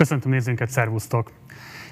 Köszöntöm nézőinket, szervusztok!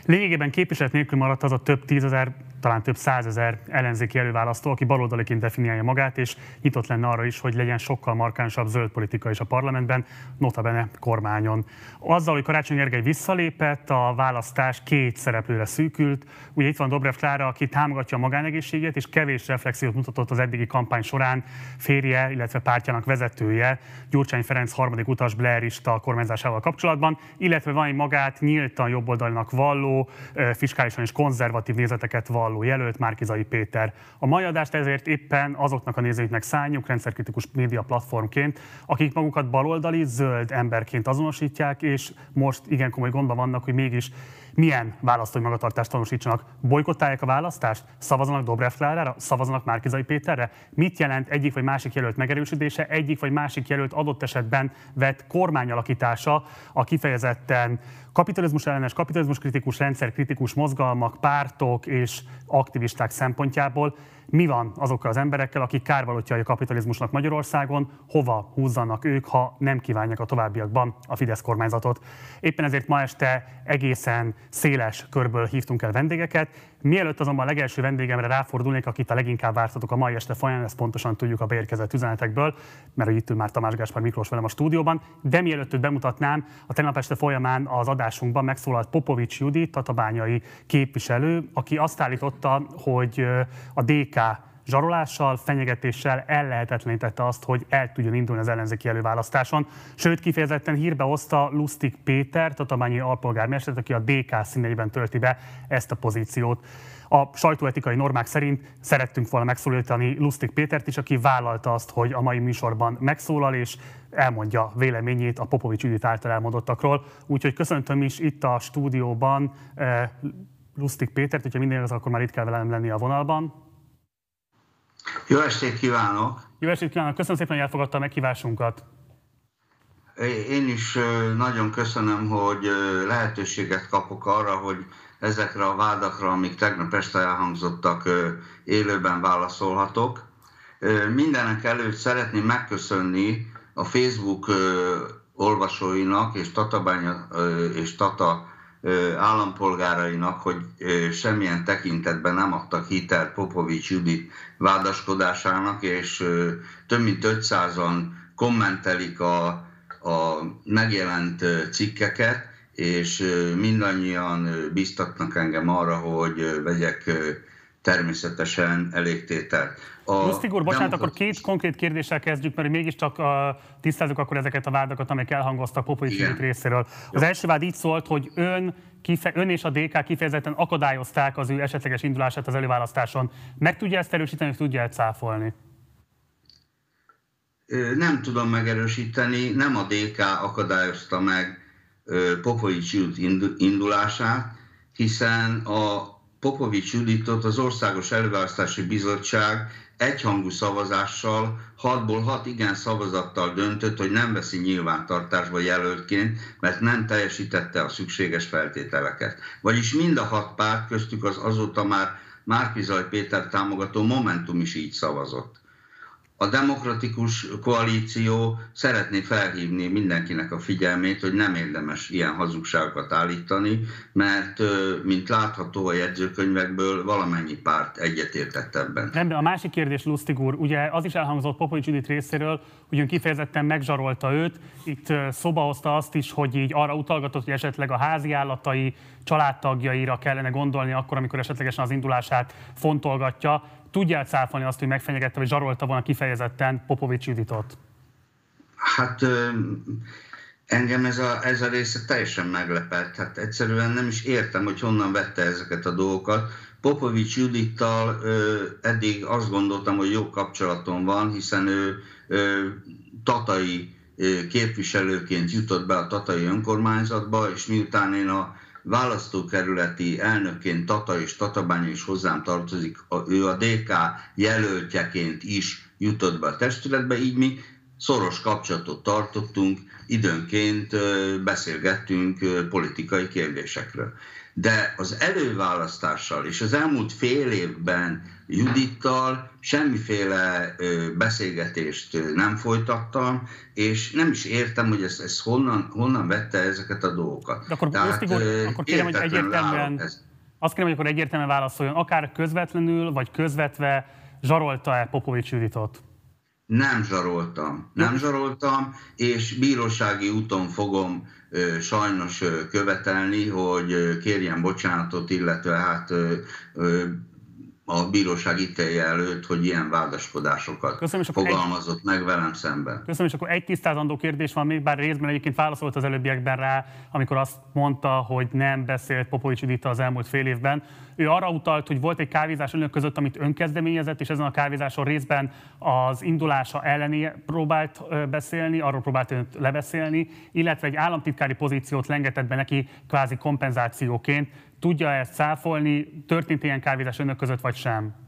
Lényegében képviselet nélkül maradt az a több tízezer, talán több százezer ellenzéki előválasztó, aki baloldaliként definiálja magát, és nyitott lenne arra is, hogy legyen sokkal markánsabb zöld politika is a parlamentben, notabene kormányon. Azzal, hogy Karácsony Gergely visszalépett, a választás két szereplőre szűkült. Ugye itt van Dobrev Klára, aki támogatja a magánegészséget, és kevés reflexiót mutatott az eddigi kampány során férje, illetve pártjának vezetője, Gyurcsány Ferenc harmadik utas Blairista kormányzásával kapcsolatban, illetve van egy magát nyíltan jobboldalnak valló, fiskálisan és konzervatív nézeteket valló valló jelölt, Márkizai Péter. A mai adást ezért éppen azoknak a nézőknek szálljuk rendszerkritikus média platformként, akik magukat baloldali, zöld emberként azonosítják, és most igen komoly gondban vannak, hogy mégis milyen választói magatartást tanúsítsanak. Bolykottálják a választást? Szavazanak Dobrev Klárára? Szavazanak Márkizai Péterre? Mit jelent egyik vagy másik jelölt megerősödése? Egyik vagy másik jelölt adott esetben vett kormányalakítása a kifejezetten kapitalizmus ellenes, kapitalizmus kritikus, rendszer kritikus mozgalmak, pártok és aktivisták szempontjából mi van azokkal az emberekkel, akik kárvalótjai a kapitalizmusnak Magyarországon, hova húzzanak ők, ha nem kívánják a továbbiakban a Fidesz kormányzatot. Éppen ezért ma este egészen széles körből hívtunk el vendégeket. Mielőtt azonban a legelső vendégemre ráfordulnék, akit a leginkább vártatok a mai este folyamán, ezt pontosan tudjuk a beérkezett üzenetekből, mert itt ül már Tamás Gáspár Miklós velem a stúdióban, de mielőtt őt bemutatnám, a tegnap este folyamán az adásunkban megszólalt Popovics Judit, tatabányai képviselő, aki azt állította, hogy a DK zsarolással, fenyegetéssel ellehetetlenítette azt, hogy el tudjon indulni az ellenzéki előválasztáson. Sőt, kifejezetten hírbe hozta Lustig Péter, tatabányi alpolgármestert, aki a DK színeiben tölti be ezt a pozíciót. A sajtóetikai normák szerint szerettünk volna megszólítani Lustig Pétert is, aki vállalta azt, hogy a mai műsorban megszólal, és elmondja véleményét a Popovics Judit által elmondottakról. Úgyhogy köszöntöm is itt a stúdióban eh, Lustig Pétert, hogyha minden az, akkor már itt kell velem lenni a vonalban. Jó estét kívánok! Jó estét kívánok! Köszönöm szépen, hogy elfogadta a meghívásunkat. Én is nagyon köszönöm, hogy lehetőséget kapok arra, hogy ezekre a vádakra, amik tegnap este elhangzottak, élőben válaszolhatok. Mindenek előtt szeretném megköszönni a Facebook olvasóinak és Tatabánya és Tata állampolgárainak, hogy semmilyen tekintetben nem adtak hitelt Popovics Judit vádaskodásának, és több mint 500-an kommentelik a, a megjelent cikkeket, és mindannyian biztatnak engem arra, hogy vegyek természetesen elégtételt. Lustig úr, bocsánat, akkor két konkrét kérdéssel kezdjük, mert mégiscsak uh, tisztázzuk akkor ezeket a vádakat, amelyek elhangoztak Popovics részéről. Az első vád így szólt, hogy ön, kife, ön és a DK kifejezetten akadályozták az ő esetleges indulását az előválasztáson. Meg tudja ezt erősíteni, tudja ezt cáfolni? Nem tudom megerősíteni, nem a DK akadályozta meg Popovics indulását, hiszen a Popovics Juditot az Országos Előválasztási Bizottság egyhangú szavazással, 6-ból 6 igen szavazattal döntött, hogy nem veszi nyilvántartásba jelöltként, mert nem teljesítette a szükséges feltételeket. Vagyis mind a hat párt, köztük az azóta már Márkizaj Péter támogató Momentum is így szavazott a demokratikus koalíció szeretné felhívni mindenkinek a figyelmét, hogy nem érdemes ilyen hazugságokat állítani, mert mint látható a jegyzőkönyvekből valamennyi párt egyetértett ebben. Rendben, a másik kérdés, Lustig úr, ugye az is elhangzott Popovics Judit részéről, hogy ön kifejezetten megzsarolta őt, itt szoba hozta azt is, hogy így arra utalgatott, hogy esetleg a házi állatai, családtagjaira kellene gondolni akkor, amikor esetlegesen az indulását fontolgatja tudja cáfolni azt, hogy megfenyegette, vagy zsarolta volna kifejezetten Popovics Juditot? Hát engem ez a, ez a része teljesen meglepett. Hát egyszerűen nem is értem, hogy honnan vette ezeket a dolgokat. Popovics Judittal ö, eddig azt gondoltam, hogy jó kapcsolatom van, hiszen ő ö, tatai képviselőként jutott be a tatai önkormányzatba, és miután én a választókerületi elnökként Tata és Tatabánya is hozzám tartozik, ő a DK jelöltjeként is jutott be a testületbe, így mi szoros kapcsolatot tartottunk, időnként beszélgettünk politikai kérdésekről. De az előválasztással és az elmúlt fél évben Judittal semmiféle beszélgetést nem folytattam, és nem is értem, hogy ezt, ezt honnan, honnan vette ezeket a dolgokat. De akkor, Tehát, Osztigor, akkor kérem, hogy egyértelműen, azt kérem, hogy akkor egyértelműen válaszoljon, akár közvetlenül, vagy közvetve zsarolta-e Popovics Juditot? Nem zsaroltam, nem zsaroltam, és bírósági úton fogom ö, sajnos ö, követelni, hogy ö, kérjen bocsánatot, illetve hát ö, ö, a bíróság ítélje előtt, hogy ilyen vádaskodásokat Köszönöm, és fogalmazott egy... meg velem szemben. Köszönöm, és akkor egy tisztázandó kérdés van még, bár részben egyébként válaszolt az előbbiekben rá, amikor azt mondta, hogy nem beszélt Popovics Edita az elmúlt fél évben. Ő arra utalt, hogy volt egy kávézás önök között, amit önkezdeményezett, és ezen a kávézáson részben az indulása elleni próbált beszélni, arról próbált önt lebeszélni, illetve egy államtitkári pozíciót lengetett be neki kvázi kompenzációként. Tudja ezt száfolni? Történt ilyen kávézás önök között, vagy sem?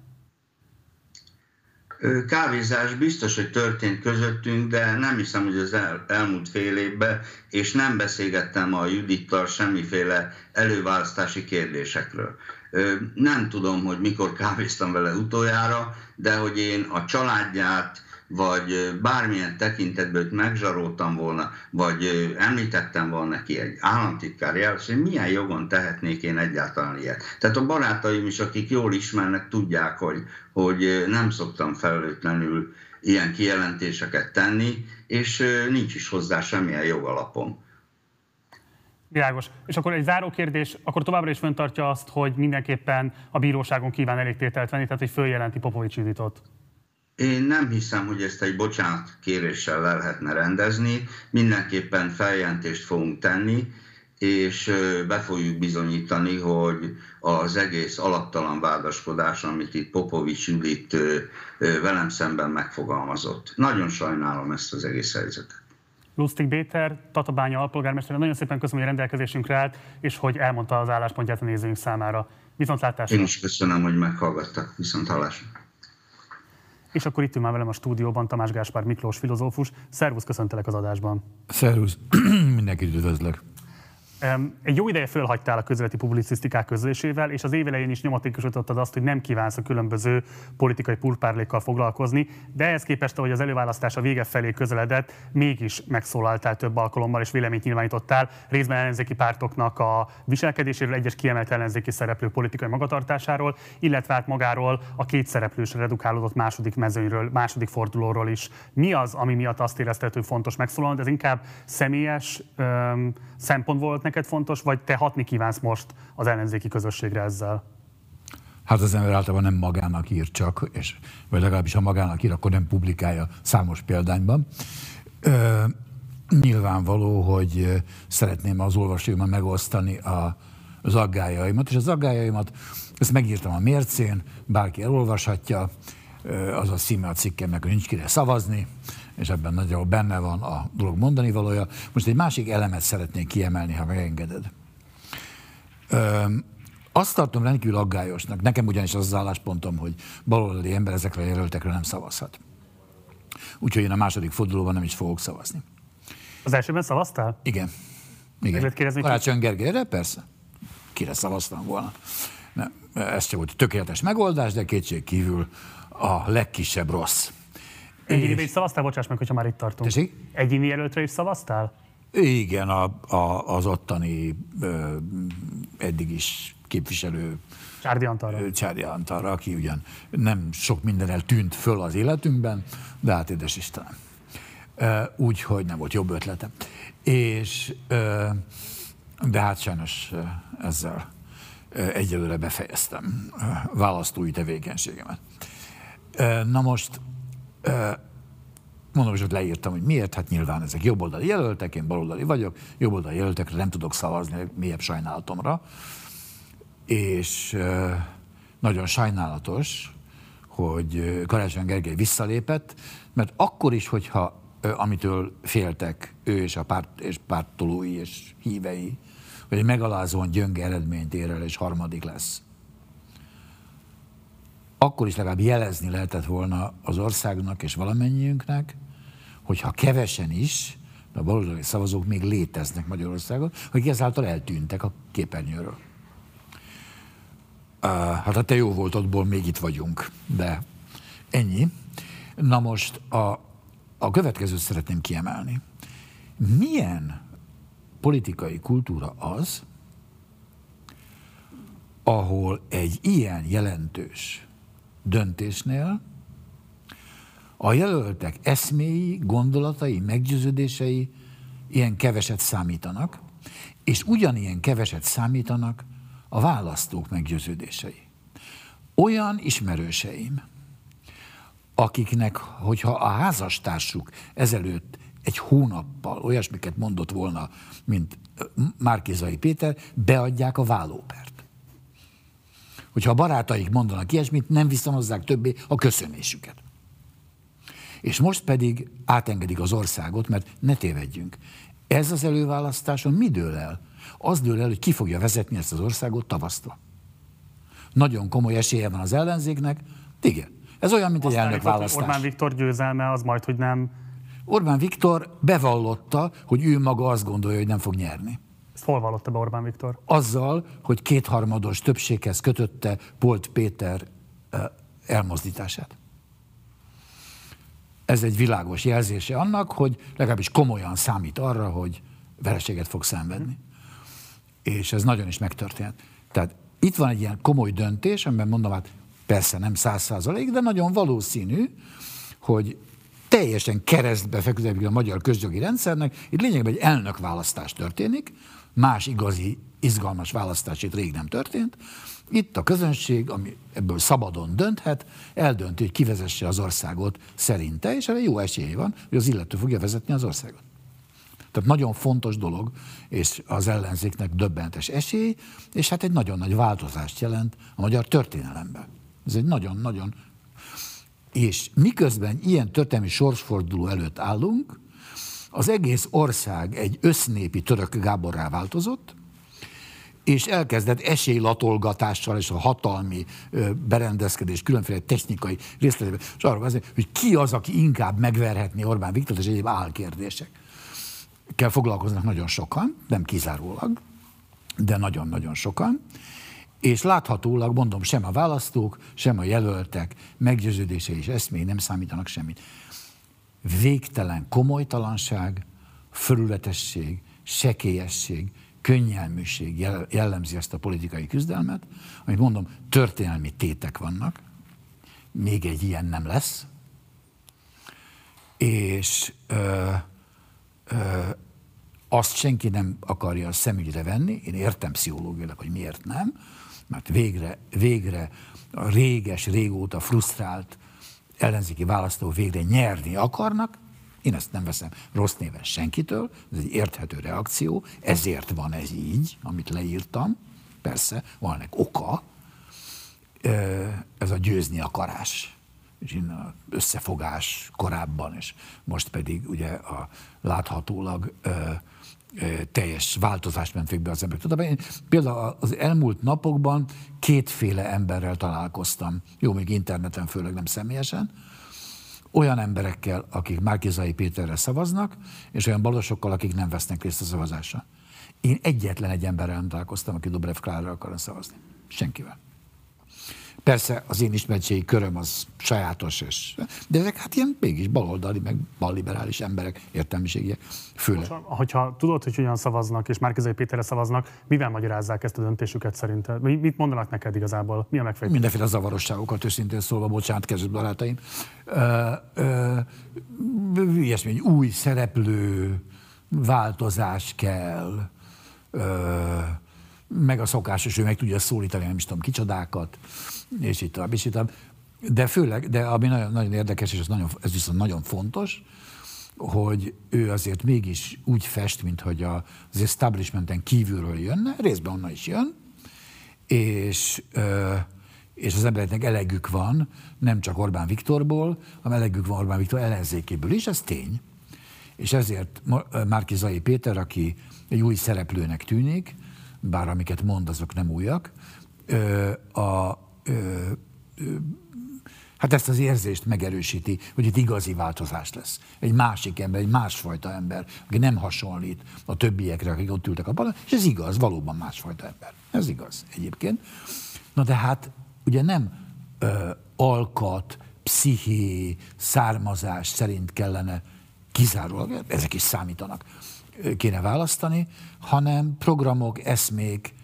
Kávézás biztos, hogy történt közöttünk, de nem hiszem, hogy az el, elmúlt fél évben, és nem beszélgettem a Judittal semmiféle előválasztási kérdésekről. Nem tudom, hogy mikor kávéztam vele utoljára, de hogy én a családját, vagy bármilyen tekintetben őt megzsaroltam volna, vagy említettem volna neki egy államtitkár jelölt, hogy milyen jogon tehetnék én egyáltalán ilyet. Tehát a barátaim is, akik jól ismernek, tudják, hogy, hogy nem szoktam felelőtlenül ilyen kijelentéseket tenni, és nincs is hozzá semmilyen jogalapom. Világos. És akkor egy záró kérdés, akkor továbbra is föntartja azt, hogy mindenképpen a bíróságon kíván elégtételt venni, tehát hogy följelenti Popovics Juditot. Én nem hiszem, hogy ezt egy bocsánat kéréssel le lehetne rendezni. Mindenképpen feljelentést fogunk tenni, és be fogjuk bizonyítani, hogy az egész alaptalan vádaskodás, amit itt Popovics Judit velem szemben megfogalmazott. Nagyon sajnálom ezt az egész helyzetet. Lustig Béter, Tatabánya alpolgármester, nagyon szépen köszönöm, hogy rendelkezésünkre állt, és hogy elmondta az álláspontját a nézőink számára. Viszontlátásra! Én is köszönöm, hogy meghallgattak. Viszont hallásra! És akkor itt ül már velem a stúdióban Tamás Gáspár Miklós filozófus. Szervusz, köszöntelek az adásban. Szervusz, mindenkit üdvözlök. Egy jó ideje fölhagytál a közéleti publicisztikák közlésével, és az évelején is nyomatékosítottad azt, hogy nem kívánsz a különböző politikai pulpárlékkal foglalkozni, de ehhez képest, hogy az előválasztás a vége felé közeledett, mégis megszólaltál több alkalommal, és véleményt nyilvánítottál részben ellenzéki pártoknak a viselkedéséről, egyes kiemelt ellenzéki szereplő politikai magatartásáról, illetve hát magáról a két szereplős redukálódott második mezőnyről, második fordulóról is. Mi az, ami miatt azt érezted, hogy fontos megszólalni? Ez inkább személyes öm, szempont volt neked fontos, vagy te hatni kívánsz most az ellenzéki közösségre ezzel? Hát az ember általában nem magának ír csak, és, vagy legalábbis ha magának ír, akkor nem publikálja számos példányban. Ö, nyilvánvaló, hogy szeretném az olvasóimmal megosztani a, az aggájaimat, és az aggájaimat, ezt megírtam a mércén, bárki elolvashatja, az a szíme a cikkemnek, hogy nincs kire szavazni, és ebben nagyjából benne van a dolog mondani valója. Most egy másik elemet szeretnék kiemelni, ha megengeded. Ö, azt tartom rendkívül aggályosnak, nekem ugyanis az az álláspontom, hogy baloldali ember ezekre a jelöltekre nem szavazhat. Úgyhogy én a második fordulóban nem is fogok szavazni. Az elsőben szavaztál? Igen. Igen. Karácsony Gergelyre? Persze. Kire szavaztam volna. Nem, ez csak volt tökéletes megoldás, de kétség kívül a legkisebb rossz. Egyénibe is szavaztál? Bocsáss meg, hogyha már itt tartunk. Tessék? Egyéni jelöltre is szavaztál? Igen, a, a, az ottani ö, eddig is képviselő Csárdi Antalra. Csárdi Antalra, aki ugyan nem sok mindenel tűnt föl az életünkben, de hát édes Istenem. Úgyhogy nem volt jobb ötlete. És, de hát sajnos ezzel egyelőre befejeztem választói tevékenységemet. Na most mondom, hogy ott leírtam, hogy miért, hát nyilván ezek jobboldali jelöltek, én baloldali vagyok, jobboldali jelöltekre nem tudok szavazni, mélyebb sajnálatomra. És nagyon sajnálatos, hogy Karácsony Gergely visszalépett, mert akkor is, hogyha amitől féltek ő és a párt, és pártolói és hívei, hogy egy megalázóan gyönge eredményt ér el, és harmadik lesz akkor is legalább jelezni lehetett volna az országnak és valamennyiünknek, hogyha kevesen is, a baloldali szavazók még léteznek Magyarországon, akik ezáltal eltűntek a képernyőről. Hát a te jó voltodból még itt vagyunk, de ennyi. Na most a, a következőt szeretném kiemelni. Milyen politikai kultúra az, ahol egy ilyen jelentős döntésnél a jelöltek eszméi, gondolatai, meggyőződései ilyen keveset számítanak, és ugyanilyen keveset számítanak a választók meggyőződései. Olyan ismerőseim, akiknek, hogyha a házastársuk ezelőtt egy hónappal olyasmiket mondott volna, mint Márkizai Péter, beadják a vállópert. Hogyha a barátaik mondanak ilyesmit, nem viszonozzák többé a köszönésüket. És most pedig átengedik az országot, mert ne tévedjünk. Ez az előválasztáson mi dől el? Az dől el, hogy ki fogja vezetni ezt az országot tavasztva. Nagyon komoly esélye van az ellenzéknek. Igen, ez olyan, mint egy elnökválasztás. Orbán Viktor győzelme az majd, hogy nem... Orbán Viktor bevallotta, hogy ő maga azt gondolja, hogy nem fog nyerni. Hol vallotta be Orbán Viktor? Azzal, hogy kétharmados többséghez kötötte Polt Péter elmozdítását ez egy világos jelzése annak, hogy legalábbis komolyan számít arra, hogy vereséget fog szenvedni. És ez nagyon is megtörtént. Tehát itt van egy ilyen komoly döntés, amiben mondom, hát persze nem száz százalék, de nagyon valószínű, hogy teljesen keresztbe feküdik a magyar közjogi rendszernek. Itt lényegében egy elnökválasztás történik, más igazi, izgalmas választás itt rég nem történt, itt a közönség, ami ebből szabadon dönthet, eldönti, hogy kivezesse az országot szerinte, és erre jó esélye van, hogy az illető fogja vezetni az országot. Tehát nagyon fontos dolog, és az ellenzéknek döbbentes esély, és hát egy nagyon nagy változást jelent a magyar történelemben. Ez egy nagyon-nagyon... És miközben ilyen történelmi sorsforduló előtt állunk, az egész ország egy össznépi török Gáborrá változott, és elkezdett esélylatolgatással és a hatalmi berendezkedés különféle technikai részletében, és arra az, hogy ki az, aki inkább megverhetné Orbán Viktor, és egyéb álkérdések. Kell foglalkoznak nagyon sokan, nem kizárólag, de nagyon-nagyon sokan, és láthatólag, mondom, sem a választók, sem a jelöltek meggyőződése és eszmély nem számítanak semmit. Végtelen komolytalanság, fölületesség, sekélyesség, könnyelműség jellemzi ezt a politikai küzdelmet, amit mondom, történelmi tétek vannak, még egy ilyen nem lesz, és ö, ö, azt senki nem akarja a szemügyre venni, én értem pszichológiailag, hogy miért nem, mert végre, végre a réges, régóta frusztrált ellenzéki választó végre nyerni akarnak, én ezt nem veszem rossz néven senkitől, ez egy érthető reakció, ezért van ez így, amit leírtam, persze, van ennek oka, ez a győzni akarás, és innen összefogás korábban, és most pedig ugye a láthatólag teljes változást ment végbe az emberek. Tudom, én például az elmúlt napokban kétféle emberrel találkoztam, jó, még interneten, főleg nem személyesen, olyan emberekkel, akik Márkizai Péterre szavaznak, és olyan balosokkal, akik nem vesznek részt a szavazásra. Én egyetlen egy emberrel nem találkoztam, aki Dobrev Klárra akarna szavazni. Senkivel. Persze az én ismertségi köröm az sajátos, és, de ezek hát ilyen mégis baloldali, meg balliberális emberek, értelmiségiek, főleg. Most, hogyha tudod, hogy hogyan szavaznak, és Márkizai Péterre szavaznak, mivel magyarázzák ezt a döntésüket szerinted? Mit mondanak neked igazából? Mi a megfejtés? Mindenféle zavarosságokat, őszintén szólva, bocsánat, kezdett barátaim. Ilyesmi, egy új szereplő, változás kell, ö, meg a szokásos, ő meg tudja szólítani, nem is tudom, kicsodákat, és itt tovább, és itt tovább. De főleg, de ami nagyon, nagyon érdekes, és ez, nagyon, ez viszont nagyon fontos, hogy ő azért mégis úgy fest, mint hogy az establishmenten kívülről jönne, részben onnan is jön, és, és az embereknek elegük van, nem csak Orbán Viktorból, hanem elegük van Orbán Viktor ellenzékéből is, ez tény. És ezért Márki Zai Péter, aki egy új szereplőnek tűnik, bár amiket mond, azok nem újak, a, Hát ezt az érzést megerősíti, hogy itt igazi változás lesz. Egy másik ember, egy másfajta ember, aki nem hasonlít a többiekre, akik ott ültek a padon, és ez igaz, valóban másfajta ember. Ez igaz egyébként. Na de hát ugye nem ö, alkat, psziché, származás szerint kellene kizárólag, ezek is számítanak, kéne választani, hanem programok, eszmék,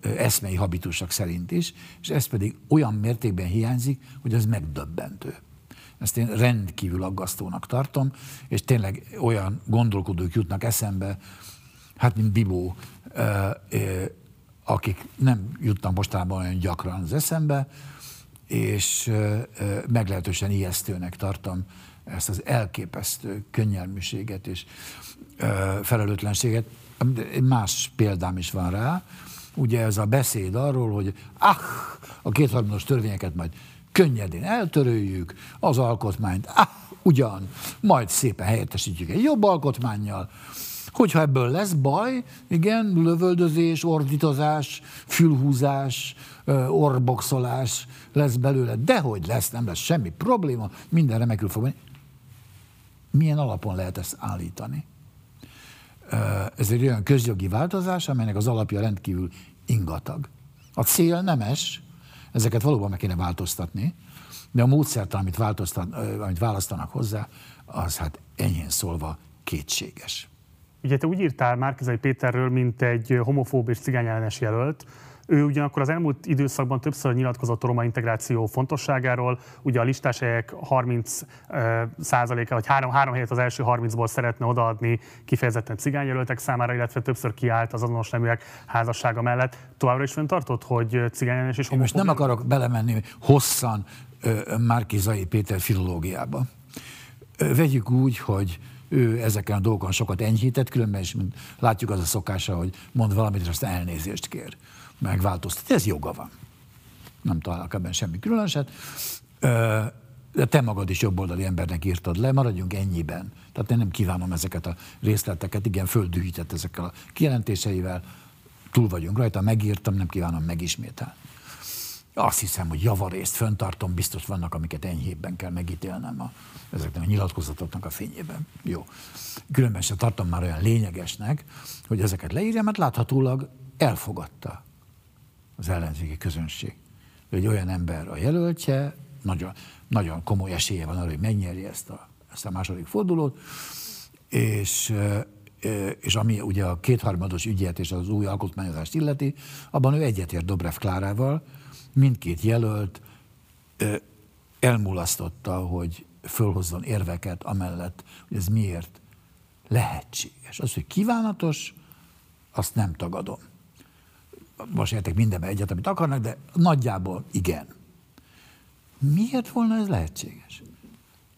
eszmei habitusok szerint is, és ez pedig olyan mértékben hiányzik, hogy ez megdöbbentő. Ezt én rendkívül aggasztónak tartom, és tényleg olyan gondolkodók jutnak eszembe, hát mint Bibó, akik nem jutnak mostában olyan gyakran az eszembe, és meglehetősen ijesztőnek tartom ezt az elképesztő könnyelműséget és felelőtlenséget. Más példám is van rá, ugye ez a beszéd arról, hogy ah, a kétharmados törvényeket majd könnyedén eltöröljük, az alkotmányt, ah, ugyan, majd szépen helyettesítjük egy jobb alkotmányjal, Hogyha ebből lesz baj, igen, lövöldözés, ordítozás, fülhúzás, orboxolás lesz belőle, dehogy lesz, nem lesz semmi probléma, minden remekül fog menni. Milyen alapon lehet ezt állítani? Ez egy olyan közjogi változás, amelynek az alapja rendkívül ingatag. A cél nemes, ezeket valóban meg kéne változtatni, de a módszert, amit, változtat, amit választanak hozzá, az hát enyhén szólva kétséges. Ugye te úgy írtál Márkizai Péterről, mint egy homofób és cigányellenes jelölt, ő ugyanakkor az elmúlt időszakban többször nyilatkozott a roma integráció fontosságáról. Ugye a listás helyek 30 százaléka, vagy három, három helyet az első 30-ból szeretne odaadni kifejezetten cigányjelöltek számára, illetve többször kiállt az azonos neműek házassága mellett. Továbbra is fenntartott, hogy cigányellenes és Én most nem akarok belemenni hosszan Márkizai Péter filológiába. Vegyük úgy, hogy ő ezeken a dolgokon sokat enyhített, különben is mint látjuk az a szokása, hogy mond valamit, és aztán elnézést kér megváltoztatni. Ez joga van. Nem találok ebben semmi különöset. De te magad is jobboldali embernek írtad le, maradjunk ennyiben. Tehát én nem kívánom ezeket a részleteket, igen, földühített ezekkel a kijelentéseivel, túl vagyunk rajta, megírtam, nem kívánom megismételni. Azt hiszem, hogy javarészt föntartom, biztos vannak, amiket enyhébben kell megítélnem a, ezeknek a nyilatkozatoknak a fényében. Jó. Különben sem tartom már olyan lényegesnek, hogy ezeket leírjam, mert láthatólag elfogadta az ellenzéki közönség. Egy olyan ember a jelöltje, nagyon, nagyon komoly esélye van arra, hogy megnyeri ezt a, ezt a második fordulót, és, és ami ugye a kétharmados ügyet és az új alkotmányozást illeti, abban ő egyetért Dobrev Klárával, mindkét jelölt elmulasztotta, hogy fölhozzon érveket amellett, hogy ez miért lehetséges. Az, hogy kívánatos, azt nem tagadom most értek mindenben egyet, amit akarnak, de nagyjából igen. Miért volna ez lehetséges?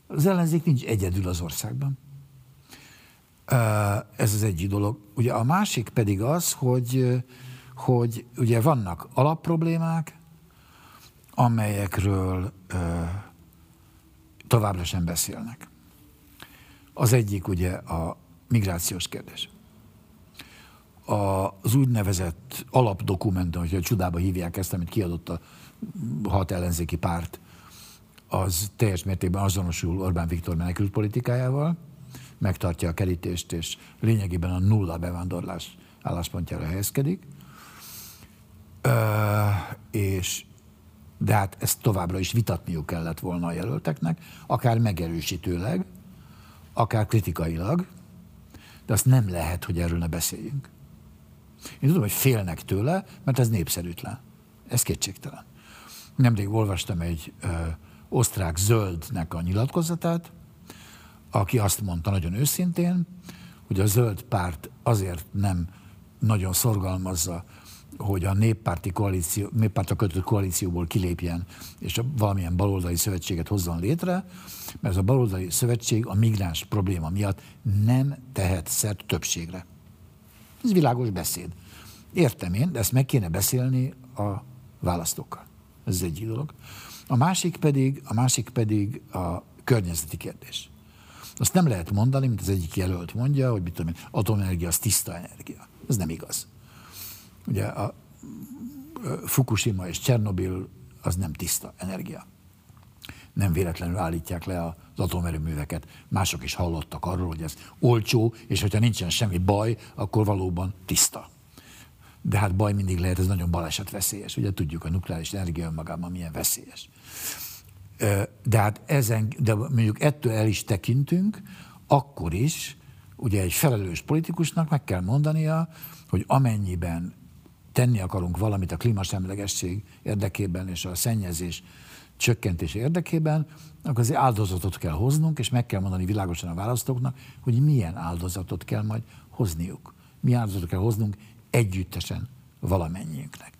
Az ellenzék nincs egyedül az országban. Ez az egyik dolog. Ugye a másik pedig az, hogy, hogy ugye vannak alapproblémák, amelyekről továbbra sem beszélnek. Az egyik ugye a migrációs kérdés az úgynevezett alapdokumentum, hogy csodába hívják ezt, amit kiadott a hat ellenzéki párt, az teljes mértékben azonosul Orbán Viktor menekült politikájával, megtartja a kerítést, és lényegében a nulla bevándorlás álláspontjára helyezkedik. Ö, és de hát ezt továbbra is vitatniuk kellett volna a jelölteknek, akár megerősítőleg, akár kritikailag, de azt nem lehet, hogy erről ne beszéljünk. Én tudom, hogy félnek tőle, mert ez népszerűtlen. Ez kétségtelen. Nemrég olvastam egy ö, osztrák zöldnek a nyilatkozatát, aki azt mondta nagyon őszintén, hogy a zöld párt azért nem nagyon szorgalmazza, hogy a néppárti koalíció, néppárta kötött koalícióból kilépjen, és a valamilyen baloldali szövetséget hozzon létre, mert ez a baloldali szövetség a migráns probléma miatt nem tehet szert többségre. Ez világos beszéd. Értem én, de ezt meg kéne beszélni a választókkal. Ez egy dolog. A másik pedig, a másik pedig a környezeti kérdés. Azt nem lehet mondani, mint az egyik jelölt mondja, hogy mit tudom én, atomenergia az tiszta energia. Ez nem igaz. Ugye a Fukushima és Csernobil az nem tiszta energia. Nem véletlenül állítják le az atomerőműveket. Mások is hallottak arról, hogy ez olcsó, és hogyha nincsen semmi baj, akkor valóban tiszta. De hát baj mindig lehet, ez nagyon balesetveszélyes. Ugye tudjuk, a nukleáris energia önmagában milyen veszélyes. De hát ezen, de mondjuk ettől el is tekintünk, akkor is, ugye egy felelős politikusnak meg kell mondania, hogy amennyiben tenni akarunk valamit a klímasemlegesség érdekében és a szennyezés csökkentés érdekében, akkor azért áldozatot kell hoznunk, és meg kell mondani világosan a választóknak, hogy milyen áldozatot kell majd hozniuk. Mi áldozatot kell hoznunk együttesen valamennyiünknek.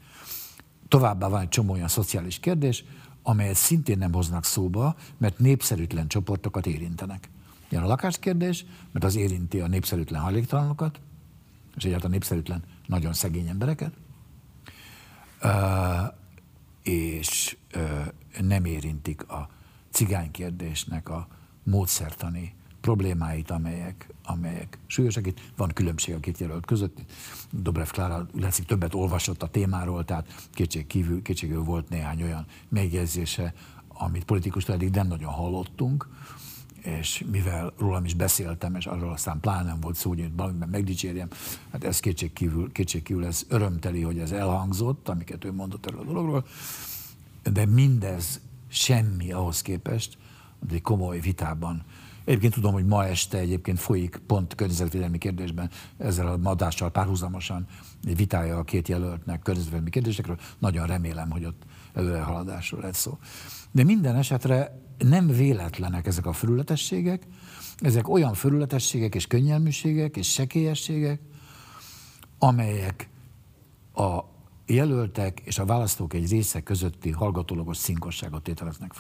Továbbá van egy csomó olyan szociális kérdés, amelyet szintén nem hoznak szóba, mert népszerűtlen csoportokat érintenek. Ilyen a lakáskérdés, mert az érinti a népszerűtlen hajléktalanokat, és egyáltalán népszerűtlen nagyon szegény embereket, nem érintik a cigány kérdésnek a módszertani problémáit, amelyek, amelyek súlyosak. Itt van különbség a két jelölt között. Dobrev Klára látszik többet olvasott a témáról, tehát kétség kívül, kétségül volt néhány olyan megjegyzése, amit politikustól eddig nem nagyon hallottunk, és mivel rólam is beszéltem, és arról aztán pláne nem volt szó, hogy valamiben megdicsérjem, hát ez kétség kívül, kétség kívül ez örömteli, hogy ez elhangzott, amiket ő mondott erről a dologról, de mindez semmi ahhoz képest, hogy egy komoly vitában Egyébként tudom, hogy ma este egyébként folyik pont környezetvédelmi kérdésben ezzel a madással párhuzamosan egy vitája a két jelöltnek környezetvédelmi kérdésekről. Nagyon remélem, hogy ott előrehaladásról lesz szó. De minden esetre nem véletlenek ezek a felületességek, ezek olyan felületességek és könnyelműségek és sekélyességek, amelyek a jelöltek és a választók egy része közötti hallgatólagos szinkosságot tételeznek.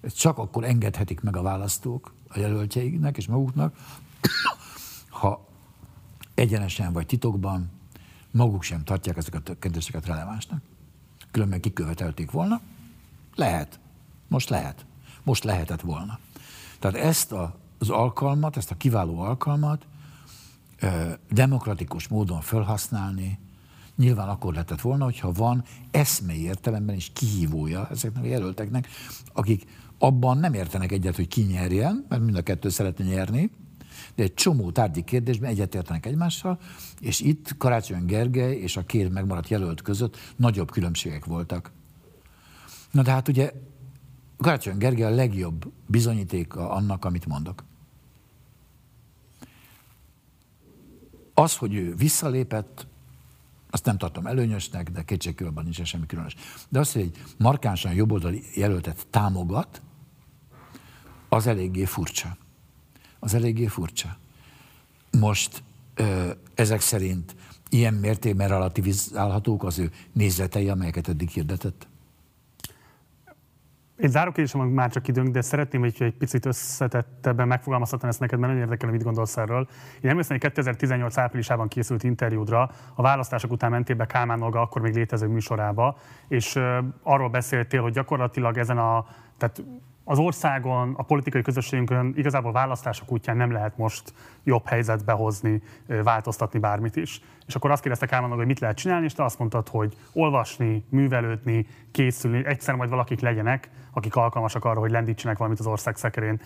Ezt csak akkor engedhetik meg a választók a jelöltjeiknek és maguknak, ha egyenesen vagy titokban maguk sem tartják ezeket a kérdéseket relevánsnak. Különben kikövetelték volna. Lehet. Most lehet. Most lehetett volna. Tehát ezt a, az alkalmat, ezt a kiváló alkalmat demokratikus módon felhasználni, nyilván akkor lehetett volna, hogyha van eszmei értelemben is kihívója ezeknek a jelölteknek, akik abban nem értenek egyet, hogy ki nyerjen, mert mind a kettő szeretne nyerni, de egy csomó tárgyi kérdésben egyetértenek egymással, és itt Karácsony Gergely és a két megmaradt jelölt között nagyobb különbségek voltak. Na de hát ugye Karácsony Gergely a legjobb bizonyítéka annak, amit mondok. Az, hogy ő visszalépett, azt nem tartom előnyösnek, de kétségkívül nincs semmi különös. De az, hogy egy markánsan jobboldali jelöltet támogat, az eléggé furcsa. Az eléggé furcsa. Most ö, ezek szerint ilyen mértékben relativizálhatók az ő nézetei, amelyeket eddig hirdetett? Egy záró kérdésem már csak időnk, de szeretném, hogy egy picit összetettebben megfogalmazhatnám ezt neked, mert nagyon érdekel, mit gondolsz erről. Én emlékszem, hogy 2018 áprilisában készült interjúdra, a választások után mentél be Kálmán Olga akkor még létező műsorába, és arról beszéltél, hogy gyakorlatilag ezen a, tehát az országon, a politikai közösségünkön igazából választások útján nem lehet most jobb helyzetbe hozni, változtatni bármit is. És akkor azt kérdezte Kálmán, hogy mit lehet csinálni, és te azt mondtad, hogy olvasni, művelődni, készülni, egyszer majd valakik legyenek, akik alkalmasak arra, hogy lendítsenek valamit az ország szekerén.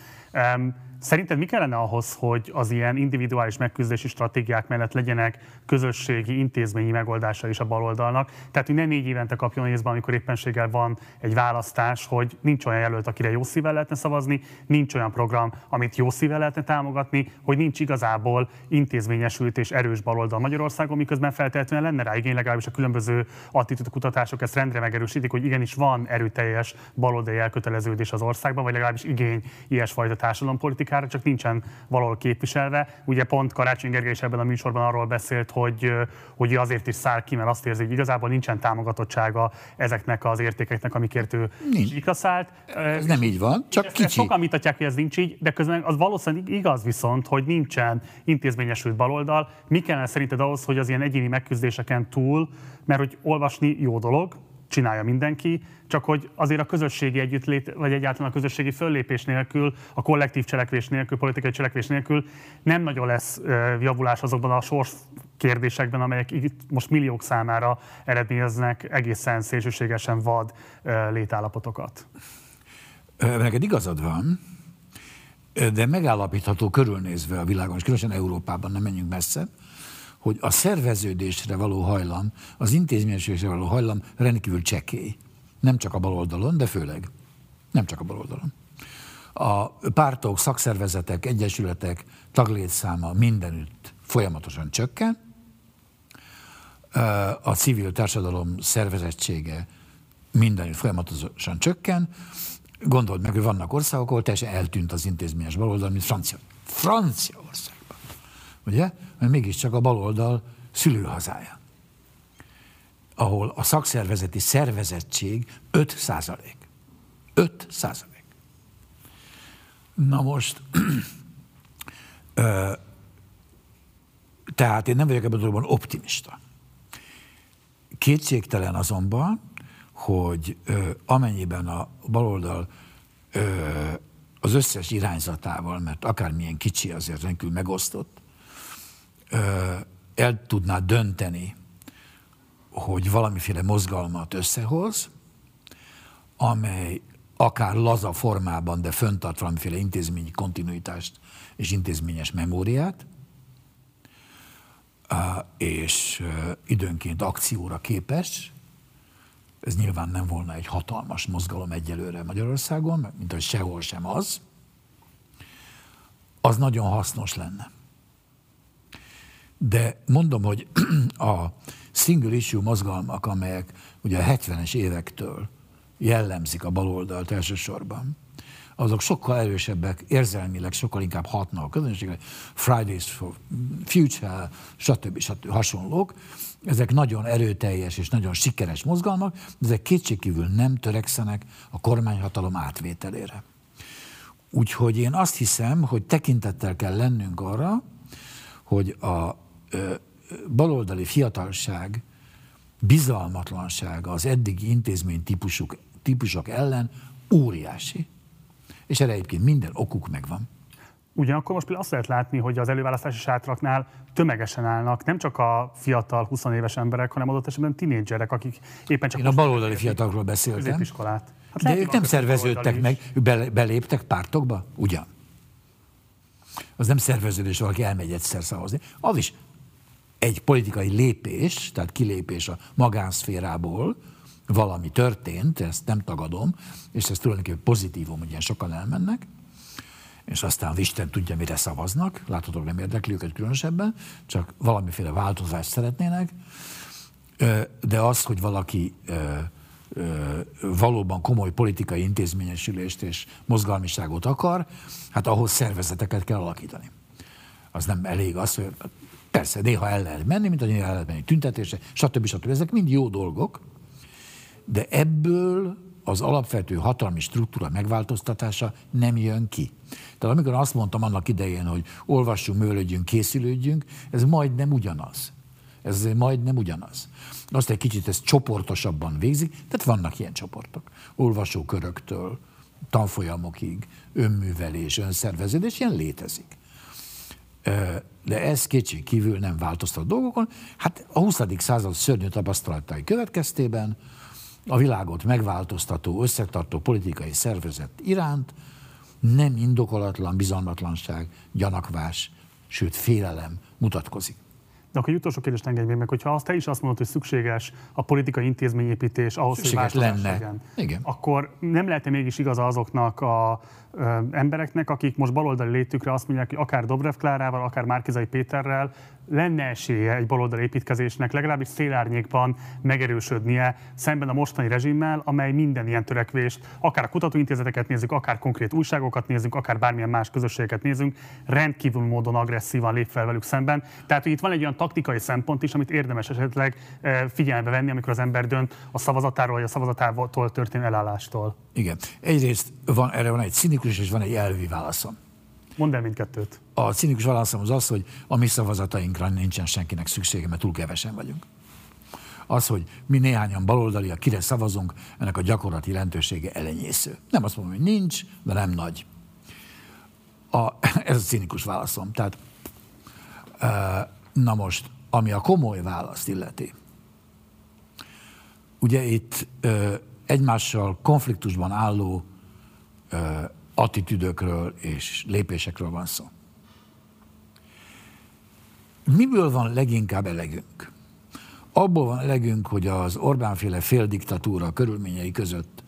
Szerinted mi kellene ahhoz, hogy az ilyen individuális megküzdési stratégiák mellett legyenek közösségi, intézményi megoldása is a baloldalnak? Tehát, hogy ne négy évente kapjon észben, amikor éppenséggel van egy választás, hogy nincs olyan jelölt, akire jó szívvel lehetne szavazni, nincs olyan program, amit jó szívvel lehetne támogatni, hogy nincs igazából intézményesült és erős baloldal Magyarországon, miközben feltétlenül lenne rá igény, legalábbis a különböző kutatások ezt rendre megerősítik, hogy igenis van erőteljes baloldali elköteleződés az országban, vagy legalábbis igény ilyesfajta társadalompolitikára, csak nincsen valahol képviselve. Ugye pont Karácsony Gergely is ebben a műsorban arról beszélt, hogy, hogy azért is száll ki, mert azt érzi, hogy igazából nincsen támogatottsága ezeknek az értékeknek, amikért ő Nincs. szállt. Ez nem így van, csak ezt, kicsi. Ezt sokan vitatják, hogy ez nincs így, de közben az valószínűleg igaz viszont, hogy nincsen intézményesült baloldal. Mi kellene szerinted ahhoz, hogy az ilyen egyéni megküzdéseken túl, mert hogy olvasni jó dolog, csinálja mindenki, csak hogy azért a közösségi együttlét, vagy egyáltalán a közösségi föllépés nélkül, a kollektív cselekvés nélkül, politikai cselekvés nélkül nem nagyon lesz javulás azokban a sors kérdésekben, amelyek itt most milliók számára eredményeznek egészen szélsőségesen vad létállapotokat. neked igazad van, de megállapítható körülnézve a világon, és különösen Európában, nem menjünk messze, hogy a szerveződésre való hajlam, az intézményességre való hajlam rendkívül csekély. Nem csak a baloldalon, de főleg. Nem csak a baloldalon. A pártok, szakszervezetek, egyesületek taglétszáma mindenütt folyamatosan csökken, a civil társadalom szervezettsége mindenütt folyamatosan csökken. Gondold meg, hogy vannak országok, ahol teljesen eltűnt az intézményes baloldal, mint Francia. Franciaországban. Ugye? Mert mégiscsak a baloldal szülőhazája. Ahol a szakszervezeti szervezettség 5 százalék. 5 százalék. Na most, tehát én nem vagyok ebben a dologban optimista. Kétségtelen azonban, hogy ö, amennyiben a baloldal ö, az összes irányzatával, mert akármilyen kicsi azért rendkívül megosztott, el tudná dönteni, hogy valamiféle mozgalmat összehoz, amely akár laza formában, de föntart valamiféle intézményi kontinuitást és intézményes memóriát, és időnként akcióra képes. Ez nyilván nem volna egy hatalmas mozgalom egyelőre Magyarországon, mint hogy sehol sem az. Az nagyon hasznos lenne. De mondom, hogy a single issue mozgalmak, amelyek ugye a 70-es évektől jellemzik a baloldalt elsősorban, azok sokkal erősebbek, érzelmileg sokkal inkább hatnak a közönségre, Fridays for Future, stb. stb. hasonlók. Ezek nagyon erőteljes és nagyon sikeres mozgalmak, de ezek kétségkívül nem törekszenek a kormányhatalom átvételére. Úgyhogy én azt hiszem, hogy tekintettel kell lennünk arra, hogy a baloldali fiatalság bizalmatlansága az eddigi intézmény típusok, típusok ellen óriási és erre egyébként minden okuk megvan. Ugyanakkor most például azt lehet látni, hogy az előválasztási sátraknál tömegesen állnak nem csak a fiatal 20 éves emberek, hanem adott esetben tinédzserek, akik éppen csak... Én a baloldali fiatalokról beszéltem. Hát de ők nem szerveződtek meg, ők beléptek pártokba? Ugyan. Az nem szerveződés, valaki elmegy egyszer szavazni. Az is egy politikai lépés, tehát kilépés a magánszférából, valami történt, ezt nem tagadom, és ez tulajdonképpen pozitívum, ilyen sokan elmennek, és aztán Isten tudja, mire szavaznak, láthatók nem érdekli őket különösebben, csak valamiféle változást szeretnének, de az, hogy valaki valóban komoly politikai intézményesülést és mozgalmiságot akar, hát ahhoz szervezeteket kell alakítani. Az nem elég az, hogy persze néha el lehet menni, mint hogy el lehet menni tüntetésre, stb. stb. Ezek mind jó dolgok, de ebből az alapvető hatalmi struktúra megváltoztatása nem jön ki. Tehát amikor azt mondtam annak idején, hogy olvassunk, mőlődjünk, készülődjünk, ez majdnem ugyanaz. Ez majdnem ugyanaz. Azt egy kicsit ezt csoportosabban végzik, tehát vannak ilyen csoportok. Olvasóköröktől, tanfolyamokig, önművelés, önszerveződés, ilyen létezik. De ez kétség kívül nem változtat dolgokon. Hát a 20. század szörnyű tapasztalatai következtében a világot megváltoztató, összetartó politikai szervezet iránt nem indokolatlan bizalmatlanság, gyanakvás, sőt félelem mutatkozik. De akkor egy utolsó kérdést engedj meg, hogyha azt te is azt mondod, hogy szükséges a politikai intézményépítés ahhoz, szükséges hogy lenne. Legyen, Igen. akkor nem lehet-e mégis igaza azoknak a embereknek, akik most baloldali létükre azt mondják, hogy akár Dobrev Klárával, akár Márkizai Péterrel lenne esélye egy baloldali építkezésnek legalábbis szélárnyékban megerősödnie szemben a mostani rezsimmel, amely minden ilyen törekvést, akár a kutatóintézeteket nézzük, akár konkrét újságokat nézzük, akár bármilyen más közösségeket nézzünk, rendkívül módon agresszívan lép fel velük szemben. Tehát, hogy itt van egy olyan taktikai szempont is, amit érdemes esetleg figyelembe venni, amikor az ember dönt a szavazatáról, vagy a szavazatától történő elállástól. Igen. Egyrészt van, erre van egy cinikus és van egy elvi válaszom. Mondd el mindkettőt. A cinikus válaszom az az, hogy a mi szavazatainkra nincsen senkinek szüksége, mert túl kevesen vagyunk. Az, hogy mi néhányan baloldaliak, kire szavazunk, ennek a gyakorlati jelentősége elenyésző. Nem azt mondom, hogy nincs, de nem nagy. A, ez a cinikus válaszom. Tehát, na most, ami a komoly választ illeti, ugye itt egymással konfliktusban álló attitűdökről és lépésekről van szó. Miből van leginkább elegünk? Abból van elegünk, hogy az Orbánféle féldiktatúra körülményei között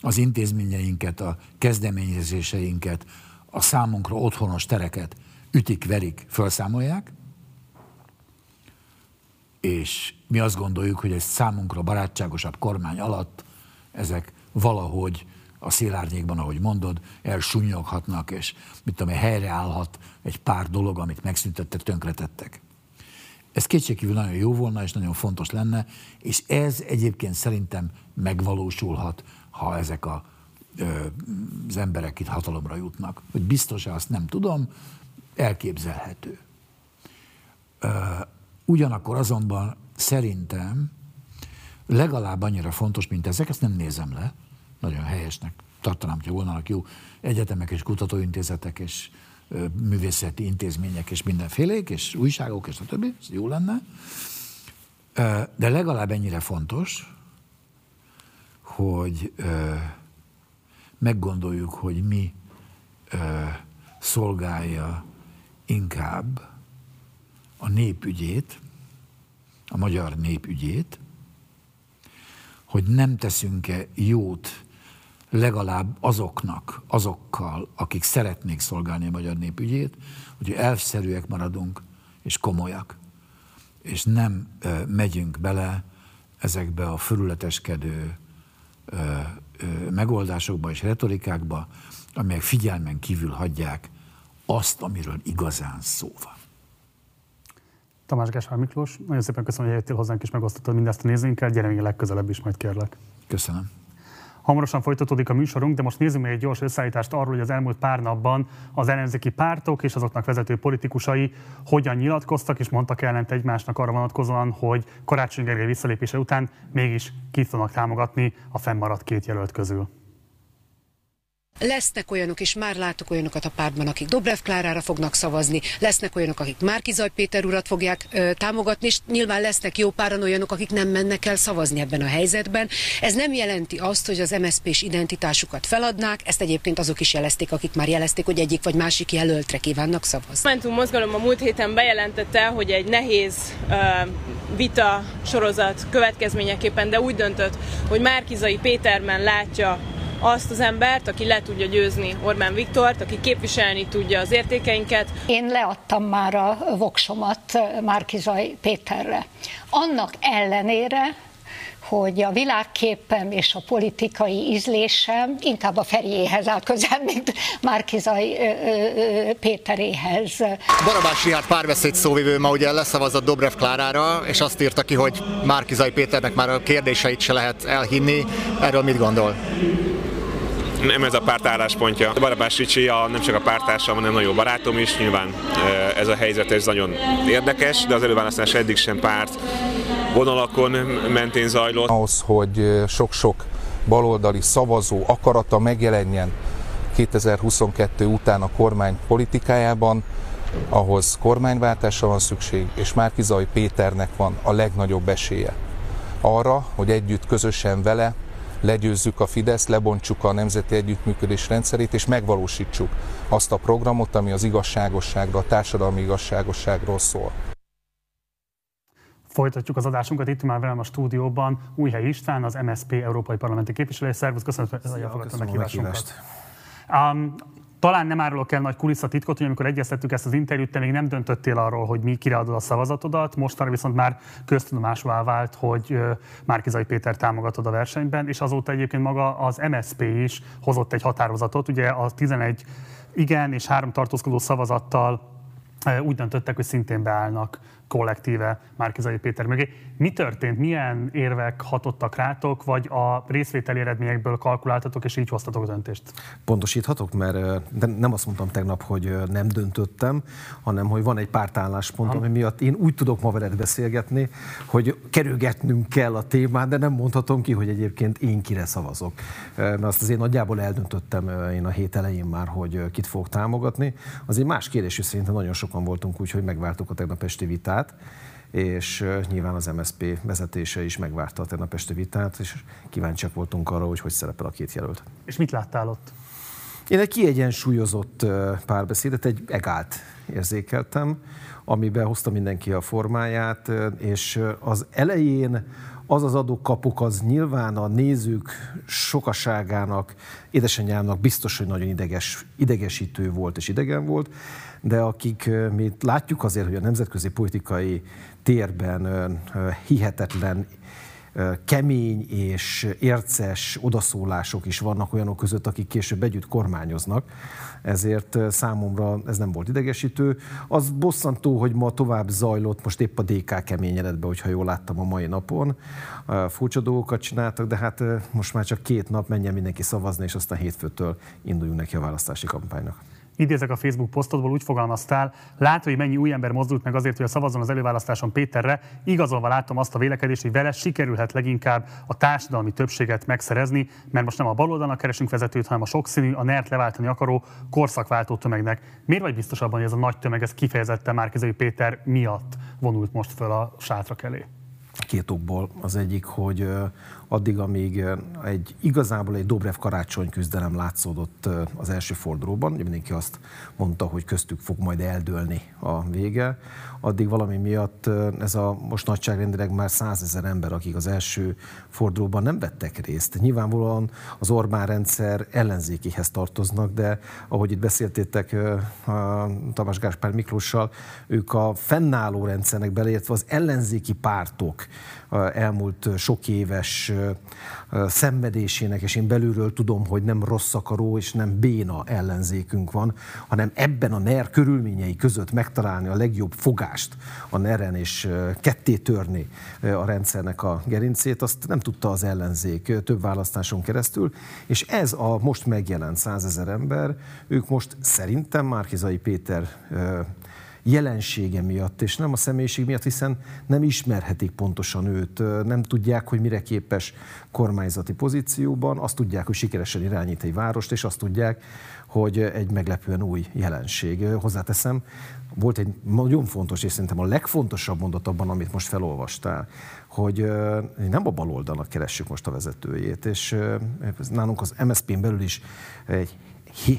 az intézményeinket, a kezdeményezéseinket, a számunkra otthonos tereket ütik, verik, felszámolják, és mi azt gondoljuk, hogy egy számunkra barátságosabb kormány alatt ezek valahogy a szélárnyékban, ahogy mondod, elsúnyoghatnak, és mit tudom, helyreállhat egy pár dolog, amit megszüntettek, tönkretettek. Ez kétségkívül nagyon jó volna, és nagyon fontos lenne, és ez egyébként szerintem megvalósulhat, ha ezek a, ö, az emberek itt hatalomra jutnak. Hogy biztos-e, azt nem tudom, elképzelhető. Ö, ugyanakkor azonban szerintem legalább annyira fontos, mint ezek, ezt nem nézem le, nagyon helyesnek tartanám, hogy volnának jó egyetemek és kutatóintézetek és művészeti intézmények és mindenfélék, és újságok, és a többi, ez jó lenne. De legalább ennyire fontos, hogy meggondoljuk, hogy mi szolgálja inkább a népügyét, a magyar népügyét, hogy nem teszünk-e jót legalább azoknak, azokkal, akik szeretnék szolgálni a magyar népügyét, hogy elszerűek maradunk, és komolyak. És nem ö, megyünk bele ezekbe a förületeskedő ö, ö, megoldásokba és retorikákba, amelyek figyelmen kívül hagyják azt, amiről igazán szó van. Tamás Gásvár Miklós, nagyon szépen köszönöm, hogy eljöttél hozzánk és megosztottad mindezt a nézőinkkel. Gyere még legközelebb is, majd kérlek. Köszönöm. Hamarosan folytatódik a műsorunk, de most nézzük még egy gyors összeállítást arról, hogy az elmúlt pár napban az ellenzéki pártok és azoknak vezető politikusai hogyan nyilatkoztak és mondtak ellent egymásnak arra vonatkozóan, hogy Karácsony Gergely visszalépése után mégis ki fognak támogatni a fennmaradt két jelölt közül. Lesznek olyanok, és már látok olyanokat a pártban, akik Dobrev Klárára fognak szavazni, lesznek olyanok, akik Márkizaj Péter urat fogják ö, támogatni, és nyilván lesznek jó páran olyanok, akik nem mennek el szavazni ebben a helyzetben. Ez nem jelenti azt, hogy az MSZP-s identitásukat feladnák, ezt egyébként azok is jelezték, akik már jelezték, hogy egyik vagy másik jelöltre kívánnak szavazni. A Momentum mozgalom a múlt héten bejelentette, hogy egy nehéz uh, vita sorozat következményeképpen, de úgy döntött, hogy Márkizai Péterben látja azt az embert, aki le tudja győzni Orbán Viktort, aki képviselni tudja az értékeinket. Én leadtam már a voksomat Márkizaj Péterre. Annak ellenére, hogy a világképem és a politikai ízlésem inkább a Feriéhez áll közel, mint Márkizai Péteréhez. Barabás Rihárd párbeszéd szóvivő ma ugye leszavazott Dobrev Klárára, és azt írta ki, hogy Márkizai Péternek már a kérdéseit se lehet elhinni. Erről mit gondol? Nem ez a párt álláspontja. Barabás Ricsi a, nem csak a pártársam, hanem nagyon jó barátom is. Nyilván ez a helyzet ez nagyon érdekes, de az előválasztás eddig sem párt vonalakon mentén zajlott. Ahhoz, hogy sok-sok baloldali szavazó akarata megjelenjen 2022 után a kormány politikájában, ahhoz kormányváltásra van szükség, és Márkizai Péternek van a legnagyobb esélye arra, hogy együtt közösen vele legyőzzük a Fidesz, lebontsuk a nemzeti együttműködés rendszerét, és megvalósítsuk azt a programot, ami az igazságosságra, a társadalmi igazságosságról szól. Folytatjuk az adásunkat itt már velem a stúdióban. Újhely István, az MSP Európai Parlamenti Képviselő. Szervusz, köszönöm, hogy elfogadtad a meghívásunkat. Um, talán nem árulok el nagy kulisszatitkot, hogy amikor egyeztettük ezt az interjút, te még nem döntöttél arról, hogy mi kireadod a szavazatodat, mostanra viszont már köztudomásvá vált, hogy Márkizai Péter támogatod a versenyben, és azóta egyébként maga az MSP is hozott egy határozatot, ugye a 11 igen és három tartózkodó szavazattal úgy döntöttek, hogy szintén beállnak kollektíve Márkizai Péter mögé. Mi történt? Milyen érvek hatottak rátok, vagy a részvételi eredményekből kalkuláltatok, és így hoztatok a döntést? Pontosíthatok, mert de nem azt mondtam tegnap, hogy nem döntöttem, hanem hogy van egy pártálláspontom, ami miatt én úgy tudok ma veled beszélgetni, hogy kerülgetnünk kell a témát, de nem mondhatom ki, hogy egyébként én kire szavazok. Mert azt azért nagyjából eldöntöttem én a hét elején már, hogy kit fogok támogatni. Az egy más kérdés, hogy szerintem nagyon sokan voltunk úgy, hogy megváltuk a tegnap esti vitát, vitát, és nyilván az MSP vezetése is megvárta a tegnap este vitát, és kíváncsiak voltunk arra, hogy hogy szerepel a két jelölt. És mit láttál ott? Én egy kiegyensúlyozott párbeszédet, egy egált érzékeltem, amiben hozta mindenki a formáját, és az elején az az adókapok az nyilván a nézők sokaságának, édesanyámnak biztos, hogy nagyon ideges, idegesítő volt és idegen volt, de akik mi látjuk azért, hogy a nemzetközi politikai térben hihetetlen kemény és érces odaszólások is vannak olyanok között, akik később együtt kormányoznak, ezért számomra ez nem volt idegesítő. Az bosszantó, hogy ma tovább zajlott, most épp a DK keményedett be, hogyha jól láttam a mai napon. Furcsa dolgokat csináltak, de hát most már csak két nap menjen mindenki szavazni, és aztán hétfőtől induljunk neki a választási kampánynak idézek a Facebook posztodból, úgy fogalmaztál, látva, hogy mennyi új ember mozdult meg azért, hogy a szavazzon az előválasztáson Péterre, igazolva látom azt a vélekedést, hogy vele sikerülhet leginkább a társadalmi többséget megszerezni, mert most nem a baloldalnak keresünk vezetőt, hanem a sokszínű, a NERT leváltani akaró korszakváltó tömegnek. Miért vagy biztos abban, hogy ez a nagy tömeg ez kifejezetten Márkizai Péter miatt vonult most föl a sátrak elé? Két okból. Az egyik, hogy addig, amíg egy igazából egy Dobrev karácsony küzdelem látszódott az első fordulóban, mindenki azt mondta, hogy köztük fog majd eldőlni a vége, addig valami miatt ez a most nagyságrendileg már százezer ember, akik az első fordulóban nem vettek részt. Nyilvánvalóan az Orbán rendszer ellenzékihez tartoznak, de ahogy itt beszéltétek Tamás Gáspár Miklóssal, ők a fennálló rendszernek beleértve az ellenzéki pártok elmúlt sok éves szenvedésének, és én belülről tudom, hogy nem rossz akaró és nem béna ellenzékünk van, hanem ebben a NER körülményei között megtalálni a legjobb fogást a NER-en, és ketté törni a rendszernek a gerincét, azt nem tudta az ellenzék több választáson keresztül, és ez a most megjelent százezer ember, ők most szerintem Márkizai Péter jelensége miatt, és nem a személyiség miatt, hiszen nem ismerhetik pontosan őt, nem tudják, hogy mire képes kormányzati pozícióban, azt tudják, hogy sikeresen irányít egy várost, és azt tudják, hogy egy meglepően új jelenség. Hozzáteszem, volt egy nagyon fontos, és szerintem a legfontosabb mondat abban, amit most felolvastál, hogy nem a baloldalnak keressük most a vezetőjét, és nálunk az MSZP-n belül is egy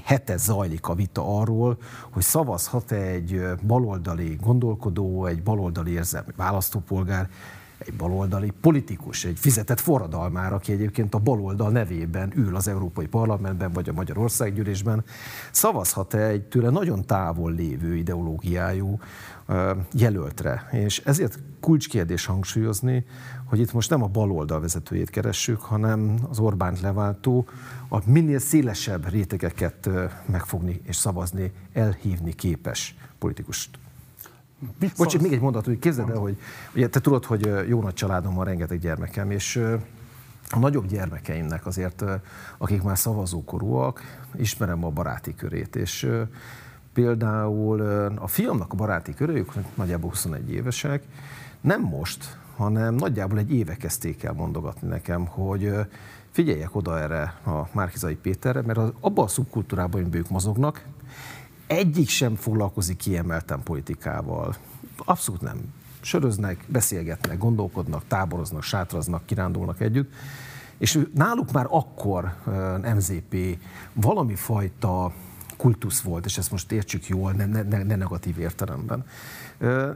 hete zajlik a vita arról, hogy szavazhat egy baloldali gondolkodó, egy baloldali érzelmi választópolgár, egy baloldali politikus, egy fizetett forradalmár, aki egyébként a baloldal nevében ül az Európai Parlamentben vagy a Magyarországgyűlésben, szavazhat-e egy tőle nagyon távol lévő ideológiájú jelöltre. És ezért kulcskérdés hangsúlyozni, hogy itt most nem a baloldal vezetőjét keressük, hanem az Orbánt leváltó, a minél szélesebb rétegeket megfogni és szavazni, elhívni képes politikust. Bocs, még egy mondat, hogy képzeld el, hogy ugye te tudod, hogy jó nagy családom van, rengeteg gyermekem, és a nagyobb gyermekeimnek azért, akik már szavazókorúak, ismerem a baráti körét, és például a fiamnak a baráti köre, ők nagyjából 21 évesek, nem most, hanem nagyjából egy éve kezdték el mondogatni nekem, hogy figyeljek oda erre a Márkizai Péterre, mert abban a szubkultúrában, amiben ők mozognak, egyik sem foglalkozik kiemelten politikával. Abszolút nem. Söröznek, beszélgetnek, gondolkodnak, táboroznak, sátraznak, kirándulnak együtt. És náluk már akkor MZP valami fajta kultusz volt, és ezt most értsük jól, ne, ne, ne negatív értelemben.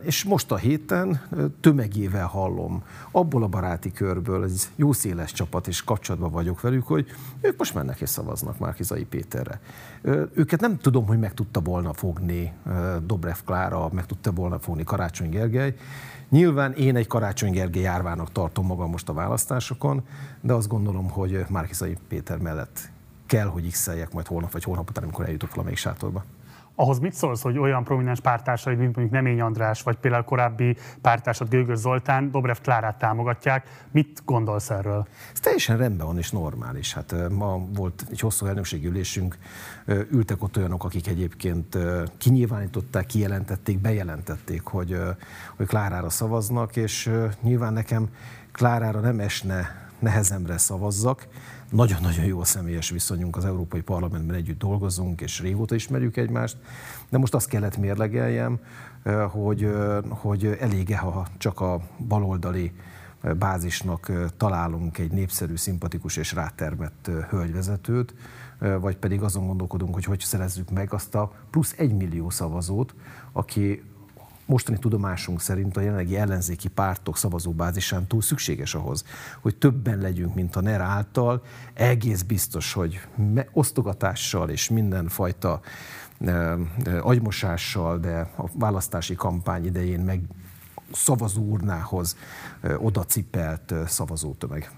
És most a héten tömegével hallom, abból a baráti körből, ez jó széles csapat, és kapcsolatban vagyok velük, hogy ők most mennek és szavaznak Márkizai Péterre. Őket nem tudom, hogy meg tudta volna fogni Dobrev Klára, meg tudta volna fogni Karácsony Gergely. Nyilván én egy Karácsony Gergely járvának tartom magam most a választásokon, de azt gondolom, hogy Márkizai Péter mellett kell, hogy x majd holnap vagy holnap után, amikor eljutok valamelyik sátorba. Ahhoz mit szólsz, hogy olyan prominens pártársaid, mint mondjuk Nemény András, vagy például korábbi pártársad Gőgös Zoltán, Dobrev Klárát támogatják. Mit gondolsz erről? Ez teljesen rendben van és normális. Hát ma volt egy hosszú elnökségi ülésünk, ültek ott olyanok, akik egyébként kinyilvánították, kijelentették, bejelentették, hogy, hogy Klárára szavaznak, és nyilván nekem Klárára nem esne nehezemre szavazzak, nagyon-nagyon jó a személyes viszonyunk, az Európai Parlamentben együtt dolgozunk, és régóta ismerjük egymást, de most azt kellett mérlegeljem, hogy, hogy elége, ha csak a baloldali bázisnak találunk egy népszerű, szimpatikus és rátermett hölgyvezetőt, vagy pedig azon gondolkodunk, hogy hogy szerezzük meg azt a plusz egy millió szavazót, aki mostani tudomásunk szerint a jelenlegi ellenzéki pártok szavazóbázisán túl szükséges ahhoz, hogy többen legyünk, mint a NER által. Egész biztos, hogy osztogatással és mindenfajta agymosással, de a választási kampány idején meg szavazóurnához oda cipelt szavazótömeg.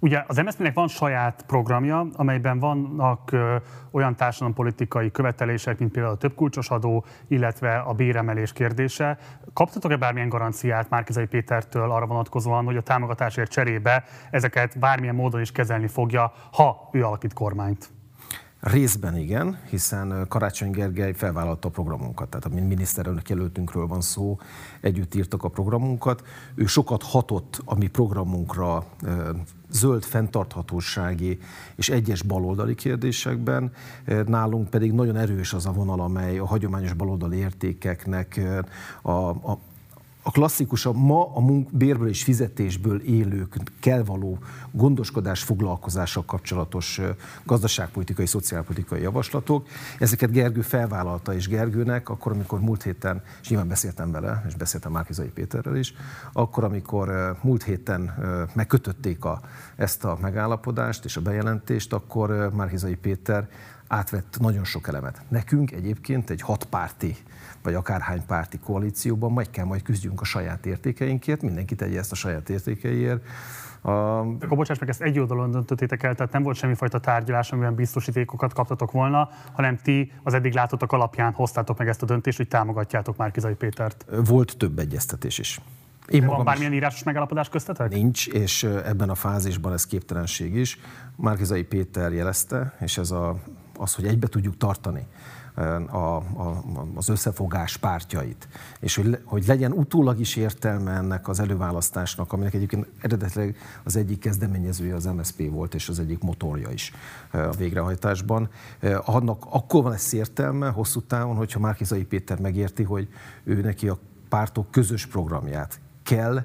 Ugye az MSZP-nek van saját programja, amelyben vannak ö, olyan társadalompolitikai követelések, mint például a többkulcsos adó, illetve a béremelés kérdése. Kaptatok-e bármilyen garanciát Márkizai Pétertől arra vonatkozóan, hogy a támogatásért cserébe ezeket bármilyen módon is kezelni fogja, ha ő alakít kormányt? Részben igen, hiszen Karácsony Gergely felvállalta a programunkat, tehát a miniszterelnök jelöltünkről van szó, együtt írtak a programunkat. Ő sokat hatott a mi programunkra zöld fenntarthatósági és egyes baloldali kérdésekben, nálunk pedig nagyon erős az a vonal, amely a hagyományos baloldali értékeknek a, a a klasszikus, a ma a munk, bérből és fizetésből élők kell való gondoskodás, foglalkozással kapcsolatos gazdaságpolitikai, szociálpolitikai javaslatok. Ezeket Gergő felvállalta, és Gergőnek akkor, amikor múlt héten, és nyilván beszéltem vele, és beszéltem Márkizai Péterrel is, akkor, amikor múlt héten megkötötték a, ezt a megállapodást és a bejelentést, akkor Márkizai Péter átvett nagyon sok elemet. Nekünk egyébként egy hatpárti vagy akárhány párti koalícióban majd kell majd küzdjünk a saját értékeinkért, mindenki tegye ezt a saját értékeiért. A... Akkor bocsáss meg, ezt egy oldalon döntöttétek el, tehát nem volt semmifajta tárgyalás, amiben biztosítékokat kaptatok volna, hanem ti az eddig látottak alapján hoztátok meg ezt a döntést, hogy támogatjátok Márkizai Pétert. Volt több egyeztetés is. Én van bármilyen írásos megállapodás köztetek? Nincs, és ebben a fázisban ez képtelenség is. Márkizai Péter jelezte, és ez a, az, hogy egybe tudjuk tartani a, a, az összefogás pártjait, és hogy, hogy legyen utólag is értelme ennek az előválasztásnak, aminek egyébként eredetileg az egyik kezdeményezője az MSZP volt, és az egyik motorja is a végrehajtásban. Annak akkor van ez értelme hosszú távon, hogyha Márkizai Péter megérti, hogy ő neki a pártok közös programját kell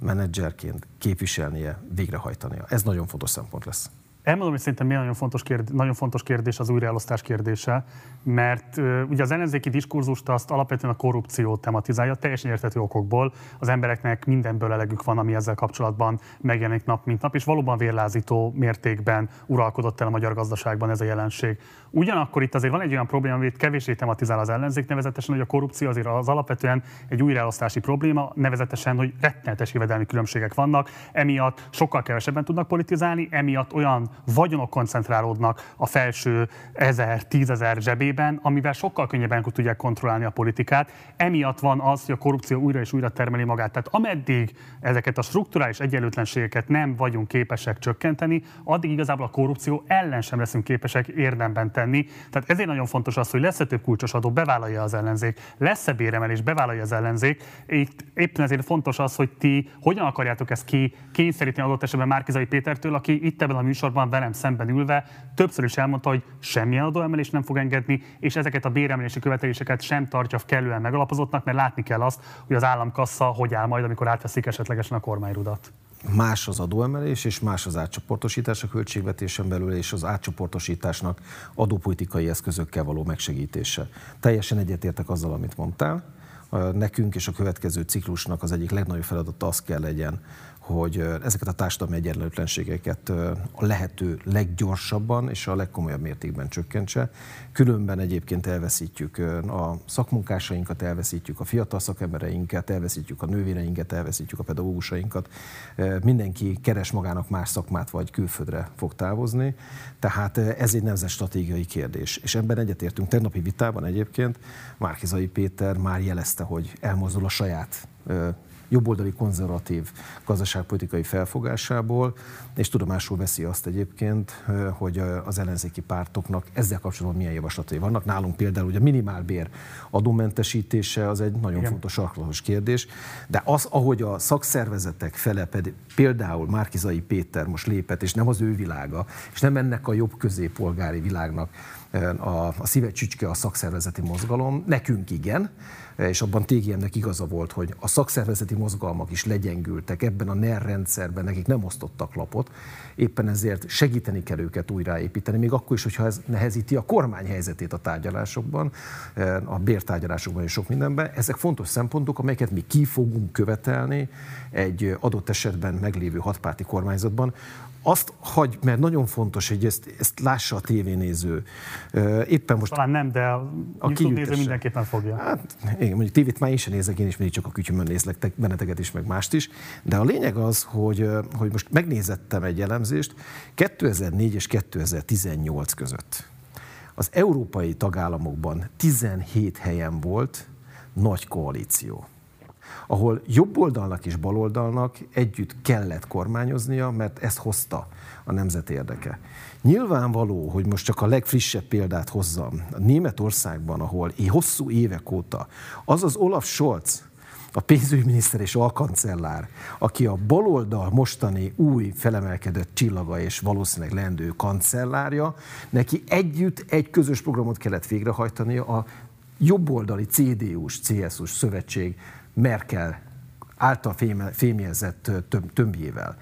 menedzserként képviselnie, végrehajtania. Ez nagyon fontos szempont lesz. Elmondom, hogy szerintem mi nagyon fontos, kérdés, nagyon fontos kérdés az újraelosztás kérdése, mert uh, ugye az ellenzéki diskurzust azt alapvetően a korrupció tematizálja, teljesen érthető okokból. Az embereknek mindenből elegük van, ami ezzel kapcsolatban megjelenik nap mint nap, és valóban vérlázító mértékben uralkodott el a magyar gazdaságban ez a jelenség. Ugyanakkor itt azért van egy olyan probléma, amit kevésbé tematizál az ellenzék, nevezetesen, hogy a korrupció azért az alapvetően egy újraelosztási probléma, nevezetesen, hogy rettenetes jövedelmi különbségek vannak, emiatt sokkal kevesebben tudnak politizálni, emiatt olyan vagyonok koncentrálódnak a felső ezer, tízezer zsebében, amivel sokkal könnyebben tudják kontrollálni a politikát. Emiatt van az, hogy a korrupció újra és újra termeli magát. Tehát ameddig ezeket a strukturális egyenlőtlenségeket nem vagyunk képesek csökkenteni, addig igazából a korrupció ellen sem leszünk képesek érdemben tenni. Tehát ezért nagyon fontos az, hogy lesz-e több kulcsos adó, bevállalja az ellenzék, lesz-e béremelés, bevállalja az ellenzék. Itt éppen ezért fontos az, hogy ti hogyan akarjátok ezt ki kényszeríteni adott esetben Márkizai Pétertől, aki itt ebben a műsorban van velem szemben ülve, többször is elmondta, hogy semmilyen adóemelés nem fog engedni, és ezeket a béremelési követeléseket sem tartja kellően megalapozottnak, mert látni kell azt, hogy az államkassa hogy áll majd, amikor átveszik esetlegesen a kormányrudat más az adóemelés, és más az átcsoportosítás a költségvetésen belül, és az átcsoportosításnak adópolitikai eszközökkel való megsegítése. Teljesen egyetértek azzal, amit mondtál. Nekünk és a következő ciklusnak az egyik legnagyobb feladata az kell legyen, hogy ezeket a társadalmi egyenlőtlenségeket a lehető leggyorsabban és a legkomolyabb mértékben csökkentse. Különben egyébként elveszítjük a szakmunkásainkat, elveszítjük a fiatal szakembereinket, elveszítjük a nővéreinket, elveszítjük a pedagógusainkat. Mindenki keres magának más szakmát, vagy külföldre fog távozni. Tehát ez egy nemzet stratégiai kérdés. És ebben egyetértünk. Tegnapi vitában egyébként Márkizai Péter már jelezte, hogy elmozdul a saját jobboldali konzervatív gazdaságpolitikai felfogásából, és tudomásul veszi azt egyébként, hogy az ellenzéki pártoknak ezzel kapcsolatban milyen javaslatai vannak. Nálunk például ugye a minimálbér adómentesítése az egy nagyon Igen. fontos sarkalatos kérdés, de az, ahogy a szakszervezetek fele pedig, például Márkizai Péter most lépett, és nem az ő világa, és nem ennek a jobb középolgári világnak a, a szíve csücske a szakszervezeti mozgalom, nekünk igen, és abban TGM-nek igaza volt, hogy a szakszervezeti mozgalmak is legyengültek ebben a NER rendszerben, nekik nem osztottak lapot, éppen ezért segíteni kell őket újraépíteni, még akkor is, hogyha ez nehezíti a kormány helyzetét a tárgyalásokban, a bértárgyalásokban és sok mindenben. Ezek fontos szempontok, amelyeket mi ki fogunk követelni egy adott esetben meglévő hatpárti kormányzatban, azt hagy, mert nagyon fontos, hogy ezt, ezt lássa a tévénéző. Éppen most... Talán nem, de a, a néző mindenképpen fogja. Hát, igen, mondjuk tévét már én sem nézek, én is mindig csak a kütyümön nézlek benneteket is, meg mást is. De a lényeg az, hogy, hogy most megnézettem egy elemzést 2004 és 2018 között. Az európai tagállamokban 17 helyen volt nagy koalíció ahol jobb oldalnak és baloldalnak együtt kellett kormányoznia, mert ezt hozta a nemzet érdeke. Nyilvánvaló, hogy most csak a legfrissebb példát hozzam. A Németországban, ahol hosszú évek óta az az Olaf Scholz, a pénzügyminiszter és alkancellár, aki a baloldal mostani új felemelkedett csillaga és valószínűleg lendő kancellárja, neki együtt egy közös programot kellett végrehajtania a jobboldali CDU-s, CSU-s szövetség Merkel által fémjelzett tömbjével.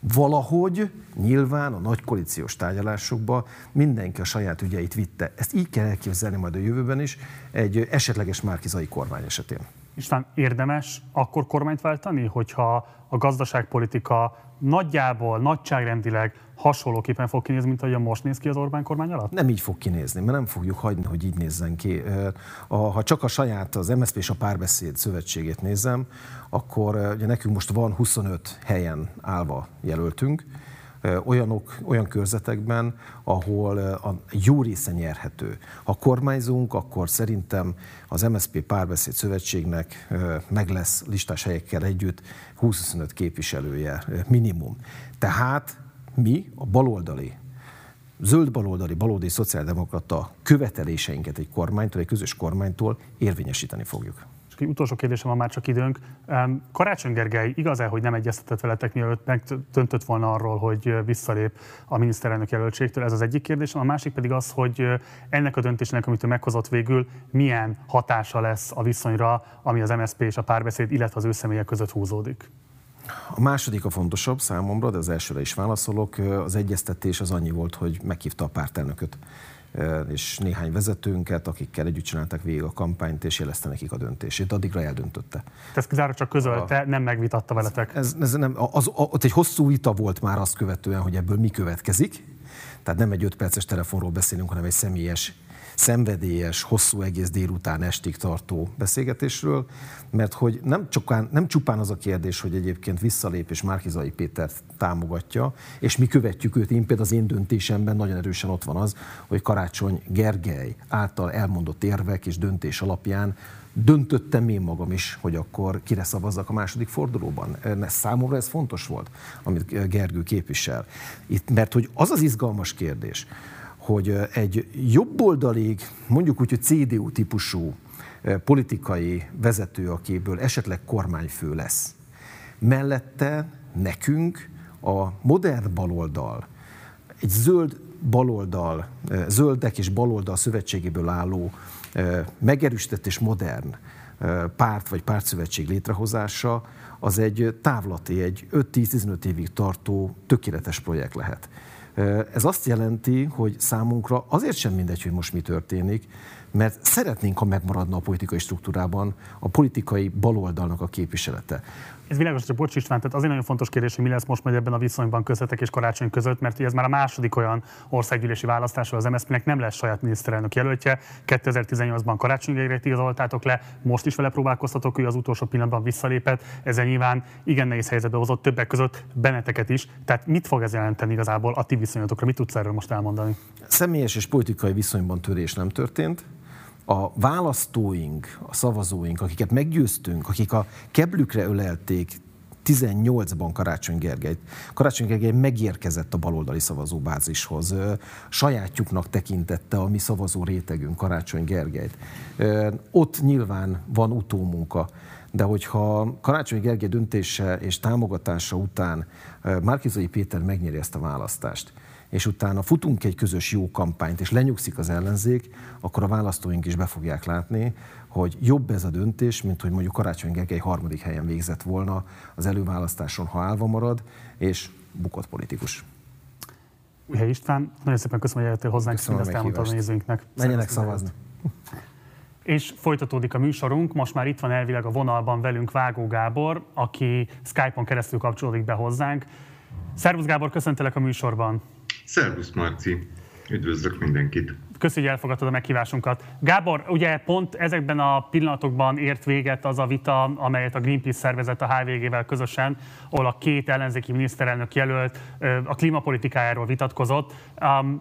Valahogy nyilván a nagy koalíciós tárgyalásokban mindenki a saját ügyeit vitte. Ezt így kell elképzelni majd a jövőben is egy esetleges márkizai kormány esetén. István, érdemes akkor kormányt váltani, hogyha a gazdaságpolitika nagyjából, nagyságrendileg hasonlóképpen fog kinézni, mint ahogy most néz ki az Orbán kormány alatt? Nem így fog kinézni, mert nem fogjuk hagyni, hogy így nézzen ki. Ha csak a saját, az MSZP és a Párbeszéd szövetségét nézem, akkor ugye nekünk most van 25 helyen állva jelöltünk, olyanok, olyan körzetekben, ahol a jó része nyerhető. Ha kormányzunk, akkor szerintem az MSZP Párbeszéd Szövetségnek meg lesz listás helyekkel együtt 25 képviselője minimum. Tehát mi, a baloldali, zöld baloldali, balódi szociáldemokrata követeléseinket egy kormánytól, egy közös kormánytól érvényesíteni fogjuk. És utolsó kérdésem van már csak időnk. Karácsony Gergely igaz-e, hogy nem egyeztetett veletek, mielőtt megtöntött volna arról, hogy visszalép a miniszterelnök jelöltségtől? Ez az egyik kérdésem. A másik pedig az, hogy ennek a döntésnek, amit ő meghozott végül, milyen hatása lesz a viszonyra, ami az MSZP és a párbeszéd, illetve az ő személyek között húzódik? A második a fontosabb számomra, de az elsőre is válaszolok. Az egyeztetés az annyi volt, hogy meghívta a pártelnököt és néhány vezetőnket, akikkel együtt csináltak végig a kampányt, és jelezte nekik a döntését. Addigra eldöntötte. Ez kizárólag csak közölte, a, nem megvitatta veletek? Ez, ez nem, az, ott egy hosszú vita volt már azt követően, hogy ebből mi következik. Tehát nem egy öt perces telefonról beszélünk, hanem egy személyes szenvedélyes, hosszú egész délután estig tartó beszélgetésről, mert hogy nem csupán, nem csupán az a kérdés, hogy egyébként visszalép és Márkizai Péter támogatja, és mi követjük őt, én például az én döntésemben nagyon erősen ott van az, hogy Karácsony Gergely által elmondott érvek és döntés alapján döntöttem én magam is, hogy akkor kire szavazzak a második fordulóban. Számomra ez fontos volt, amit Gergő képvisel. Itt, mert hogy az az izgalmas kérdés, hogy egy jobboldali, mondjuk úgy, hogy CDU típusú politikai vezető, akiből esetleg kormányfő lesz, mellette nekünk a modern baloldal, egy zöld baloldal, zöldek és baloldal szövetségéből álló megerősített és modern párt vagy pártszövetség létrehozása, az egy távlati, egy 5-10-15 évig tartó tökéletes projekt lehet. Ez azt jelenti, hogy számunkra azért sem mindegy, hogy most mi történik, mert szeretnénk, ha megmaradna a politikai struktúrában a politikai baloldalnak a képviselete. Ez világos, hogy Bocs István, tehát azért nagyon fontos kérdés, hogy mi lesz most majd ebben a viszonyban közöttek és karácsony között, mert ez már a második olyan országgyűlési választás, az MSZP-nek nem lesz saját miniszterelnök jelöltje. 2018-ban karácsony Gergelyt igazoltátok le, most is vele próbálkoztatok, ő az utolsó pillanatban visszalépett, ezzel nyilván igen nehéz helyzetbe hozott többek között benneteket is. Tehát mit fog ez jelenteni igazából a ti viszonyatokra? Mit tudsz erről most elmondani? Személyes és politikai viszonyban törés nem történt a választóink, a szavazóink, akiket meggyőztünk, akik a keblükre ölelték 18-ban Karácsony Gergelyt. Karácsony Gergely megérkezett a baloldali szavazóbázishoz. Sajátjuknak tekintette a mi szavazó rétegünk Karácsony Gergelyt. Ott nyilván van utómunka, de hogyha Karácsony Gergely döntése és támogatása után Márkizai Péter megnyeri ezt a választást, és utána futunk egy közös jó kampányt, és lenyugszik az ellenzék, akkor a választóink is be fogják látni, hogy jobb ez a döntés, mint hogy mondjuk Karácsony Gergely harmadik helyen végzett volna az előválasztáson, ha állva marad, és bukott politikus. Újhely István, nagyon szépen köszönöm, hogy eljöttél hozzánk, és mindezt elmondtad a nézőinknek. Menjenek szavazni. És folytatódik a műsorunk, most már itt van elvileg a vonalban velünk Vágó Gábor, aki Skype-on keresztül kapcsolódik be hozzánk. Szervusz Gábor, köszöntelek a műsorban. Szervusz Marci, üdvözlök mindenkit. Köszönjük, hogy elfogadtad a meghívásunkat. Gábor, ugye pont ezekben a pillanatokban ért véget az a vita, amelyet a Greenpeace szervezett a HVG-vel közösen, ahol a két ellenzéki miniszterelnök jelölt a klímapolitikájáról vitatkozott.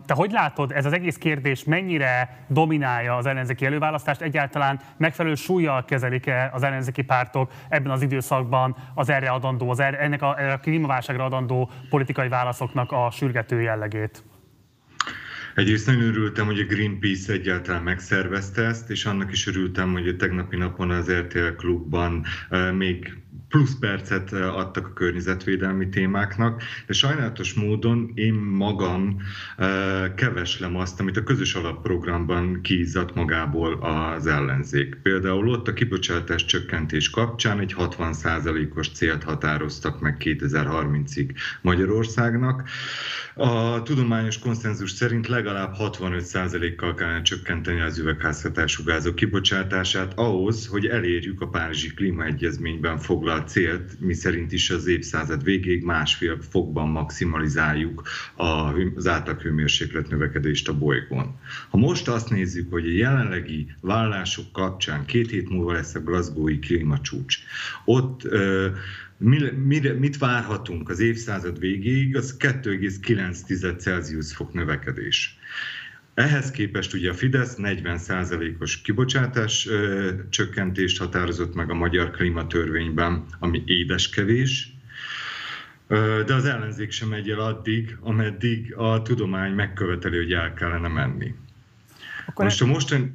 Te hogy látod, ez az egész kérdés mennyire dominálja az ellenzéki előválasztást? Egyáltalán megfelelő súlyjal kezelik-e az ellenzéki pártok ebben az időszakban az erre adandó, az erre, ennek a, a klímaválságra adandó politikai válaszoknak a sürgető jellegét? Egyrészt nagyon örültem, hogy a Greenpeace egyáltalán megszervezte ezt, és annak is örültem, hogy a tegnapi napon az RTL klubban még plusz percet adtak a környezetvédelmi témáknak, de sajnálatos módon én magam keveslem azt, amit a közös alapprogramban kiizzadt magából az ellenzék. Például ott a kibocsátás csökkentés kapcsán egy 60%-os célt határoztak meg 2030-ig Magyarországnak. A tudományos konszenzus szerint legalább 65%-kal kellene csökkenteni az üvegházhatású gázok kibocsátását ahhoz, hogy elérjük a Párizsi Klímaegyezményben foglalt célt, mi szerint is az évszázad végéig másfél fokban maximalizáljuk az átlaghőmérséklet növekedést a bolygón. Ha most azt nézzük, hogy a jelenlegi vállások kapcsán két hét múlva lesz a Glasgow-i klímacsúcs, ott mit várhatunk az évszázad végéig, az 2,9 Celsius fok növekedés. Ehhez képest ugye a Fidesz 40%-os kibocsátás ö, csökkentést határozott meg a magyar klímatörvényben, ami édeskevés, ö, de az ellenzék sem megy el addig, ameddig a tudomány megköveteli, hogy el kellene menni. Akkor Most a mostani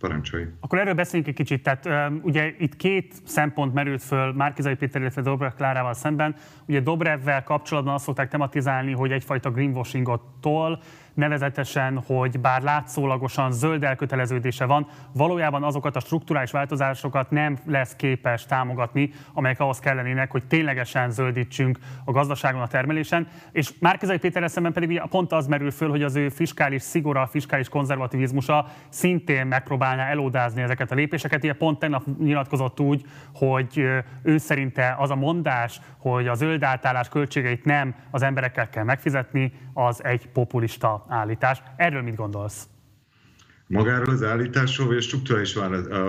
Parancsolj. Akkor erről beszéljünk egy kicsit. Tehát ugye itt két szempont merült föl Márkizai Péter, illetve Dobrev Klárával szemben. Ugye Dobrevvel kapcsolatban azt szokták tematizálni, hogy egyfajta greenwashingot tol, nevezetesen, hogy bár látszólagosan zöld elköteleződése van, valójában azokat a strukturális változásokat nem lesz képes támogatni, amelyek ahhoz kellenének, hogy ténylegesen zöldítsünk a gazdaságon, a termelésen. És Márkizai Péter szemben pedig ugye pont az merül föl, hogy az ő fiskális szigora, fiskális konzervativizmusa szintén megpróbálná elódázni ezeket a lépéseket. Ugye pont tegnap nyilatkozott úgy, hogy ő szerinte az a mondás, hogy a zöld átállás költségeit nem az emberekkel kell megfizetni, az egy populista állítás. Erről mit gondolsz? Magáról az állításról, vagy a strukturális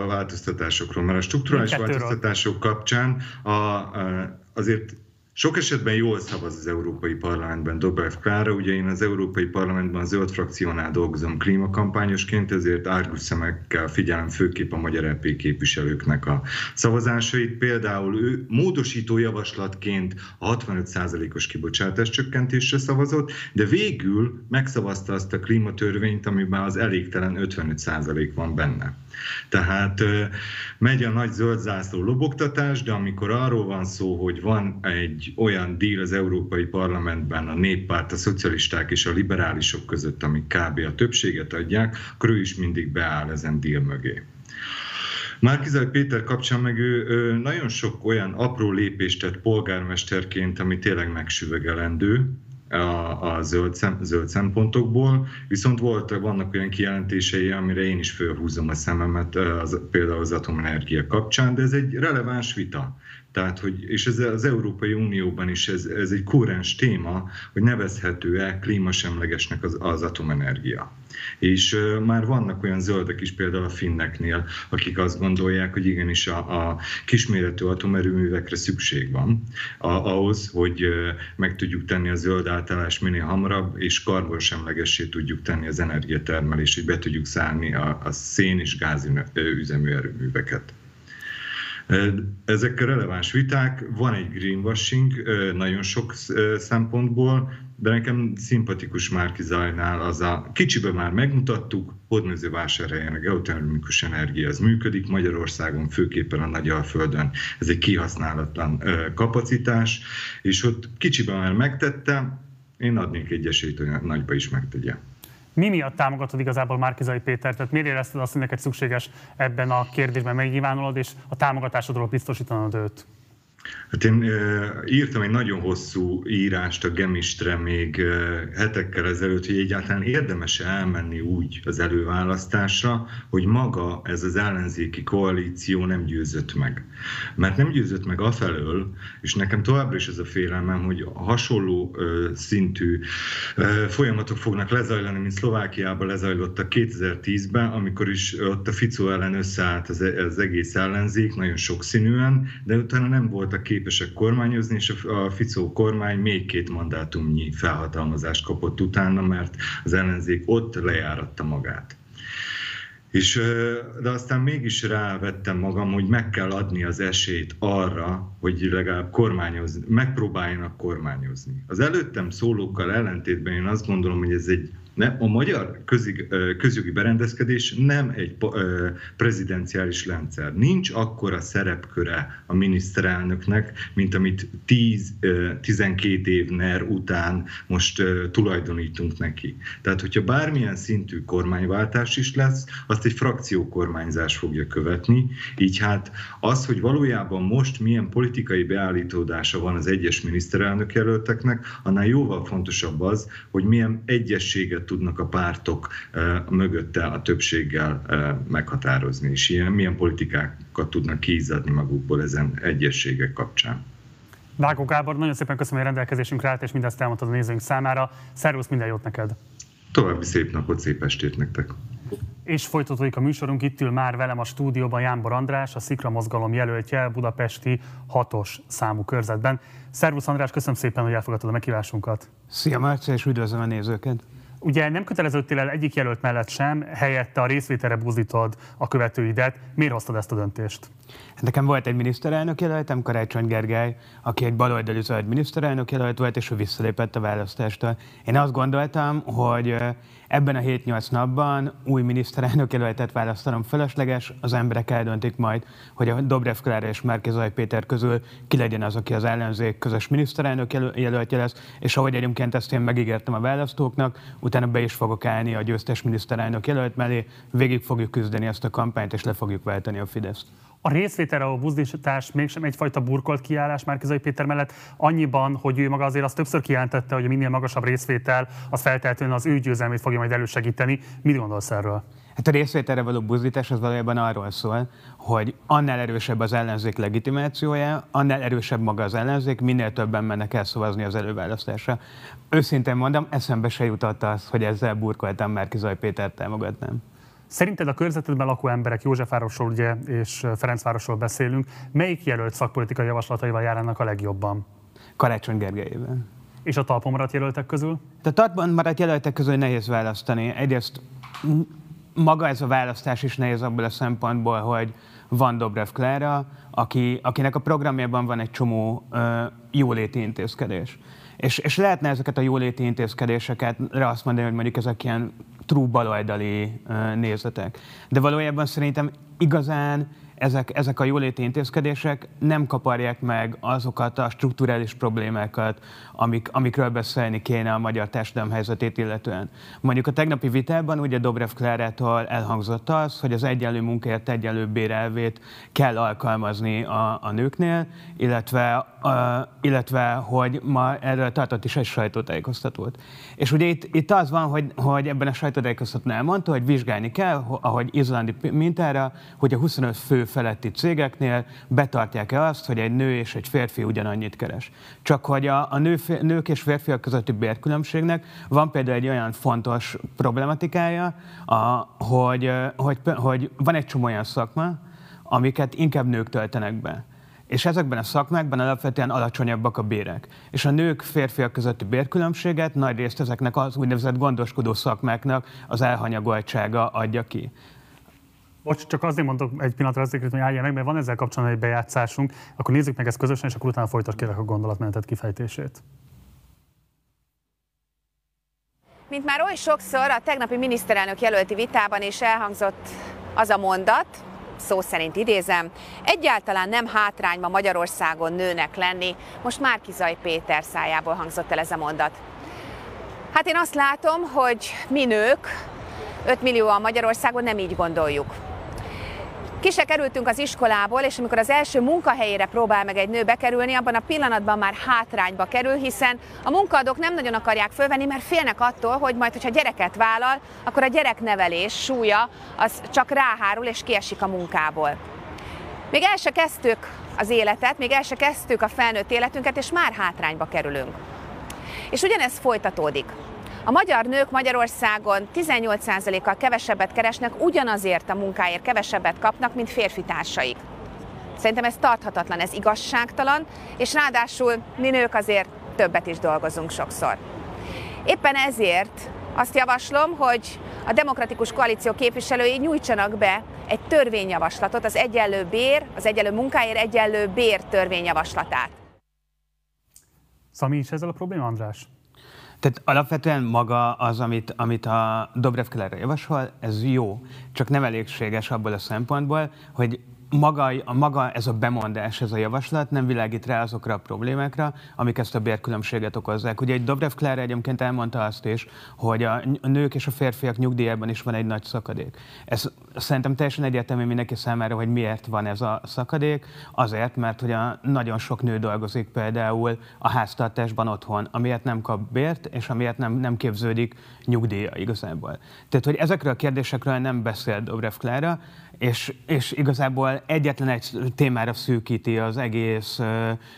változtatásokról? Mert a strukturális változtatások kapcsán a, a, azért sok esetben jól szavaz az Európai Parlamentben Dobrev Klára, ugye én az Európai Parlamentben a zöld frakciónál dolgozom klímakampányosként, ezért árgus szemekkel figyelem főképp a magyar EP képviselőknek a szavazásait. Például ő módosító javaslatként a 65%-os kibocsátás csökkentésre szavazott, de végül megszavazta azt a klímatörvényt, amiben az elégtelen 55% van benne. Tehát megy a nagy zöld zászló lobogtatás, de amikor arról van szó, hogy van egy olyan díl az Európai Parlamentben a néppárt, a szocialisták és a liberálisok között, amik kb. a többséget adják, akkor ő is mindig beáll ezen díl mögé. Márkizaj Péter kapcsán meg ő, ő nagyon sok olyan apró lépést tett polgármesterként, ami tényleg megsüvegelendő, a, a zöld, szem, zöld szempontokból, viszont voltak, vannak olyan kijelentései, amire én is fölhúzom a szememet, az, például az atomenergia kapcsán, de ez egy releváns vita. Tehát, hogy, és ez az Európai Unióban is ez, ez egy kórens téma, hogy nevezhető-e klímasemlegesnek az, az atomenergia. És már vannak olyan zöldek is, például a finneknél, akik azt gondolják, hogy igenis a, a kisméretű atomerőművekre szükség van a, ahhoz, hogy meg tudjuk tenni a zöld átállás minél hamarabb, és karbonsemlegessé tudjuk tenni az energiatermelést, hogy be tudjuk szállni a, a szén és gáz üzemű erőműveket. Ezek releváns viták, van egy greenwashing nagyon sok szempontból, de nekem szimpatikus Márki Zajnál az a kicsibe már megmutattuk, Hódmezővásárhelyen a geotermikus energia az működik, Magyarországon főképpen a Nagyalföldön ez egy kihasználatlan kapacitás, és ott kicsibe már megtette, én adnék egy esélyt, hogy nagyba is megtegye. Mi miatt támogatod igazából Márkizai Péter? Tehát miért érezted azt, hogy neked szükséges ebben a kérdésben megnyilvánulod, és a támogatásodról biztosítanod őt? Hát én írtam egy nagyon hosszú írást a Gemistre még hetekkel ezelőtt, hogy egyáltalán érdemes elmenni úgy az előválasztásra, hogy maga ez az ellenzéki koalíció nem győzött meg. Mert nem győzött meg afelől, és nekem továbbra is ez a félelmem, hogy hasonló szintű folyamatok fognak lezajlani, mint Szlovákiában lezajlottak 2010-ben, amikor is ott a Ficó ellen összeállt az, az egész ellenzék, nagyon sokszínűen, de utána nem voltak képesek kormányozni, és a Ficó kormány még két mandátumnyi felhatalmazást kapott utána, mert az ellenzék ott lejáratta magát. És, de aztán mégis rávettem magam, hogy meg kell adni az esélyt arra, hogy legalább kormányozni, megpróbáljanak kormányozni. Az előttem szólókkal ellentétben én azt gondolom, hogy ez egy nem, a magyar közig, közjogi berendezkedés nem egy prezidenciális rendszer. Nincs akkora szerepköre a miniszterelnöknek, mint amit 10-12 év NER után most tulajdonítunk neki. Tehát, hogyha bármilyen szintű kormányváltás is lesz, azt egy frakciókormányzás fogja követni. Így hát az, hogy valójában most milyen politikai beállítódása van az egyes miniszterelnök jelölteknek, annál jóval fontosabb az, hogy milyen egyességet tudnak a pártok mögötte a többséggel meghatározni, és ilyen, milyen politikákat tudnak kiizzadni magukból ezen egyességek kapcsán. Vágó Gábor, nagyon szépen köszönöm, hogy rendelkezésünkre állt, és mindezt elmondtad a nézőink számára. Szervusz, minden jót neked! További szép napot, szép estét nektek! És folytatódik a műsorunk, itt ül már velem a stúdióban Jánbor András, a Szikra Mozgalom jelöltje budapesti hatos számú körzetben. Szervusz András, köszönöm szépen, hogy elfogadtad a meghívásunkat. Szia Márcia, és üdvözlöm a nézőket! Ugye nem köteleződtél el egyik jelölt mellett sem, helyette a részvételre buzdítod a követőidet. Miért hoztad ezt a döntést? Nekem volt egy miniszterelnök jelöltem, Karácsony Gergely, aki egy baloldali zöld miniszterelnök jelölt volt, és ő visszalépett a választástól. Én azt gondoltam, hogy ebben a 7-8 napban új miniszterelnök jelöltet választanom fölösleges, az emberek eldöntik majd, hogy a Dobrev Klára és Márkizaj Péter közül ki legyen az, aki az ellenzék közös miniszterelnök jelöltje lesz, és ahogy egyébként ezt én megígértem a választóknak, utána be is fogok állni a győztes miniszterelnök jelölt mellé, végig fogjuk küzdeni ezt a kampányt, és le fogjuk váltani a Fideszt. A részvételre a buzdítás mégsem egyfajta burkolt kiállás Márkizai Péter mellett, annyiban, hogy ő maga azért azt többször kijelentette, hogy a minél magasabb részvétel, az feltétlenül az ő győzelmét fogja majd elősegíteni. Mit gondolsz erről? Hát a részvételre való buzdítás az valójában arról szól, hogy annál erősebb az ellenzék legitimációja, annál erősebb maga az ellenzék, minél többen mennek el szavazni az előválasztásra. Őszintén mondom, eszembe se jutott az, hogy ezzel burkoltam Márkizaj Pétert támogatnám. Szerinted a körzetedben lakó emberek, Józsefvárosról ugye, és Ferencvárosról beszélünk, melyik jelölt szakpolitikai javaslataival járnak a legjobban? Karácsony Gergelyével. És a talpon maradt jelöltek közül? A talpon maradt jelöltek közül nehéz választani. Egyrészt maga ez a választás is nehéz abból a szempontból, hogy van Dobrev Klára, aki, akinek a programjában van egy csomó uh, jóléti intézkedés. És, és lehetne ezeket a jóléti intézkedéseket azt mondani, hogy mondjuk ezek ilyen true baloldali nézetek. De valójában szerintem igazán ezek, ezek a jóléti intézkedések nem kaparják meg azokat a strukturális problémákat, amik, amikről beszélni kéne a magyar társadalom helyzetét illetően. Mondjuk a tegnapi vitában ugye Dobrev Klárától elhangzott az, hogy az egyenlő munkáért egyenlő bérelvét kell alkalmazni a, a nőknél, illetve, a, illetve hogy ma erről tartott is egy sajtótájékoztatót. És ugye itt, itt az van, hogy, hogy ebben a sajtótájékoztatón elmondta, hogy vizsgálni kell, ahogy izlandi mintára, hogy a 25 fő feletti cégeknél betartják-e azt, hogy egy nő és egy férfi ugyanannyit keres. Csak hogy a, a nő, nők és férfiak közötti bérkülönbségnek van például egy olyan fontos problematikája, a, hogy, hogy, hogy van egy csomó olyan szakma, amiket inkább nők töltenek be. És ezekben a szakmákban alapvetően alacsonyabbak a bérek. És a nők, férfiak közötti bérkülönbséget nagy részt ezeknek az úgynevezett gondoskodó szakmáknak az elhanyagoltsága adja ki. Bocs, csak azért mondok egy pillanatra azért, hogy állja meg, mert van ezzel kapcsolatban egy bejátszásunk, akkor nézzük meg ezt közösen, és akkor utána folytat kérek a gondolatmenetet kifejtését. Mint már oly sokszor a tegnapi miniszterelnök jelölti vitában is elhangzott az a mondat, szó szerint idézem, egyáltalán nem hátrányba Magyarországon nőnek lenni, most már Kizaj Péter szájából hangzott el ez a mondat. Hát én azt látom, hogy mi nők, 5 millióan Magyarországon nem így gondoljuk. Ki se kerültünk az iskolából, és amikor az első munkahelyére próbál meg egy nő bekerülni, abban a pillanatban már hátrányba kerül, hiszen a munkaadók nem nagyon akarják fölvenni, mert félnek attól, hogy majd, hogyha gyereket vállal, akkor a gyereknevelés súlya az csak ráhárul és kiesik a munkából. Még el se kezdtük az életet, még el se kezdtük a felnőtt életünket, és már hátrányba kerülünk. És ugyanez folytatódik. A magyar nők Magyarországon 18%-kal kevesebbet keresnek, ugyanazért a munkáért kevesebbet kapnak, mint férfi társaik. Szerintem ez tarthatatlan, ez igazságtalan, és ráadásul mi nők azért többet is dolgozunk sokszor. Éppen ezért azt javaslom, hogy a Demokratikus Koalíció képviselői nyújtsanak be egy törvényjavaslatot, az egyenlő bér, az egyenlő munkáért egyenlő bér törvényjavaslatát. Szami, is ezzel a probléma, András? Tehát alapvetően maga az, amit, amit a Dobrev Keller javasol, ez jó, csak nem elégséges abból a szempontból, hogy maga, a maga ez a bemondás, ez a javaslat nem világít rá azokra a problémákra, amik ezt a bérkülönbséget okozzák. Ugye egy Dobrev Klára egyébként elmondta azt is, hogy a nők és a férfiak nyugdíjában is van egy nagy szakadék. Ez szerintem teljesen egyértelmű mindenki számára, hogy miért van ez a szakadék. Azért, mert hogy a nagyon sok nő dolgozik például a háztartásban otthon, amiért nem kap bért, és amiért nem, nem képződik nyugdíja igazából. Tehát, hogy ezekről a kérdésekről nem beszél Dobrev Klára, és, és igazából egyetlen egy témára szűkíti az egész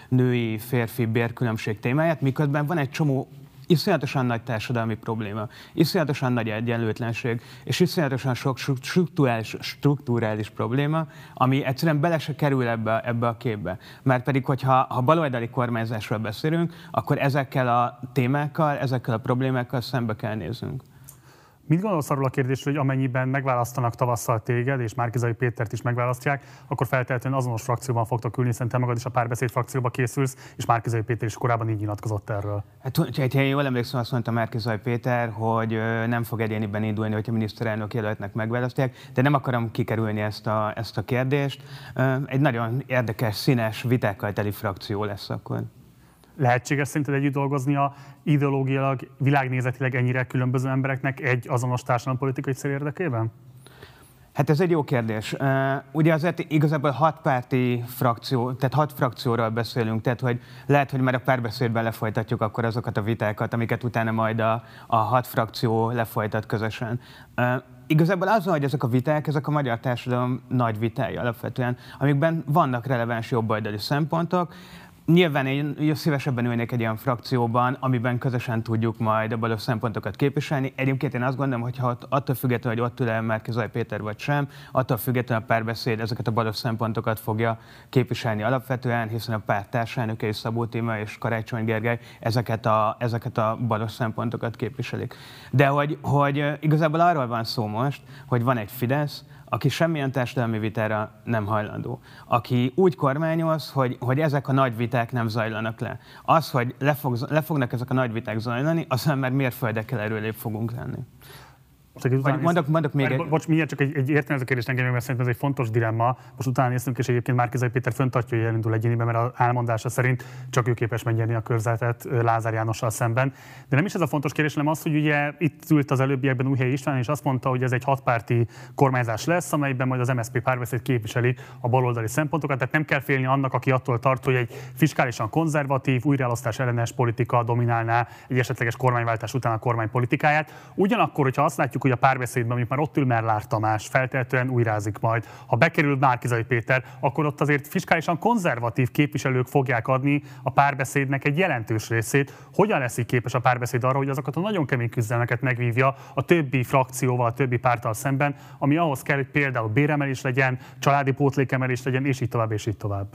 női-férfi bérkülönbség témáját, miközben van egy csomó iszonyatosan nagy társadalmi probléma, iszonyatosan nagy egyenlőtlenség, és iszonyatosan sok struktúrális, struktúrális probléma, ami egyszerűen bele se kerül ebbe, ebbe a képbe. Mert pedig, hogyha ha baloldali kormányzásról beszélünk, akkor ezekkel a témákkal, ezekkel a problémákkal szembe kell néznünk. Mit gondolsz arról a kérdésről, hogy amennyiben megválasztanak tavasszal téged, és Márkizai Pétert is megválasztják, akkor feltétlenül azonos frakcióban fogtok ülni, hiszen te magad is a párbeszéd frakcióba készülsz, és Márkizai Péter is korábban így nyilatkozott erről. Hát, ha én jól emlékszem, azt mondta Márkizai Péter, hogy nem fog egyéniben indulni, hogyha miniszterelnök jelöltnek megválasztják, de nem akarom kikerülni ezt a, ezt a kérdést. Egy nagyon érdekes, színes, vitákkal teli frakció lesz akkor. Lehetséges szerinted együtt dolgozni a ideológiailag, világnézetileg ennyire különböző embereknek egy azonos társadalompolitikai cél érdekében? Hát ez egy jó kérdés. Ugye azért igazából hat párti frakció, tehát hat frakcióról beszélünk, tehát hogy lehet, hogy már a párbeszédben lefolytatjuk akkor azokat a vitákat, amiket utána majd a, a hat frakció lefolytat közösen. Igazából az, hogy ezek a viták, ezek a magyar társadalom nagy vitái alapvetően, amikben vannak releváns jobboldali szempontok, Nyilván én szívesebben ülnék egy olyan frakcióban, amiben közösen tudjuk majd a balos szempontokat képviselni. Egyébként én azt gondolom, hogy ha attól függetlenül, hogy ott ül el Márkizaj Péter vagy sem, attól függetlenül a párbeszéd ezeket a balos szempontokat fogja képviselni alapvetően, hiszen a párt társelnöke és Szabó Tíma és Karácsony Gergely ezeket a, ezeket a balos szempontokat képviselik. De hogy, hogy igazából arról van szó most, hogy van egy Fidesz, aki semmilyen társadalmi vitára nem hajlandó, aki úgy kormányoz, hogy, hogy ezek a nagy viták nem zajlanak le. Az, hogy le, fog, ezek a nagy viták zajlani, aztán már mérföldekkel erőlébb fogunk lenni. Csak Vagy mondok, mondok még egy... Bocs, miért csak egy, egy értelmező kérdés engem, mert szerintem ez egy fontos dilemma. Most utána néztünk, és egyébként Márkizai Péter föntartja, hogy elindul egyénibe, mert az álmondása szerint csak ő képes megnyerni a körzetet Lázár Jánossal szemben. De nem is ez a fontos kérdés, hanem az, hogy ugye itt ült az előbbiekben Újhely István, és azt mondta, hogy ez egy hatpárti kormányzás lesz, amelyben majd az MSZP párbeszéd képviseli a baloldali szempontokat. Tehát nem kell félni annak, aki attól tart, hogy egy fiskálisan konzervatív, újraelosztás ellenes politika dominálná egy esetleges kormányváltás után a kormány politikáját. Ugyanakkor, hogyha azt látjuk, hogy a párbeszédben, mondjuk már ott ül Merlár Tamás, feltétlenül újrázik majd. Ha bekerül Márkizai Péter, akkor ott azért fiskálisan konzervatív képviselők fogják adni a párbeszédnek egy jelentős részét. Hogyan lesz képes a párbeszéd arra, hogy azokat a nagyon kemény küzdelmeket megvívja a többi frakcióval, a többi párttal szemben, ami ahhoz kell, hogy például béremelés legyen, családi pótlékemelés legyen, és így tovább, és így tovább.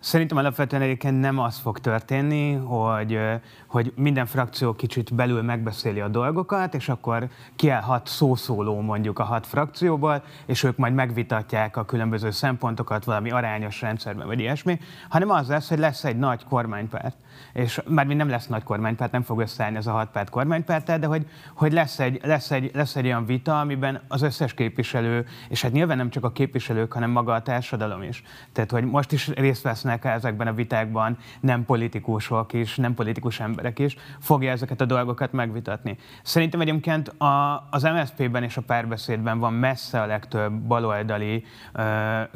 Szerintem alapvetően egyébként nem az fog történni, hogy, hogy minden frakció kicsit belül megbeszéli a dolgokat, és akkor kiállhat szószóló mondjuk a hat frakcióból, és ők majd megvitatják a különböző szempontokat valami arányos rendszerben, vagy ilyesmi, hanem az lesz, hogy lesz egy nagy kormánypárt És már mi nem lesz nagy kormánypárt, nem fog összeállni ez a hat párt kormánypárt, de hogy, hogy lesz, egy, lesz, egy, lesz egy olyan vita, amiben az összes képviselő, és hát nyilván nem csak a képviselők, hanem maga a társadalom is. Tehát, hogy most is részt vesznek ezekben a vitákban nem politikusok is, nem politikus emberek is, fogja ezeket a dolgokat megvitatni. Szerintem egyébként a, az MSZP-ben és a párbeszédben van messze a legtöbb baloldali uh,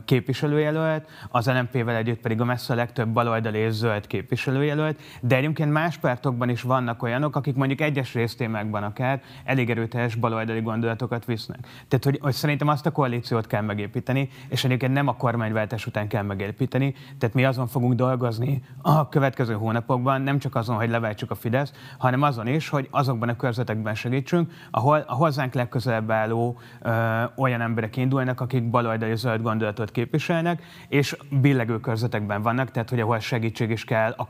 képviselőjelölt, az LMP-vel együtt pedig a messze a legtöbb baloldali és zöld képviselőjelölt, de egyébként más pártokban is vannak olyanok, akik mondjuk egyes résztémákban akár elég erőteljes baloldali gondolatokat visznek. Tehát, hogy, hogy szerintem azt a koalíciót kell megépíteni, és egyébként nem a kormányváltás után kell megépíteni. Tehát mi azon fogunk dolgozni a következő hónapokban, nem csak azon, hogy leváltsuk a Fidesz, hanem azon is, hogy azokban a körzetekben segítsünk, ahol a hozzánk legközelebb álló ö, olyan emberek indulnak, akik baloldali zöld gondolatot képviselnek, és billegő körzetekben vannak, tehát hogy ahol segítség is kell a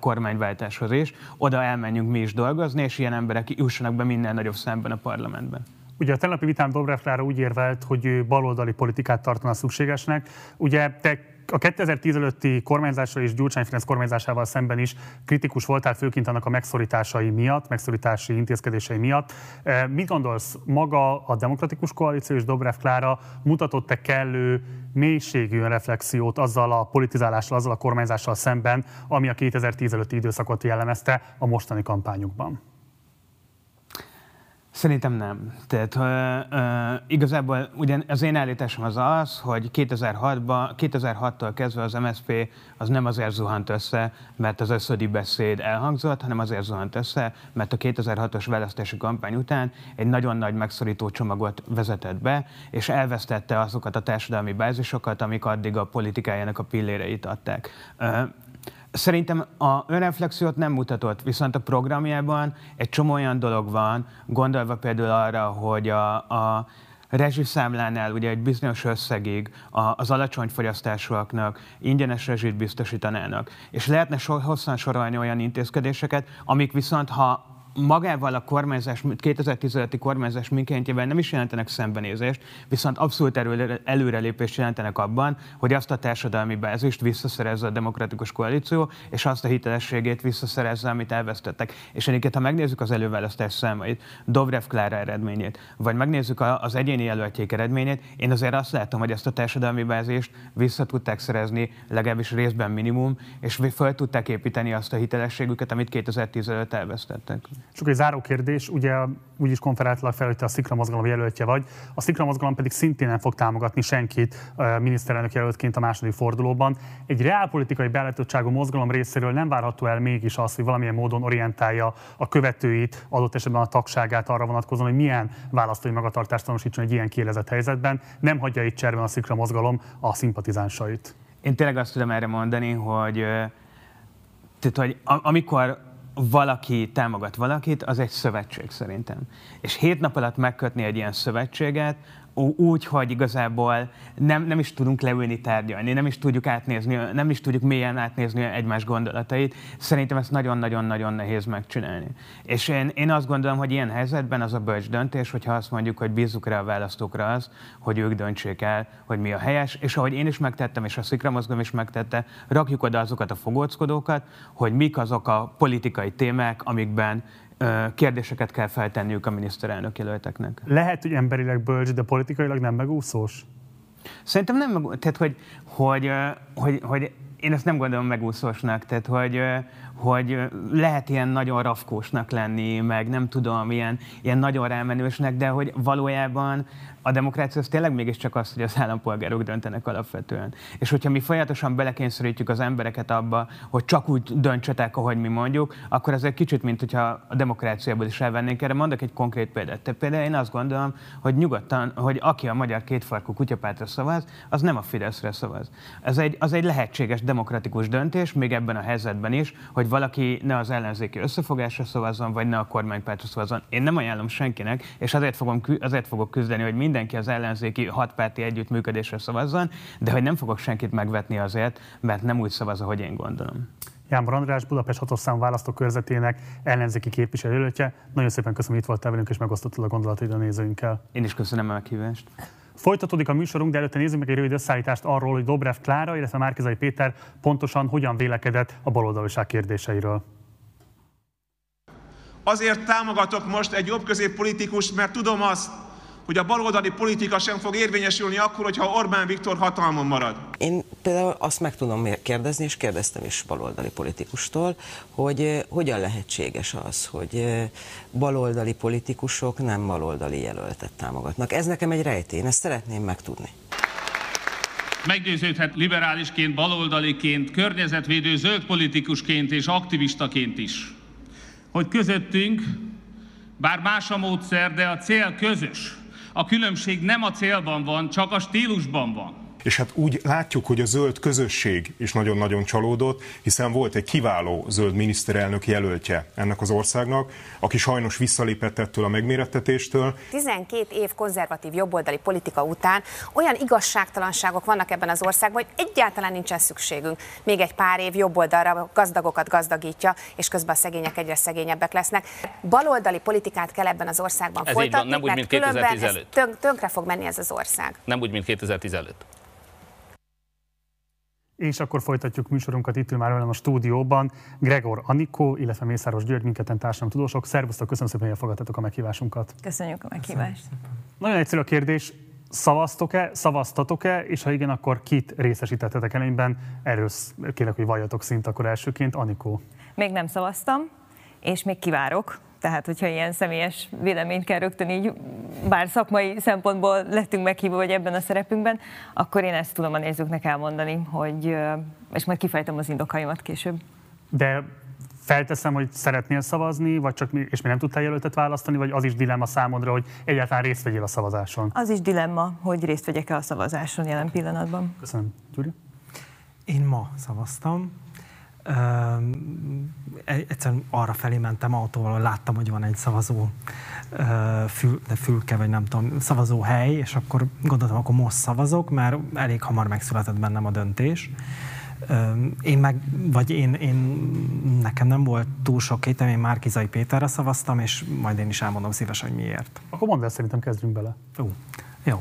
kormányváltáshoz is, oda elmenjünk mi is dolgozni, és ilyen emberek jussanak be minden nagyobb számban a parlamentben. Ugye a tegnapi vitán Dobrev Klára úgy érvelt, hogy baloldali politikát tartana szükségesnek. Ugye te a 2010 előtti kormányzással és Gyurcsány Ferenc kormányzásával szemben is kritikus voltál főként annak a megszorításai miatt, megszorítási intézkedései miatt. E, mit gondolsz, maga a demokratikus koalíció és Dobrev Klára mutatott-e kellő mélységű reflexiót azzal a politizálással, azzal a kormányzással szemben, ami a 2010 előtti időszakot jellemezte a mostani kampányukban? Szerintem nem. Tehát uh, uh, igazából ugye az én állításom az az, hogy 2006-ban, 2006-tól kezdve az MSZP az nem azért zuhant össze, mert az összödi beszéd elhangzott, hanem azért zuhant össze, mert a 2006-os választási kampány után egy nagyon nagy megszorító csomagot vezetett be, és elvesztette azokat a társadalmi bázisokat, amik addig a politikájának a pilléreit adták. Uh, Szerintem a önreflexiót nem mutatott, viszont a programjában egy csomó olyan dolog van, gondolva például arra, hogy a, a rezsiszámlánál ugye egy bizonyos összegig az alacsony fogyasztásúaknak ingyenes rezsit biztosítanának. És lehetne so, hosszan sorolni olyan intézkedéseket, amik viszont, ha magával a kormányzás, 2015-i kormányzás mikéntjével nem is jelentenek szembenézést, viszont abszolút előre, előrelépést jelentenek abban, hogy azt a társadalmi bázist visszaszerezze a demokratikus koalíció, és azt a hitelességét visszaszerezze, amit elvesztettek. És egyébként, ha megnézzük az előválasztás számait, Dobrev Klára eredményét, vagy megnézzük az egyéni jelöltjék eredményét, én azért azt látom, hogy ezt a társadalmi bázist vissza tudták szerezni, legalábbis részben minimum, és fel tudták építeni azt a hitelességüket, amit 2010 előtt Csak egy záró kérdés, ugye úgyis konferáltalak fel, hogy te a Szikra mozgalom jelöltje vagy, a Szikra mozgalom pedig szintén nem fog támogatni senkit miniszterelnök jelöltként a második fordulóban. Egy reálpolitikai beállítottságú mozgalom részéről nem várható el mégis az, hogy valamilyen módon orientálja a követőit, adott esetben a tagságát arra vonatkozóan, hogy milyen választói magatartást tanúsítson egy ilyen kielezett helyzetben. Nem hagyja itt cserben a Szikra mozgalom a szimpatizánsait. Én tényleg azt tudom erre mondani, hogy tehát, hogy amikor valaki támogat valakit, az egy szövetség szerintem. És hét nap alatt megkötni egy ilyen szövetséget, úgy, hogy igazából nem, nem is tudunk leülni tárgyalni, nem is tudjuk átnézni, nem is tudjuk mélyen átnézni egymás gondolatait. Szerintem ezt nagyon-nagyon-nagyon nehéz megcsinálni. És én, én azt gondolom, hogy ilyen helyzetben az a bölcs döntés, hogyha azt mondjuk, hogy bízzuk rá a választókra az, hogy ők döntsék el, hogy mi a helyes, és ahogy én is megtettem, és a Szikra mozgom is megtette, rakjuk oda azokat a fogóckodókat, hogy mik azok a politikai témák, amikben kérdéseket kell feltenniük a miniszterelnök jelölteknek. Lehet, hogy emberileg bölcs, de politikailag nem megúszós? Szerintem nem, tehát hogy, hogy, hogy, hogy én ezt nem gondolom megúszósnak, tehát hogy, hogy lehet ilyen nagyon rafkósnak lenni, meg nem tudom, ilyen, ilyen nagyon rámenősnek, de hogy valójában a demokrácia az tényleg mégiscsak az, hogy az állampolgárok döntenek alapvetően. És hogyha mi folyamatosan belekényszerítjük az embereket abba, hogy csak úgy döntsetek, ahogy mi mondjuk, akkor ez egy kicsit, mint hogyha a demokráciából is elvennénk. Erre mondok egy konkrét példát. Te például én azt gondolom, hogy nyugodtan, hogy aki a magyar kétfarkú kutyapártra szavaz, az nem a Fideszre szavaz. Ez egy, az egy lehetséges demokratikus döntés, még ebben a helyzetben is, hogy valaki ne az ellenzéki összefogásra szavazzon, vagy ne a kormánypártra szavazzon. Én nem ajánlom senkinek, és azért, fogom, azért fogok küzdeni, hogy mind mindenki az ellenzéki hatpárti együttműködésre szavazzon, de hogy nem fogok senkit megvetni azért, mert nem úgy szavaz, ahogy én gondolom. Jánbor András, Budapest hatószám választókörzetének ellenzéki képviselője. Nagyon szépen köszönöm, hogy itt voltál velünk, és megosztottad a gondolataid a nézőinkkel. Én is köszönöm a meghívást. Folytatódik a műsorunk, de előtte nézzük meg egy rövid összeállítást arról, hogy Dobrev Klára, illetve Márkizai Péter pontosan hogyan vélekedett a baloldaliság kérdéseiről. Azért támogatok most egy jobb középpolitikus, mert tudom azt, hogy a baloldali politika sem fog érvényesülni akkor, hogyha Orbán Viktor hatalmon marad. Én például azt meg tudom kérdezni, és kérdeztem is baloldali politikustól, hogy hogyan lehetséges az, hogy baloldali politikusok nem baloldali jelöltet támogatnak. Ez nekem egy rejtély, ezt szeretném megtudni. Meggyőződhet liberálisként, baloldaliként, környezetvédő zöld politikusként és aktivistaként is, hogy közöttünk, bár más a módszer, de a cél közös. A különbség nem a célban van, csak a stílusban van és hát úgy látjuk, hogy a zöld közösség is nagyon-nagyon csalódott, hiszen volt egy kiváló zöld miniszterelnök jelöltje ennek az országnak, aki sajnos visszalépett ettől a megmérettetéstől. 12 év konzervatív jobboldali politika után olyan igazságtalanságok vannak ebben az országban, hogy egyáltalán nincsen szükségünk. Még egy pár év jobboldalra gazdagokat gazdagítja, és közben a szegények egyre szegényebbek lesznek. Baloldali politikát kell ebben az országban ez folytatni, van, nem úgy, mint 2010 előtt. Tönk, tönkre fog menni ez az ország. Nem úgy, mint 2010 előtt. És akkor folytatjuk műsorunkat itt már velem a stúdióban. Gregor Anikó, illetve Mészáros György, minket tudósok. Szervusztok, köszönöm szépen, hogy elfogadtatok a meghívásunkat. Köszönjük a meghívást. Nagyon egyszerű a kérdés, szavaztok-e, szavaztatok-e, és ha igen, akkor kit részesítettetek előnyben? Erről kérlek, hogy valljatok szint akkor elsőként. Anikó. Még nem szavaztam, és még kivárok, tehát, hogyha ilyen személyes véleményt kell rögtön így, bár szakmai szempontból lettünk meghívva, vagy ebben a szerepünkben, akkor én ezt tudom a nézőknek elmondani, hogy, és majd kifejtem az indokaimat később. De felteszem, hogy szeretnél szavazni, vagy csak és mi nem tudtál jelöltet választani, vagy az is dilemma számodra, hogy egyáltalán részt vegyél a szavazáson? Az is dilemma, hogy részt vegyek-e a szavazáson jelen pillanatban. Köszönöm. Gyuri? Én ma szavaztam, egyszerűen arra felé mentem autóval, láttam, hogy van egy szavazó fül, de fülke, vagy nem tudom, szavazó hely, és akkor gondoltam, akkor most szavazok, mert elég hamar megszületett bennem a döntés. Én meg, vagy én, én, nekem nem volt túl sok kétem, én Márkizai Péterre szavaztam, és majd én is elmondom szívesen, hogy miért. Akkor mondd el, szerintem kezdjünk bele. Jó. Jó.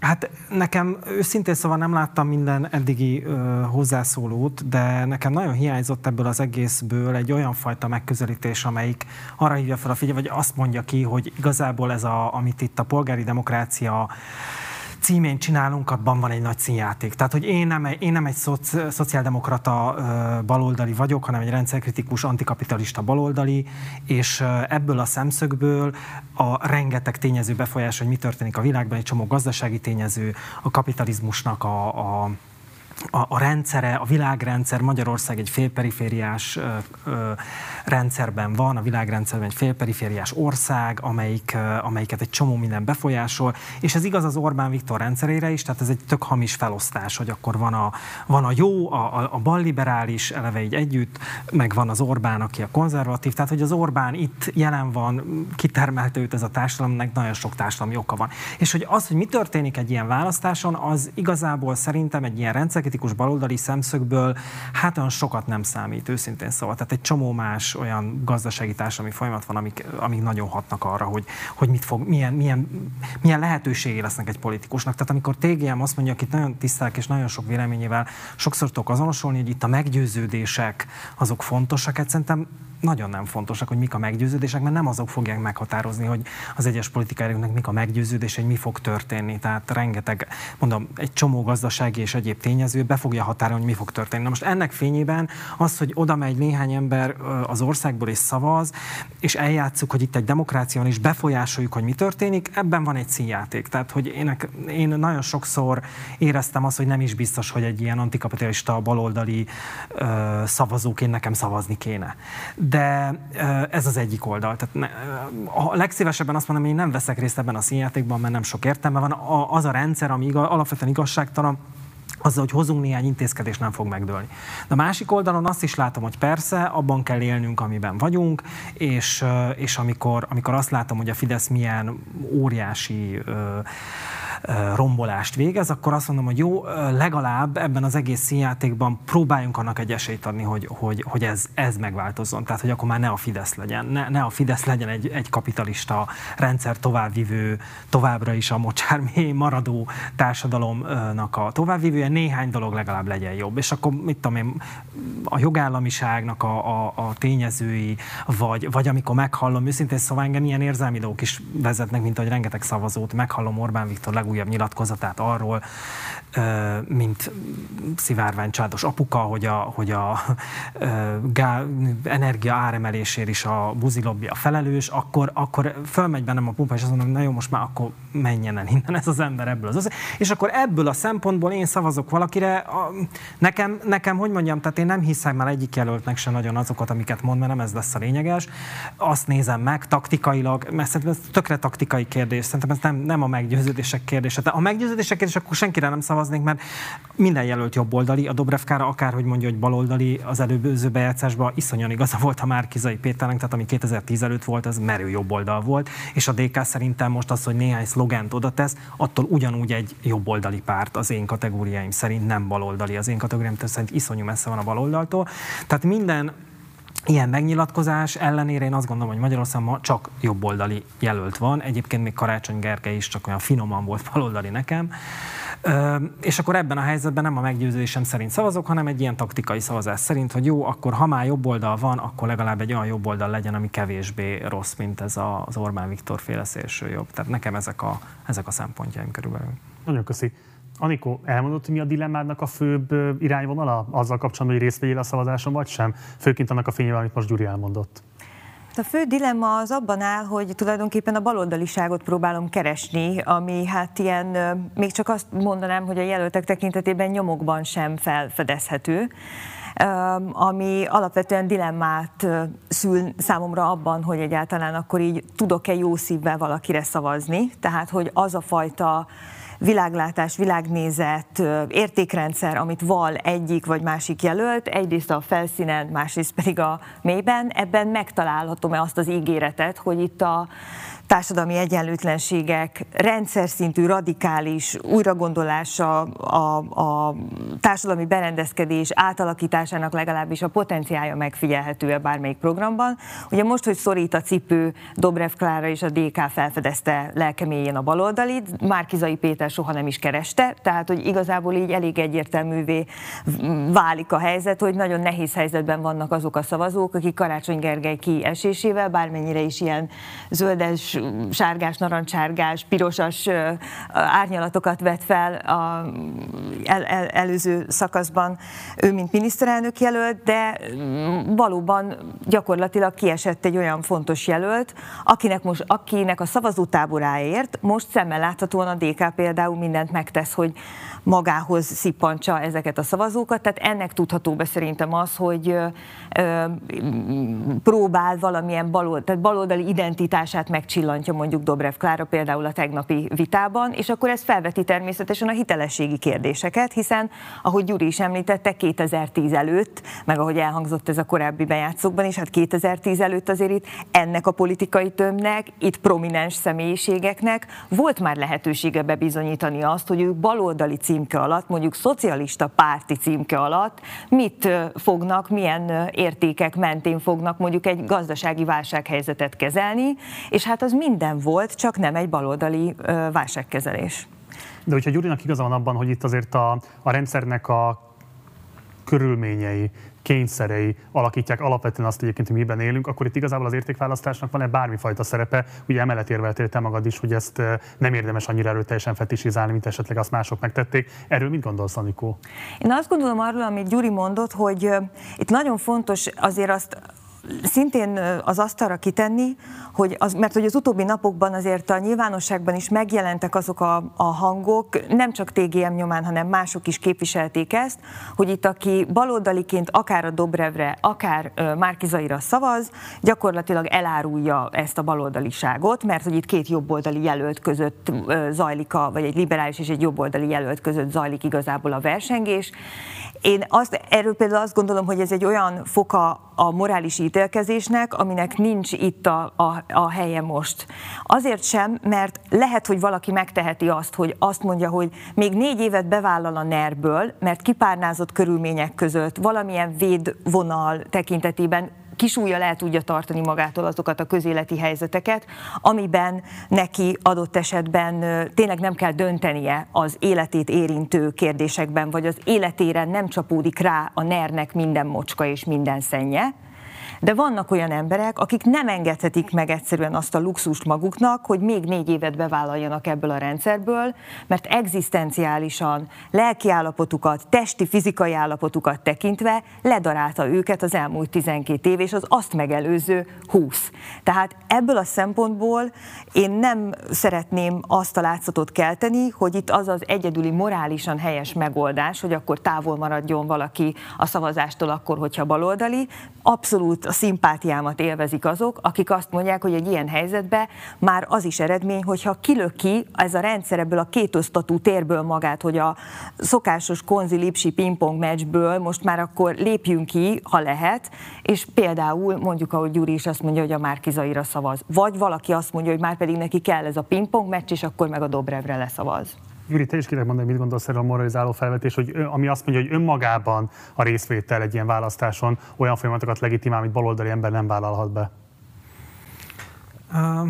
Hát nekem őszintén szóval nem láttam minden eddigi ö, hozzászólót, de nekem nagyon hiányzott ebből az egészből egy olyan fajta megközelítés, amelyik arra hívja fel a figyelmet, vagy azt mondja ki, hogy igazából ez, a, amit itt a polgári demokrácia címén csinálunk, abban van egy nagy színjáték. Tehát, hogy én nem, én nem egy szoci, szociáldemokrata baloldali vagyok, hanem egy rendszerkritikus, antikapitalista baloldali, és ebből a szemszögből a rengeteg tényező befolyás, hogy mi történik a világban, egy csomó gazdasági tényező, a kapitalizmusnak a, a a, a rendszere, a világrendszer, Magyarország egy félperifériás ö, ö, rendszerben van, a világrendszerben egy félperifériás ország, amelyik, ö, amelyiket egy csomó minden befolyásol, és ez igaz az Orbán Viktor rendszerére is, tehát ez egy tök hamis felosztás, hogy akkor van a, van a jó, a, a, a balliberális eleve így együtt, meg van az Orbán, aki a konzervatív, tehát hogy az Orbán itt jelen van, kitermelte őt ez a társadalomnak, nagyon sok társadalmi oka van. És hogy az, hogy mi történik egy ilyen választáson, az igazából szerintem egy ilyen rendszer kritikus baloldali szemszögből hát olyan sokat nem számít, őszintén szóval. Tehát egy csomó más olyan gazdasági társadalmi folyamat van, amik, amik nagyon hatnak arra, hogy, hogy mit fog, milyen, milyen, milyen lehetőségé lesznek egy politikusnak. Tehát amikor TGM azt mondja, akit nagyon tisztelek és nagyon sok véleményével sokszor tudok azonosulni, hogy itt a meggyőződések azok fontosak, hát szerintem nagyon nem fontosak, hogy mik a meggyőződések, mert nem azok fogják meghatározni, hogy az egyes politikai erőknek mik a meggyőződés, hogy mi fog történni. Tehát rengeteg, mondom, egy csomó gazdasági és egyéb tényező be fogja határolni, hogy mi fog történni. Na most ennek fényében az, hogy oda megy néhány ember az országból és szavaz, és eljátszuk, hogy itt egy demokrácia van, és befolyásoljuk, hogy mi történik, ebben van egy színjáték. Tehát, hogy én, én nagyon sokszor éreztem azt, hogy nem is biztos, hogy egy ilyen antikapitalista baloldali ö, szavazóként nekem szavazni kéne de ez az egyik oldal. Tehát ne, a legszívesebben azt mondom, hogy én nem veszek részt ebben a színjátékban, mert nem sok értelme van. Az a rendszer, ami alapvetően igazságtalan, azzal, hogy hozunk néhány intézkedést, nem fog megdőlni. De a másik oldalon azt is látom, hogy persze, abban kell élnünk, amiben vagyunk, és, és amikor, amikor azt látom, hogy a Fidesz milyen óriási rombolást végez, akkor azt mondom, hogy jó, legalább ebben az egész színjátékban próbáljunk annak egy esélyt adni, hogy, hogy, hogy ez, ez megváltozzon. Tehát, hogy akkor már ne a Fidesz legyen, ne, ne a Fidesz legyen egy, egy kapitalista rendszer továbbvivő, továbbra is a mocsármé maradó társadalomnak a továbbvivője, néhány dolog legalább legyen jobb. És akkor mit tudom én, a jogállamiságnak a, a, a tényezői, vagy, vagy amikor meghallom, őszintén szóval engem ilyen érzelmi dolgok is vezetnek, mint ahogy rengeteg szavazót, meghallom Orbán Viktor legújabb nyilatkozatát arról, mint szivárvány csádos apuka, hogy a, hogy a gá, energia áremelésért is a buzilobbi a felelős, akkor, akkor fölmegy bennem a pumpa, és azt mondom, na jó, most már akkor menjen el innen ez az ember ebből az össze. És akkor ebből a szempontból én szavazok valakire, a, nekem, nekem, hogy mondjam, tehát én nem hiszem már egyik jelöltnek se nagyon azokat, amiket mond, mert nem ez lesz a lényeges. Azt nézem meg taktikailag, mert szerintem ez tökre taktikai kérdés, szerintem ez nem, nem a meggyőződések kérdése. De a meggyőződések kérdés, akkor senkire nem szavaznék, mert minden jelölt jobboldali, a Dobrevkára akár, hogy mondja, hogy baloldali az előző bejátszásban iszonyan igaza volt a Márkizai Péternek, tehát ami 2010 előtt volt, ez merő jobboldal volt, és a DK szerintem most az, hogy néhány szlogent oda tesz, attól ugyanúgy egy jobboldali párt az én kategóriáim szerint nem baloldali. Az én kategóriáim szerint iszonyú messze van a baloldaltól. Tehát minden ilyen megnyilatkozás ellenére én azt gondolom, hogy Magyarországon ma csak jobboldali jelölt van. Egyébként még Karácsony Gergely is csak olyan finoman volt baloldali nekem. És akkor ebben a helyzetben nem a meggyőződésem szerint szavazok, hanem egy ilyen taktikai szavazás szerint, hogy jó, akkor ha már jobb oldal van, akkor legalább egy olyan jobb oldal legyen, ami kevésbé rossz, mint ez az Orbán Viktor féle szélső jobb. Tehát nekem ezek a, ezek a szempontjaim körülbelül. Nagyon köszi. Anikó, elmondott, hogy mi a dilemmádnak a főbb irányvonala azzal kapcsolatban, hogy részt vegyél a szavazáson, vagy sem? Főként annak a fényében, amit most Gyuri elmondott. A fő dilemma az abban áll, hogy tulajdonképpen a baloldaliságot próbálom keresni, ami hát ilyen, még csak azt mondanám, hogy a jelöltek tekintetében nyomokban sem felfedezhető ami alapvetően dilemmát szül számomra abban, hogy egyáltalán akkor így tudok-e jó szívvel valakire szavazni, tehát hogy az a fajta világlátás, világnézet, értékrendszer, amit val egyik vagy másik jelölt, egyrészt a felszínen, másrészt pedig a mélyben, ebben megtalálhatom-e azt az ígéretet, hogy itt a társadalmi egyenlőtlenségek rendszer szintű radikális újragondolása, a, a társadalmi berendezkedés átalakításának legalábbis a potenciája megfigyelhető -e bármelyik programban. Ugye most, hogy szorít a cipő, Dobrev Klára és a DK felfedezte lelkeméjén a baloldalit, Márkizai Péter soha nem is kereste, tehát hogy igazából így elég egyértelművé válik a helyzet, hogy nagyon nehéz helyzetben vannak azok a szavazók, akik Karácsony Gergely kiesésével, bármennyire is ilyen zöldes sárgás, narancsárgás, pirosas árnyalatokat vett fel a el, el, előző szakaszban ő, mint miniszterelnök jelölt, de mm, valóban gyakorlatilag kiesett egy olyan fontos jelölt, akinek, most, akinek a szavazótáboráért most szemmel láthatóan a DK például mindent megtesz, hogy magához szippantsa ezeket a szavazókat, tehát ennek tudható be szerintem az, hogy próbál valamilyen balold, tehát baloldali identitását megcsillantja mondjuk Dobrev Klára például a tegnapi vitában, és akkor ez felveti természetesen a hitelességi kérdéseket, hiszen ahogy Gyuri is említette, 2010 előtt, meg ahogy elhangzott ez a korábbi bejátszókban is, hát 2010 előtt azért itt ennek a politikai tömnek, itt prominens személyiségeknek volt már lehetősége bebizonyítani azt, hogy ők baloldali címke alatt, mondjuk szocialista párti címke alatt mit fognak, milyen értékek mentén fognak mondjuk egy gazdasági válsághelyzetet kezelni, és hát az minden volt, csak nem egy baloldali válságkezelés. De hogyha Gyurinak igaza van abban, hogy itt azért a, a rendszernek a körülményei, kényszerei alakítják alapvetően azt egyébként, hogy miben élünk, akkor itt igazából az értékválasztásnak van-e bármifajta szerepe? Ugye emellett érveltél te magad is, hogy ezt nem érdemes annyira erőteljesen fetisizálni, mint esetleg azt mások megtették. Erről mit gondolsz, Anikó? Én azt gondolom arról, amit Gyuri mondott, hogy itt nagyon fontos azért azt szintén az asztalra kitenni, hogy az, mert hogy az utóbbi napokban azért a nyilvánosságban is megjelentek azok a, a hangok, nem csak TGM nyomán, hanem mások is képviselték ezt, hogy itt aki baloldaliként akár a Dobrevre, akár Márkizaira szavaz, gyakorlatilag elárulja ezt a baloldaliságot, mert hogy itt két jobboldali jelölt között zajlik, a, vagy egy liberális és egy jobboldali jelölt között zajlik igazából a versengés. Én azt, erről például azt gondolom, hogy ez egy olyan foka a morális ítélkezésnek, aminek nincs itt a, a, a helye most. Azért sem, mert lehet, hogy valaki megteheti azt, hogy azt mondja, hogy még négy évet bevállal a NER-ből, mert kipárnázott körülmények között valamilyen védvonal tekintetében kisúlya le tudja tartani magától azokat a közéleti helyzeteket, amiben neki adott esetben tényleg nem kell döntenie az életét érintő kérdésekben, vagy az életére nem csapódik rá a nernek minden mocska és minden szennye, de vannak olyan emberek, akik nem engedhetik meg egyszerűen azt a luxust maguknak, hogy még négy évet bevállaljanak ebből a rendszerből, mert egzisztenciálisan lelki testi, fizikai állapotukat tekintve ledarálta őket az elmúlt 12 év és az azt megelőző 20. Tehát ebből a szempontból én nem szeretném azt a látszatot kelteni, hogy itt az az egyedüli morálisan helyes megoldás, hogy akkor távol maradjon valaki a szavazástól akkor, hogyha baloldali. Abszolút a szimpátiámat élvezik azok, akik azt mondják, hogy egy ilyen helyzetben már az is eredmény, hogyha kilöki ez a rendszer ebből a kétosztatú térből magát, hogy a szokásos konzi-lipsi pingpong meccsből most már akkor lépjünk ki, ha lehet, és például mondjuk, ahogy Gyuri is azt mondja, hogy a Márkizaira szavaz. Vagy valaki azt mondja, hogy már pedig neki kell ez a pingpong meccs, és akkor meg a Dobrevre leszavaz. Gyuri, te is kérek mondani, mit gondolsz erről a moralizáló felvetés, hogy ami azt mondja, hogy önmagában a részvétel egy ilyen választáson olyan folyamatokat legitimál, amit baloldali ember nem vállalhat be? Uh,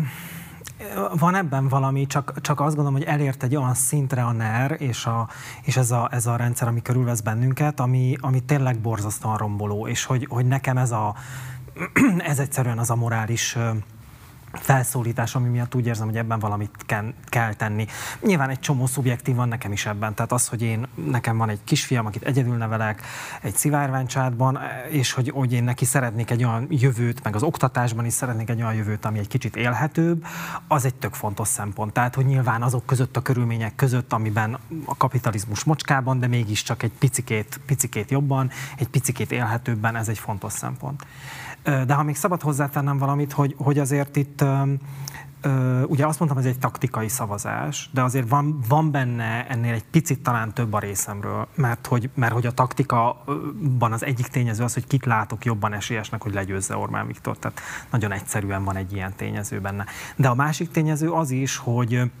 van ebben valami, csak, csak azt gondolom, hogy elért egy olyan szintre a NER és, a, és ez, a, ez a rendszer, ami körülvesz bennünket, ami, ami tényleg borzasztóan romboló, és hogy, hogy nekem ez, a, ez egyszerűen az a morális felszólítás, ami miatt úgy érzem, hogy ebben valamit kell, kell tenni. Nyilván egy csomó szubjektív van nekem is ebben, tehát az, hogy én, nekem van egy kisfiam, akit egyedül nevelek, egy szivárványcsádban, és hogy, hogy én neki szeretnék egy olyan jövőt, meg az oktatásban is szeretnék egy olyan jövőt, ami egy kicsit élhetőbb, az egy tök fontos szempont. Tehát, hogy nyilván azok között a körülmények között, amiben a kapitalizmus mocskában, de mégiscsak egy picikét, picikét jobban, egy picikét élhetőbben, ez egy fontos szempont. De ha még szabad hozzátennem valamit, hogy, hogy azért itt ugye azt mondtam, ez egy taktikai szavazás, de azért van, van benne ennél egy picit talán több a részemről, mert hogy, mert hogy a taktikaban az egyik tényező az, hogy kit látok jobban esélyesnek, hogy legyőzze Orbán Viktor. Tehát nagyon egyszerűen van egy ilyen tényező benne. De a másik tényező az is, hogy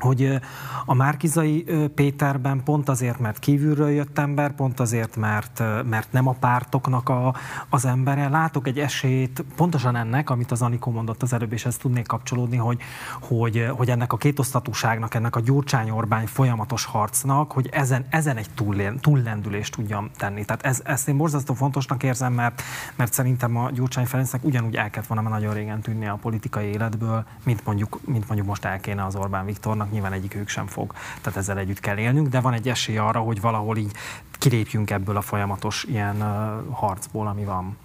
hogy a Márkizai Péterben pont azért, mert kívülről jött ember, pont azért, mert, mert nem a pártoknak a, az embere, látok egy esélyt pontosan ennek, amit az Anikó mondott az előbb, és ezt tudnék kapcsolódni, hogy, hogy, hogy ennek a kétosztatúságnak, ennek a Gyurcsány-Orbány folyamatos harcnak, hogy ezen, ezen egy túllendülést tudjam tenni. Tehát ez, ezt én borzasztó fontosnak érzem, mert, mert szerintem a Gyurcsány Ferencnek ugyanúgy el kellett volna nagyon régen tűnni a politikai életből, mint mondjuk, mint mondjuk most el kéne az Orbán Viktornak nyilván egyikük sem fog. Tehát ezzel együtt kell élnünk, de van egy esély arra, hogy valahol így kilépjünk ebből a folyamatos ilyen harcból, ami van.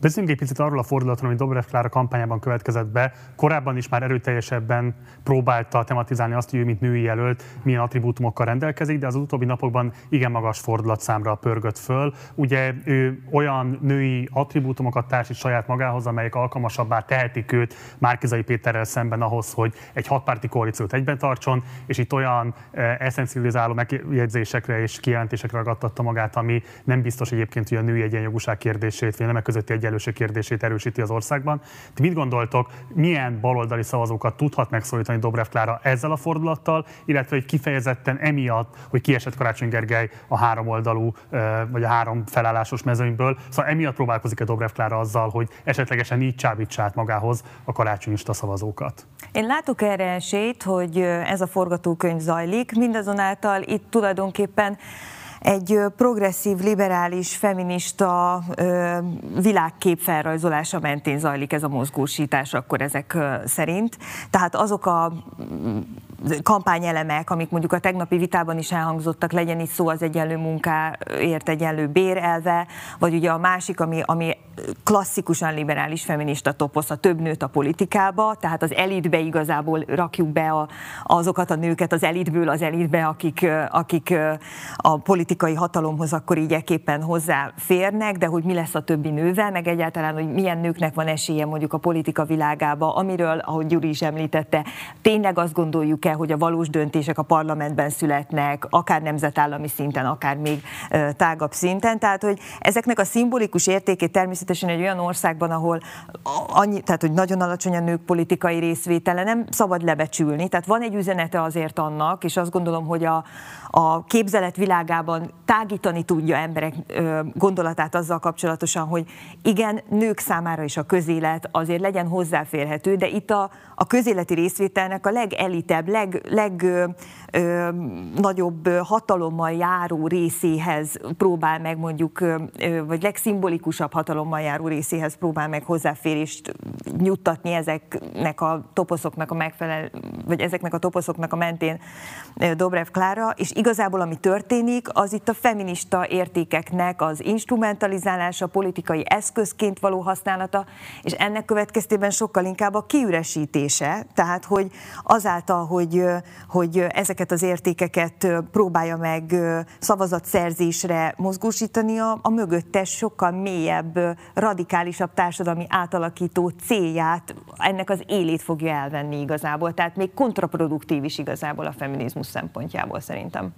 Beszéljünk egy picit arról a fordulatról, ami Dobrev Klára kampányában következett be. Korábban is már erőteljesebben próbálta tematizálni azt, hogy ő, mint női jelölt, milyen attribútumokkal rendelkezik, de az utóbbi napokban igen magas fordulatszámra pörgött föl. Ugye ő olyan női attribútumokat társít saját magához, amelyek alkalmasabbá tehetik őt Márkizai Péterrel szemben ahhoz, hogy egy hatpárti koalíciót egyben tartson, és itt olyan e, eszencializáló megjegyzésekre és kijelentésekre ragadtatta magát, ami nem biztos egyébként, hogy a női egyenjogúság kérdését, vagy nemek közötti egyenlőség kérdését erősíti az országban. Ti mit gondoltok, milyen baloldali szavazókat tudhat megszólítani Dobrev Klára ezzel a fordulattal, illetve hogy kifejezetten emiatt, hogy kiesett Karácsony Gergely a három oldalú, vagy a három felállásos mezőnyből, szóval emiatt próbálkozik-e Dobrev Klára azzal, hogy esetlegesen így csábítsát magához a karácsonyista szavazókat? Én látok erre esélyt, hogy ez a forgatókönyv zajlik, mindazonáltal itt tulajdonképpen egy progresszív, liberális, feminista világkép felrajzolása mentén zajlik ez a mozgósítás akkor ezek szerint. Tehát azok a kampányelemek, amik mondjuk a tegnapi vitában is elhangzottak, legyen itt szó az egyenlő munkáért egyenlő bérelve, vagy ugye a másik, ami, ami klasszikusan liberális feminista toposz, a több nőt a politikába, tehát az elitbe igazából rakjuk be a, azokat a nőket az elitből az elitbe, akik, akik a politikai hatalomhoz akkor így eképpen hozzáférnek, de hogy mi lesz a többi nővel, meg egyáltalán, hogy milyen nőknek van esélye mondjuk a politika világába, amiről, ahogy Gyuri is említette, tényleg azt gondoljuk el, hogy a valós döntések a parlamentben születnek, akár nemzetállami szinten, akár még tágabb szinten, tehát hogy ezeknek a szimbolikus értékét természetesen egy olyan országban, ahol annyi, tehát hogy nagyon alacsony a nők politikai részvétele, nem szabad lebecsülni. Tehát van egy üzenete azért annak, és azt gondolom, hogy a, a képzelet világában tágítani tudja emberek gondolatát azzal kapcsolatosan, hogy igen, nők számára is a közélet azért legyen hozzáférhető, de itt a, a közéleti részvételnek a legelitebb, leg, leg ö, ö, nagyobb hatalommal járó részéhez próbál meg mondjuk, ö, vagy legszimbolikusabb hatalommal járó részéhez próbál meg hozzáférést nyugtatni ezeknek a toposzoknak a megfelel, vagy ezeknek a toposzoknak a mentén Dobrev Klára, és igazából ami történik, az itt a feminista értékeknek az instrumentalizálása, politikai eszközként való használata, és ennek következtében sokkal inkább a kiüresítése, tehát hogy azáltal, hogy, hogy ezeket az értékeket próbálja meg szavazatszerzésre mozgósítani, a, a mögöttes sokkal mélyebb, radikálisabb társadalmi átalakító célját, ennek az élét fogja elvenni igazából. Tehát még kontraproduktív is igazából a feminizmus szempontjából szerintem.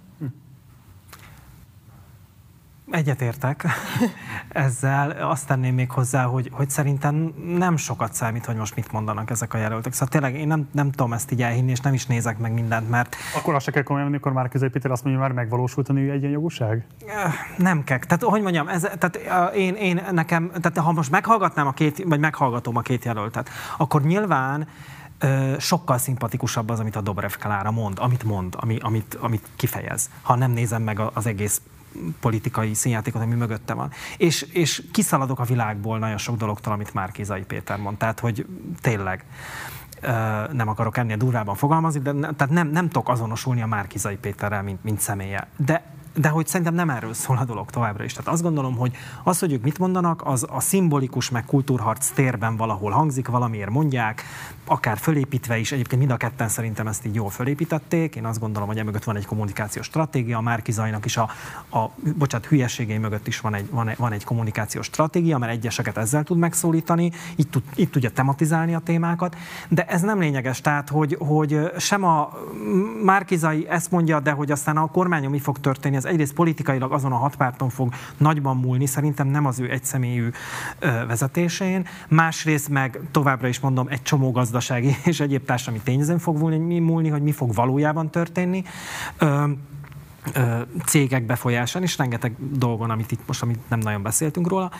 Egyetértek ezzel. Azt tenném még hozzá, hogy, hogy szerintem nem sokat számít, hogy most mit mondanak ezek a jelöltek. Szóval tényleg én nem, nem tudom ezt így elhinni, és nem is nézek meg mindent, mert... Akkor azt se kell komolyan, amikor már Péter azt mondja, már megvalósult a női egyenjogúság? Nem kell. Tehát, hogy mondjam, ez, tehát én, én nekem, tehát ha most meghallgatnám a két, vagy meghallgatom a két jelöltet, akkor nyilván sokkal szimpatikusabb az, amit a Dobrev Klára mond, amit mond, ami, amit, amit kifejez, ha nem nézem meg az egész politikai színjátékot, ami mögötte van. És, és kiszaladok a világból nagyon sok dologtól, amit Márkizai Péter mond. Tehát, hogy tényleg nem akarok ennél durvában fogalmazni, de ne, tehát nem, nem tudok azonosulni a Márkizai Péterrel, mint, mint személye. De de hogy szerintem nem erről szól a dolog továbbra is. Tehát azt gondolom, hogy az, hogy ők mit mondanak, az a szimbolikus meg kultúrharc térben valahol hangzik, valamiért mondják, akár fölépítve is, egyébként mind a ketten szerintem ezt így jól fölépítették. Én azt gondolom, hogy emögött van egy kommunikációs stratégia, a Márki Zajnak is a, a bocsánat, hülyeségei mögött is van egy, van, egy, van egy kommunikációs stratégia, mert egyeseket ezzel tud megszólítani, itt, tud, itt tudja tematizálni a témákat, de ez nem lényeges, tehát hogy, hogy sem a Márkizai ezt mondja, de hogy aztán a kormányon mi fog történni, ez egyrészt politikailag azon a hat párton fog nagyban múlni, szerintem nem az ő egyszemélyű vezetésén, másrészt meg továbbra is mondom, egy csomó gazdasági és egyéb társadalmi tényezőn fog múlni, hogy mi fog valójában történni cégek befolyásán, és rengeteg dolgon, amit itt most amit nem nagyon beszéltünk róla,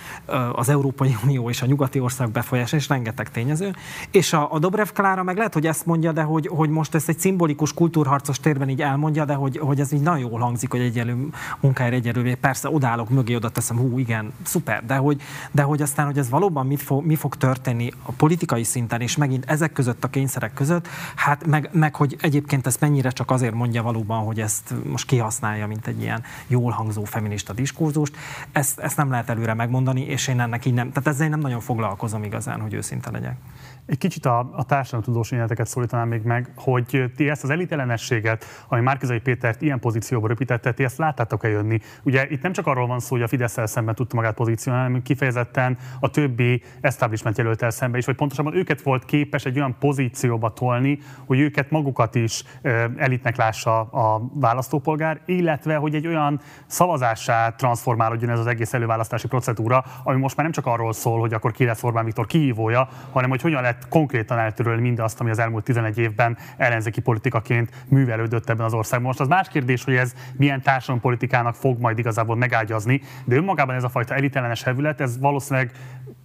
az Európai Unió és a nyugati ország befolyásán, és rengeteg tényező. És a, a Dobrev Klára meg lehet, hogy ezt mondja, de hogy, hogy most ezt egy szimbolikus kultúrharcos térben így elmondja, de hogy, hogy ez így nagyon jól hangzik, hogy egyelő munkáért egyelővé. Persze odállok mögé, oda teszem, hú, igen, szuper, de hogy, de hogy aztán, hogy ez valóban mit fog, mi fog történni a politikai szinten, és megint ezek között a kényszerek között, hát meg, meg hogy egyébként ezt mennyire csak azért mondja valóban, hogy ezt most kihasználja használja, mint egy ilyen jól hangzó feminista diskurzust. Ezt, ezt nem lehet előre megmondani, és én ennek így nem, tehát ezzel nem nagyon foglalkozom igazán, hogy őszinte legyek. Egy kicsit a, a társadalomtudós életeket szólítanám még meg, hogy ti ezt az elitellenességet, ami Márkizai Pétert ilyen pozícióba röpítette, ti ezt láttátok-e jönni? Ugye itt nem csak arról van szó, hogy a fidesz szemben tudta magát pozícionálni, hanem kifejezetten a többi establishment jelöltel szemben is, hogy pontosabban őket volt képes egy olyan pozícióba tolni, hogy őket magukat is elitnek lássa a választópolgár, illetve hogy egy olyan szavazásá transformálódjon ez az egész előválasztási procedúra, ami most már nem csak arról szól, hogy akkor ki lesz Orbán Viktor kihívója, hanem hogy hogyan lehet konkrétan eltörölni mindazt, ami az elmúlt 11 évben ellenzéki politikaként művelődött ebben az országban. Most az más kérdés, hogy ez milyen társadalompolitikának fog majd igazából megágyazni, de önmagában ez a fajta elitellenes hevület, ez valószínűleg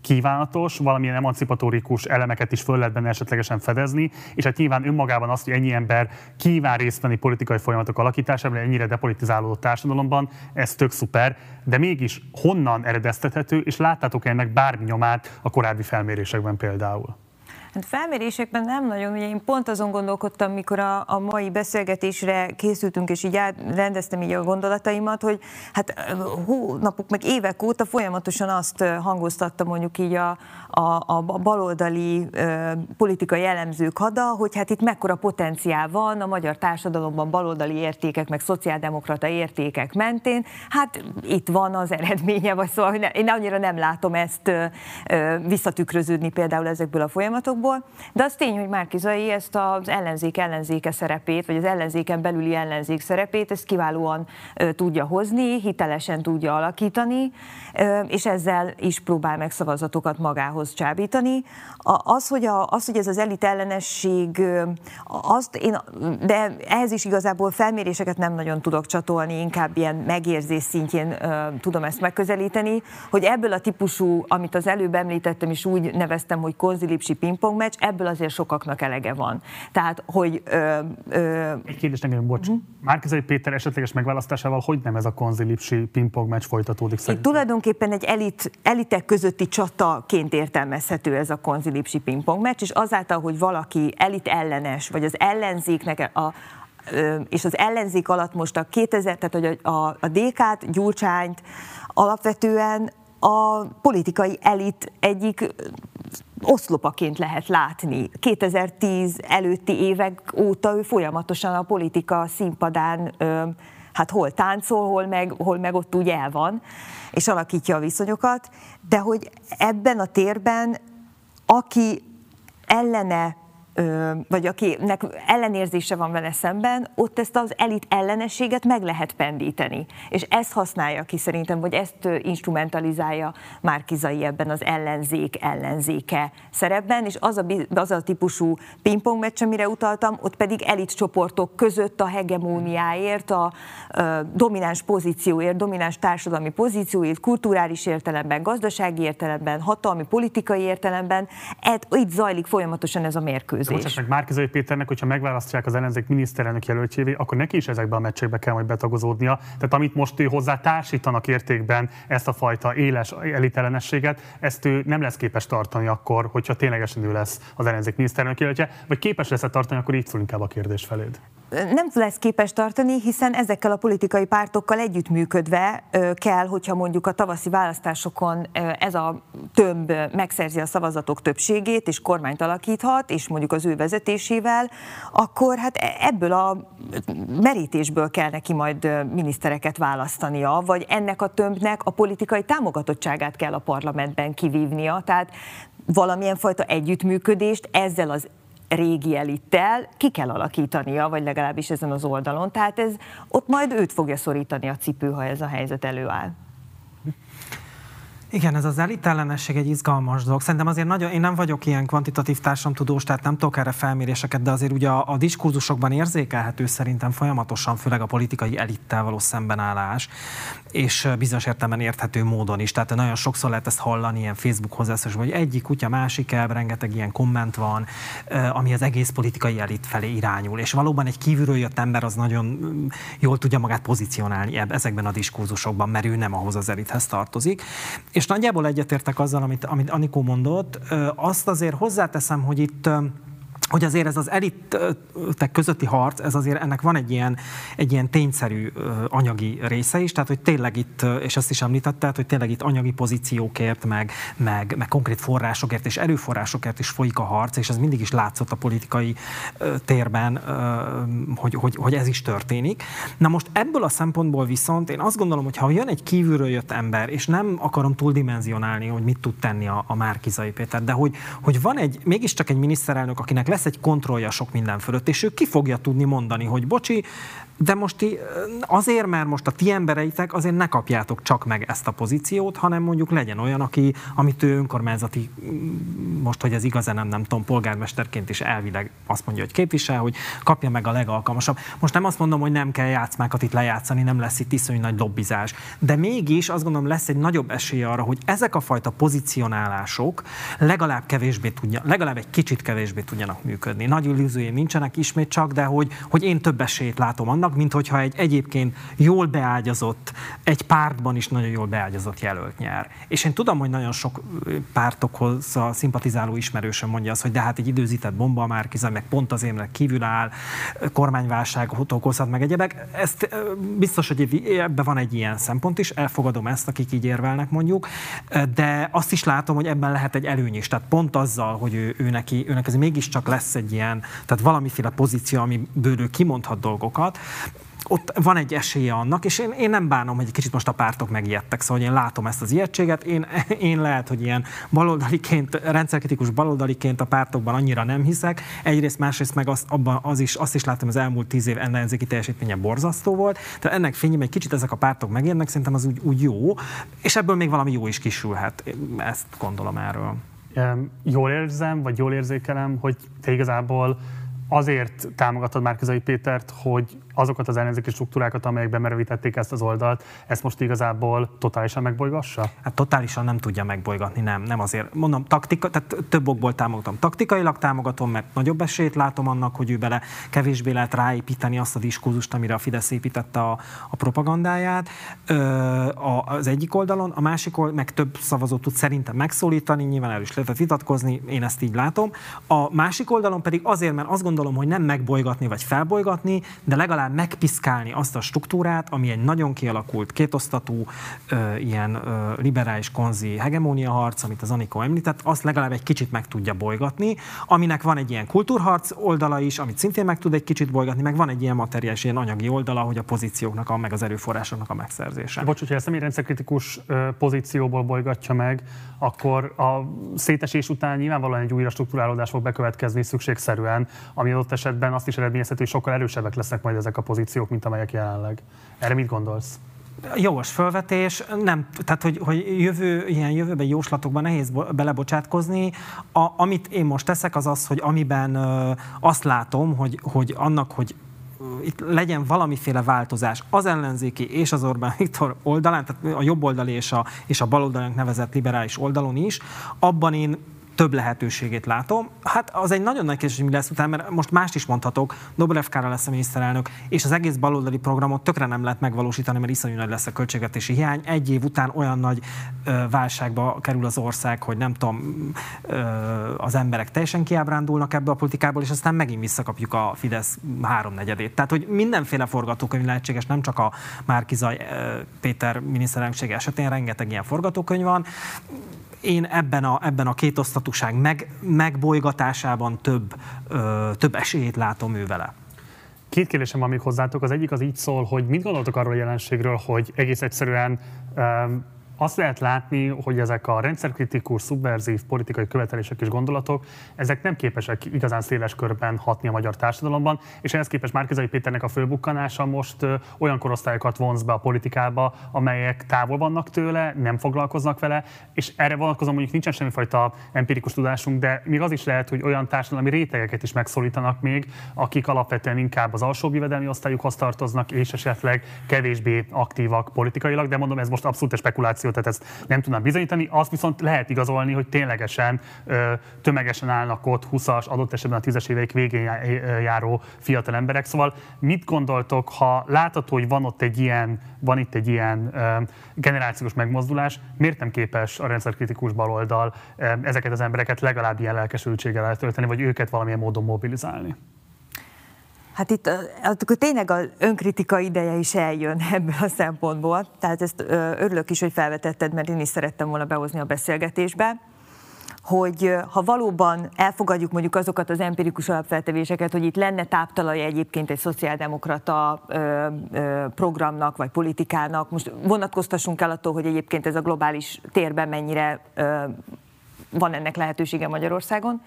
kívánatos, valamilyen emancipatórikus elemeket is föl lehet benne esetlegesen fedezni, és hát nyilván önmagában azt, hogy ennyi ember kíván részt venni politikai folyamatok alakításában, ennyire depolitizálódott társadalomban, ez tök szuper, de mégis honnan eredeztethető, és láttátok ennek bármi nyomát a korábbi felmérésekben például? Hát felmérésekben nem nagyon, ugye én pont azon gondolkodtam, mikor a, a mai beszélgetésre készültünk, és így rendeztem így a gondolataimat, hogy hát hónapok, meg évek óta folyamatosan azt hangoztatta mondjuk így a, a, a baloldali ö, politikai elemzők hada, hogy hát itt mekkora potenciál van a magyar társadalomban baloldali értékek, meg szociáldemokrata értékek mentén. Hát itt van az eredménye, vagy szóval ne, én annyira nem látom ezt ö, ö, visszatükröződni például ezekből a folyamatokból, de az tény, hogy Márkizai ezt az ellenzék ellenzéke szerepét, vagy az ellenzéken belüli ellenzék szerepét, ezt kiválóan tudja hozni, hitelesen tudja alakítani, és ezzel is próbál meg szavazatokat magához csábítani. Az, hogy, a, az, hogy ez az elit ellenesség, azt én, de ehhez is igazából felméréseket nem nagyon tudok csatolni, inkább ilyen megérzés szintjén tudom ezt megközelíteni, hogy ebből a típusú, amit az előbb említettem, és úgy neveztem, hogy konzilipsi pingpong meccs, ebből azért sokaknak elege van. Tehát, hogy... Ö, ö... Egy kérdés nekem, bocs. Uh-huh. Márkizai Péter esetleges megválasztásával hogy nem ez a konzilipsi pingpong meccs folytatódik szerintem? Tulajdonképpen egy elit, elitek közötti csataként értelmezhető ez a konzilipsi pingpong meccs, és azáltal, hogy valaki elit ellenes, vagy az ellenzéknek a, és az ellenzék alatt most a 2000, tehát hogy a, a DK-t, Gyurcsányt alapvetően a politikai elit egyik oszlopaként lehet látni. 2010 előtti évek óta ő folyamatosan a politika színpadán hát hol táncol, hol meg, hol meg ott úgy el van, és alakítja a viszonyokat, de hogy ebben a térben, aki ellene vagy akinek ellenérzése van vele szemben, ott ezt az elit ellenességet meg lehet pendíteni. És ezt használja ki szerintem, vagy ezt instrumentalizálja Márkizai ebben az ellenzék ellenzéke szerepben, és az a, az a típusú pingpong meccs, amire utaltam, ott pedig elit csoportok között a hegemóniáért, a, a domináns pozícióért, domináns társadalmi pozícióért, kulturális értelemben, gazdasági értelemben, hatalmi, politikai értelemben, et, itt zajlik folyamatosan ez a mérkőzés mérkőzés. meg Márkizai Péternek, hogyha megválasztják az ellenzék miniszterelnök jelöltjévé, akkor neki is ezekbe a meccsekbe kell majd betagozódnia. Tehát amit most ő hozzá társítanak értékben ezt a fajta éles elitellenességet, ezt ő nem lesz képes tartani akkor, hogyha ténylegesen ő lesz az ellenzék miniszterelnök jelöltje, vagy képes lesz-e tartani, akkor így szól inkább a kérdés feléd nem lesz képes tartani, hiszen ezekkel a politikai pártokkal együttműködve kell, hogyha mondjuk a tavaszi választásokon ez a tömb megszerzi a szavazatok többségét, és kormányt alakíthat, és mondjuk az ő vezetésével, akkor hát e, ebből a merítésből kell neki majd minisztereket választania, vagy ennek a tömbnek a politikai támogatottságát kell a parlamentben kivívnia. Tehát valamilyen fajta együttműködést ezzel az régi elittel ki kell alakítania, vagy legalábbis ezen az oldalon. Tehát ez ott majd őt fogja szorítani a cipő, ha ez a helyzet előáll. Igen, ez az elitellenesség egy izgalmas dolog. Szerintem azért nagyon, én nem vagyok ilyen kvantitatív társadalomtudós, tehát nem tudok erre felméréseket, de azért ugye a, a diskurzusokban érzékelhető szerintem folyamatosan, főleg a politikai elittel való szembenállás, és bizonyos értelemben érthető módon is. Tehát nagyon sokszor lehet ezt hallani ilyen Facebook hozzászólás, hogy egyik kutya másik el, rengeteg ilyen komment van, ami az egész politikai elit felé irányul. És valóban egy kívülről jött ember az nagyon jól tudja magát pozícionálni ezekben a diskurzusokban, mert ő nem ahhoz az elithez tartozik. És és nagyjából egyetértek azzal, amit, amit Anikó mondott. Azt azért hozzáteszem, hogy itt hogy azért ez az elitek közötti harc, ez azért ennek van egy ilyen, egy ilyen tényszerű anyagi része is, tehát hogy tényleg itt, és ezt is említette, hogy tényleg itt anyagi pozíciókért, meg, meg, meg konkrét forrásokért és erőforrásokért is folyik a harc, és ez mindig is látszott a politikai térben, hogy, hogy, hogy ez is történik. Na most ebből a szempontból viszont én azt gondolom, hogy ha jön egy kívülről jött ember, és nem akarom túldimenzionálni, hogy mit tud tenni a, a Márkizai Péter, de hogy, hogy van egy, mégiscsak egy miniszterelnök, akinek lesz egy kontrollja sok minden fölött, és ő ki fogja tudni mondani, hogy bocsi, de most ti, azért, mert most a ti embereitek, azért ne kapjátok csak meg ezt a pozíciót, hanem mondjuk legyen olyan, aki, amit ő önkormányzati, most, hogy ez igazán nem, nem tudom, polgármesterként is elvileg azt mondja, hogy képvisel, hogy kapja meg a legalkalmasabb. Most nem azt mondom, hogy nem kell játszmákat itt lejátszani, nem lesz itt iszonyú nagy lobbizás, de mégis azt gondolom lesz egy nagyobb esély arra, hogy ezek a fajta pozicionálások legalább kevésbé tudja, legalább egy kicsit kevésbé tudjanak működni. Nagy illúzióim nincsenek ismét csak, de hogy, hogy én több esélyt látom annak, annak, mint hogyha egy egyébként jól beágyazott, egy pártban is nagyon jól beágyazott jelölt nyer. És én tudom, hogy nagyon sok pártokhoz a szimpatizáló ismerősöm mondja azt, hogy de hát egy időzített bomba már kizaj, meg pont az évnek kívül áll, kormányválság okozhat meg egyebek. Ezt biztos, hogy ebben van egy ilyen szempont is, elfogadom ezt, akik így érvelnek mondjuk, de azt is látom, hogy ebben lehet egy előny is. Tehát pont azzal, hogy ő, ő neki, őnek ez mégiscsak lesz egy ilyen, tehát valamiféle pozíció, amiből ő kimondhat dolgokat, ott van egy esélye annak, és én, én nem bánom, hogy egy kicsit most a pártok megijedtek, szóval én látom ezt az ijegységet, én, én lehet, hogy ilyen baloldaliként, rendszerkritikus baloldaliként a pártokban annyira nem hiszek, egyrészt, másrészt meg azt, abban az is, azt is látom, az elmúlt tíz év ellenzéki teljesítménye borzasztó volt, tehát ennek fényében egy kicsit ezek a pártok megérnek, szerintem az úgy, úgy jó, és ebből még valami jó is kisülhet, ezt gondolom erről. Jól érzem, vagy jól érzékelem, hogy te igazából azért támogatod Márkizai Pétert, hogy azokat az ellenzéki struktúrákat, amelyek bemerővítették ezt az oldalt, ezt most igazából totálisan megbolygassa? Hát totálisan nem tudja megbolygatni, nem. Nem azért. Mondom, taktika, tehát több okból támogatom. Taktikailag támogatom, mert nagyobb esélyt látom annak, hogy ő bele kevésbé lehet ráépíteni azt a diskurzust, amire a Fidesz építette a, a propagandáját. Ö, a, az egyik oldalon, a másik oldalon meg több szavazót tud szerintem megszólítani, nyilván el is lehet vitatkozni, én ezt így látom. A másik oldalon pedig azért, mert azt gondolom, hogy nem megbolygatni vagy felbolygatni, de legalább legalább megpiszkálni azt a struktúrát, ami egy nagyon kialakult, kétosztatú, ö, ilyen ö, liberális konzi hegemónia harc, amit az Anikó említett, azt legalább egy kicsit meg tudja bolygatni, aminek van egy ilyen kultúrharc oldala is, amit szintén meg tud egy kicsit bolygatni, meg van egy ilyen materiális, ilyen anyagi oldala, hogy a pozícióknak, a, meg az erőforrásoknak a megszerzése. Bocs, hogyha a rendszerkritikus pozícióból bolygatja meg, akkor a szétesés után nyilvánvalóan egy újra struktúrálódás fog bekövetkezni szükségszerűen, ami adott esetben azt is eredményezheti, hogy sokkal erősebbek lesznek majd ezek a pozíciók, mint amelyek jelenleg. Erre mit gondolsz? Jogos felvetés, nem, tehát hogy, hogy jövő, ilyen jövőben jóslatokban nehéz belebocsátkozni. A, amit én most teszek, az az, hogy amiben ö, azt látom, hogy, hogy annak, hogy itt legyen valamiféle változás az ellenzéki és az Orbán Viktor oldalán, tehát a jobb oldali és a, és a baloldalnak nevezett liberális oldalon is, abban én több lehetőségét látom. Hát az egy nagyon nagy kérdés, hogy mi lesz utána, mert most mást is mondhatok, Dobrev Kára lesz a miniszterelnök, és az egész baloldali programot tökre nem lehet megvalósítani, mert iszonyú nagy lesz a költségvetési hiány. Egy év után olyan nagy ö, válságba kerül az ország, hogy nem tudom, ö, az emberek teljesen kiábrándulnak ebbe a politikából, és aztán megint visszakapjuk a Fidesz háromnegyedét. Tehát, hogy mindenféle forgatókönyv lehetséges, nem csak a Márkizaj Péter miniszterelnökség esetén, rengeteg ilyen forgatókönyv van én ebben a, ebben a kétosztatúság meg, megbolygatásában több, ö, több esélyét látom ő vele. Két kérdésem van még hozzátok. Az egyik az így szól, hogy mit gondoltok arról a jelenségről, hogy egész egyszerűen azt lehet látni, hogy ezek a rendszerkritikus, szubverzív politikai követelések és gondolatok, ezek nem képesek igazán széles körben hatni a magyar társadalomban, és ehhez képest Márkizai Péternek a fölbukkanása most olyan korosztályokat vonz be a politikába, amelyek távol vannak tőle, nem foglalkoznak vele, és erre vonatkozom mondjuk nincsen semmifajta empirikus tudásunk, de még az is lehet, hogy olyan társadalmi rétegeket is megszólítanak még, akik alapvetően inkább az alsó jövedelmi osztályukhoz tartoznak, és esetleg kevésbé aktívak politikailag, de mondom, ez most abszolút spekuláció tehát ezt nem tudnám bizonyítani. Azt viszont lehet igazolni, hogy ténylegesen tömegesen állnak ott 20-as, adott esetben a 10-es évek végén járó fiatal emberek. Szóval mit gondoltok, ha látható, hogy van ott egy ilyen, van itt egy ilyen generációs megmozdulás, miért nem képes a rendszerkritikus baloldal ezeket az embereket legalább ilyen lelkesültséggel eltölteni, vagy őket valamilyen módon mobilizálni? Hát itt akkor tényleg az önkritika ideje is eljön ebből a szempontból. Tehát ezt örülök is, hogy felvetetted, mert én is szerettem volna behozni a beszélgetésbe hogy ha valóban elfogadjuk mondjuk azokat az empirikus alapfeltevéseket, hogy itt lenne táptalaja egyébként egy szociáldemokrata ö, ö, programnak vagy politikának, most vonatkoztassunk el attól, hogy egyébként ez a globális térben mennyire ö, van ennek lehetősége Magyarországon,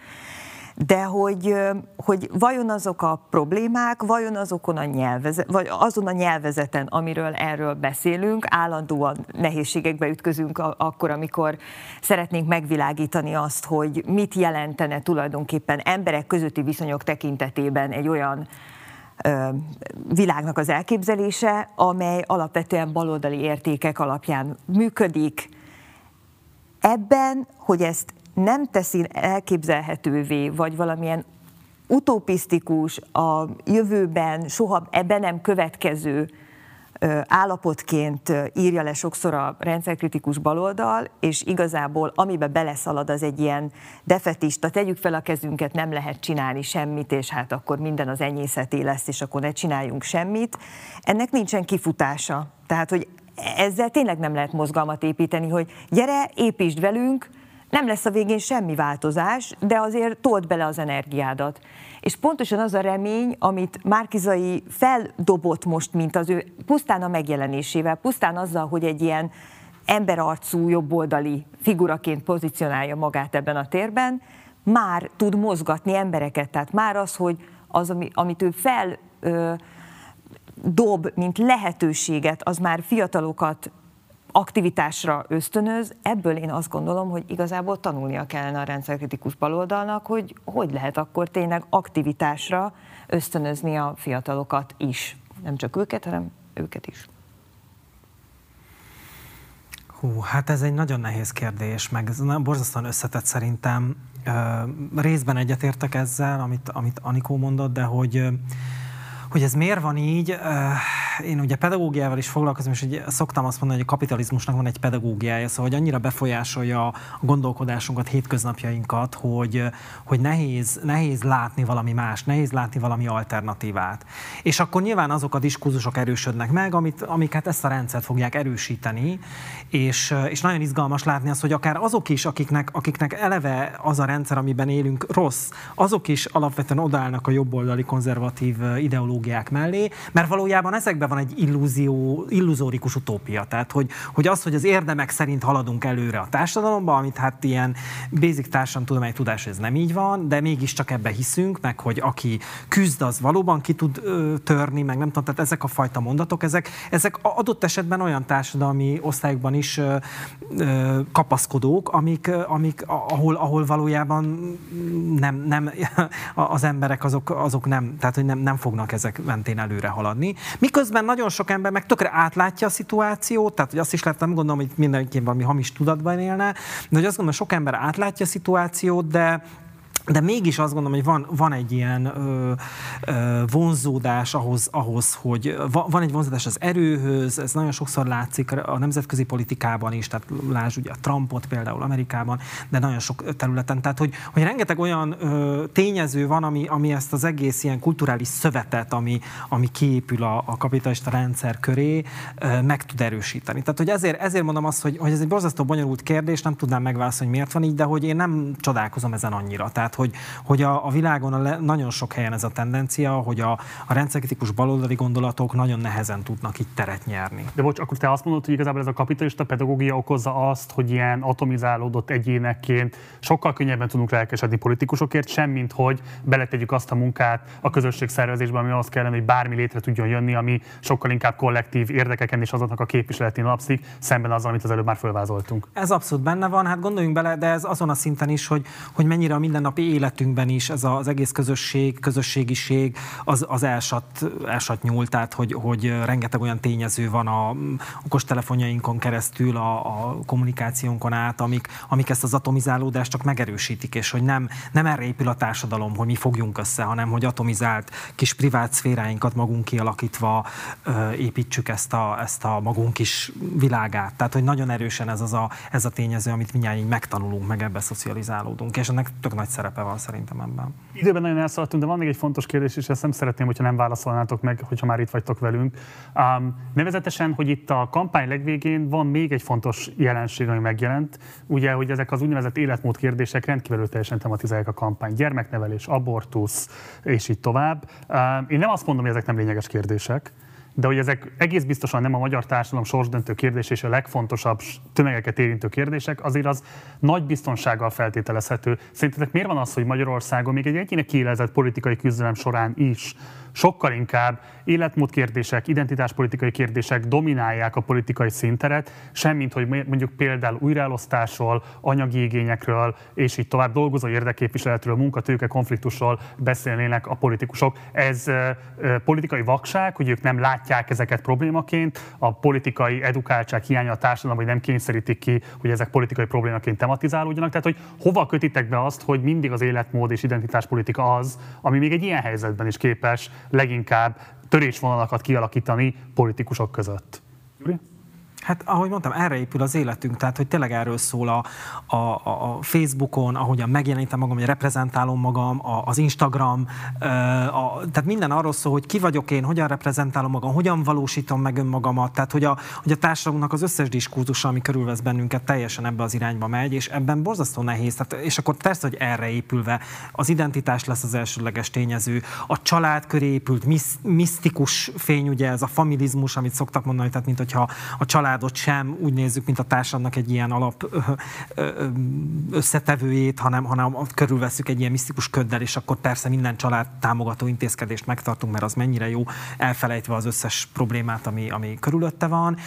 de hogy, hogy vajon azok a problémák, vajon azokon a nyelvezet, vagy azon a nyelvezeten, amiről erről beszélünk, állandóan nehézségekbe ütközünk akkor, amikor szeretnénk megvilágítani azt, hogy mit jelentene tulajdonképpen emberek közötti viszonyok tekintetében egy olyan világnak az elképzelése, amely alapvetően baloldali értékek alapján működik. Ebben, hogy ezt nem teszi elképzelhetővé, vagy valamilyen utopisztikus, a jövőben soha ebben nem következő állapotként írja le sokszor a rendszerkritikus baloldal, és igazából amibe beleszalad, az egy ilyen defetista, tegyük fel a kezünket, nem lehet csinálni semmit, és hát akkor minden az enyészeté lesz, és akkor ne csináljunk semmit. Ennek nincsen kifutása. Tehát, hogy ezzel tényleg nem lehet mozgalmat építeni, hogy gyere, építsd velünk, nem lesz a végén semmi változás, de azért tolt bele az energiádat. És pontosan az a remény, amit Márkizai feldobott most, mint az ő pusztán a megjelenésével, pusztán azzal, hogy egy ilyen emberarcú, jobboldali figuraként pozícionálja magát ebben a térben, már tud mozgatni embereket. Tehát már az, hogy az, amit ő fel ö, dob, mint lehetőséget, az már fiatalokat aktivitásra ösztönöz, ebből én azt gondolom, hogy igazából tanulnia kellene a rendszerkritikus baloldalnak, hogy hogy lehet akkor tényleg aktivitásra ösztönözni a fiatalokat is. Nem csak őket, hanem őket is. Hú, hát ez egy nagyon nehéz kérdés, meg ez borzasztóan összetett szerintem. Részben egyetértek ezzel, amit, amit Anikó mondott, de hogy hogy ez miért van így, én ugye pedagógiával is foglalkozom, és ugye szoktam azt mondani, hogy a kapitalizmusnak van egy pedagógiája, szóval hogy annyira befolyásolja a gondolkodásunkat, hétköznapjainkat, hogy, hogy nehéz, nehéz látni valami más, nehéz látni valami alternatívát. És akkor nyilván azok a diskurzusok erősödnek meg, amit, amik hát ezt a rendszert fogják erősíteni, és, és nagyon izgalmas látni azt, hogy akár azok is, akiknek, akiknek eleve az a rendszer, amiben élünk rossz, azok is alapvetően odállnak a jobboldali konzervatív ideológiák mellé, mert valójában ezekben van egy illúzió, illuzórikus utópia. Tehát, hogy, hogy az, hogy az érdemek szerint haladunk előre a társadalomba, amit hát ilyen basic társadalomtudományi tudás, ez nem így van, de mégiscsak ebbe hiszünk, meg hogy aki küzd, az valóban ki tud ö, törni, meg nem tudom, tehát ezek a fajta mondatok, ezek, ezek adott esetben olyan társadalmi osztályokban is ö, ö, kapaszkodók, amik, amik ahol, ahol valójában nem, nem, az emberek azok, azok nem, tehát hogy nem, nem fognak ezek mentén előre haladni. Miközben nagyon sok ember meg tökre átlátja a szituációt, tehát hogy azt is nem gondolom, hogy mindenki valami hamis tudatban élne, de hogy azt gondolom, sok ember átlátja a szituációt, de de mégis azt gondolom, hogy van, van egy ilyen ö, ö, vonzódás ahhoz, ahhoz, hogy van egy vonzódás az erőhöz, ez nagyon sokszor látszik a nemzetközi politikában is, tehát lásd ugye a Trumpot például Amerikában, de nagyon sok területen, tehát hogy, hogy rengeteg olyan ö, tényező van, ami, ami ezt az egész ilyen kulturális szövetet, ami, ami kiépül a, a kapitalista rendszer köré, ö, meg tud erősíteni. Tehát, hogy ezért, ezért mondom azt, hogy, hogy ez egy borzasztó bonyolult kérdés, nem tudnám megválaszolni, hogy miért van így, de hogy én nem csodálkozom ezen annyira. Tehát, hogy, hogy a, a világon a le, nagyon sok helyen ez a tendencia, hogy a, a rendszerkritikus baloldali gondolatok nagyon nehezen tudnak itt teret nyerni. De bocs, akkor te azt mondod, hogy igazából ez a kapitalista pedagógia okozza azt, hogy ilyen atomizálódott egyénekként sokkal könnyebben tudunk lelkesedni politikusokért, semmint hogy beletegyük azt a munkát a közösség szervezésben, ami az kellene, hogy bármi létre tudjon jönni, ami sokkal inkább kollektív érdekeken és azoknak a képviseletén alapszik, szemben azzal, amit az előbb már fölvázoltunk. Ez abszolút benne van, hát gondoljunk bele, de ez azon a szinten is, hogy, hogy mennyire a mindennapi életünkben is ez az egész közösség, közösségiség az, az elsat, elsat nyúl, tehát hogy, hogy rengeteg olyan tényező van a okostelefonjainkon keresztül, a, a kommunikációnkon át, amik, amik ezt az atomizálódást csak megerősítik, és hogy nem, nem erre épül a társadalom, hogy mi fogjunk össze, hanem hogy atomizált kis privát szféráinkat magunk kialakítva ö, építsük ezt a, ezt a magunk kis világát. Tehát, hogy nagyon erősen ez, az a, ez a tényező, amit mindjárt megtanulunk, meg ebbe szocializálódunk, és ennek tök nagy szerepe van szerintem ebben. Időben nagyon elszaladtunk, de van még egy fontos kérdés, és ezt nem szeretném, hogyha nem válaszolnátok meg, hogyha már itt vagytok velünk. Um, nevezetesen, hogy itt a kampány legvégén van még egy fontos jelenség, ami megjelent, ugye, hogy ezek az úgynevezett életmód kérdések rendkívül teljesen tematizálják a kampány. Gyermeknevelés, abortusz, és így tovább. Um, én nem azt mondom, hogy ezek nem lényeges kérdések, de hogy ezek egész biztosan nem a magyar társadalom sorsdöntő kérdés és a legfontosabb tömegeket érintő kérdések, azért az nagy biztonsággal feltételezhető. Szerintetek miért van az, hogy Magyarországon még egy egyének kiélezett politikai küzdelem során is sokkal inkább életmód kérdések, identitáspolitikai kérdések dominálják a politikai szinteret, semmint, hogy mondjuk például újraelosztásról, anyagi igényekről, és így tovább dolgozó érdekképviseletről, munkatőke konfliktusról beszélnének a politikusok. Ez politikai vakság, hogy ők nem látják ezeket problémaként, a politikai edukáltság hiánya a társadalom, hogy nem kényszerítik ki, hogy ezek politikai problémaként tematizálódjanak. Tehát, hogy hova kötitek be azt, hogy mindig az életmód és identitáspolitika az, ami még egy ilyen helyzetben is képes leginkább törésvonalakat kialakítani politikusok között. Júri? Hát ahogy mondtam, erre épül az életünk, tehát hogy tényleg erről szól a, a, a Facebookon, ahogyan megjelenítem magam, hogy reprezentálom magam, a, az Instagram, a, tehát minden arról szól, hogy ki vagyok én, hogyan reprezentálom magam, hogyan valósítom meg önmagamat, tehát hogy a, hogy a társadalomnak az összes diskurzusa, ami körülvesz bennünket, teljesen ebbe az irányba megy, és ebben borzasztó nehéz. Tehát, és akkor persze, hogy erre épülve az identitás lesz az elsőleges tényező, a család köré épült misztikus fény, ugye ez a familizmus, amit szoktak mondani, tehát mint hogyha a családot sem úgy nézzük, mint a társadalomnak egy ilyen alap összetevőjét, hanem, hanem körülveszük egy ilyen misztikus köddel, és akkor persze minden család támogató intézkedést megtartunk, mert az mennyire jó, elfelejtve az összes problémát, ami, ami körülötte van.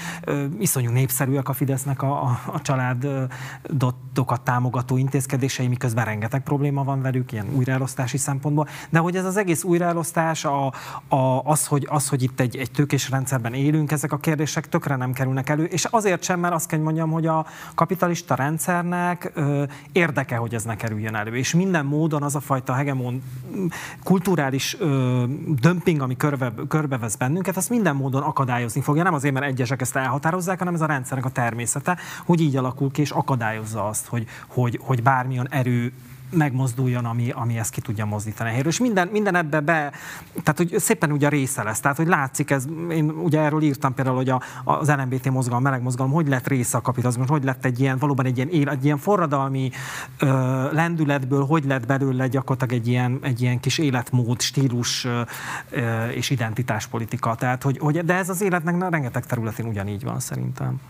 Iszonyú népszerűek a Fidesznek a, a, a családokat támogató intézkedései, miközben rengeteg probléma van velük, ilyen újraelosztási szempontból. De hogy ez az egész újraelosztás, a, a, az, hogy, az, hogy itt egy, egy tőkés rendszerben élünk, ezek a kérdések tökre nem kerülnek elő, és azért sem, mert azt kell mondjam, hogy a kapitalista rendszernek ö, érdeke, hogy ez ne kerüljön elő. És minden módon az a fajta hegemon kulturális ö, dömping, ami körbe, körbevesz bennünket, azt minden módon akadályozni fogja. Nem azért, mert egyesek ezt elhatározzák, hanem ez a rendszernek a természete, hogy így alakul ki, és akadályozza azt, hogy, hogy, hogy bármilyen erő megmozduljon, ami, ami ezt ki tudja mozdítani helyről. És minden, minden ebbe be, tehát hogy szépen ugye része lesz. Tehát, hogy látszik ez, én ugye erről írtam például, hogy a, az LMBT mozgalom, meleg mozgalom, hogy lett része a kapitalizmus, hogy lett egy ilyen, valóban egy ilyen, egy ilyen forradalmi ö, lendületből, hogy lett belőle gyakorlatilag egy ilyen, egy ilyen kis életmód, stílus ö, és identitáspolitika. Tehát, hogy, hogy, de ez az életnek rengeteg területén ugyanígy van szerintem.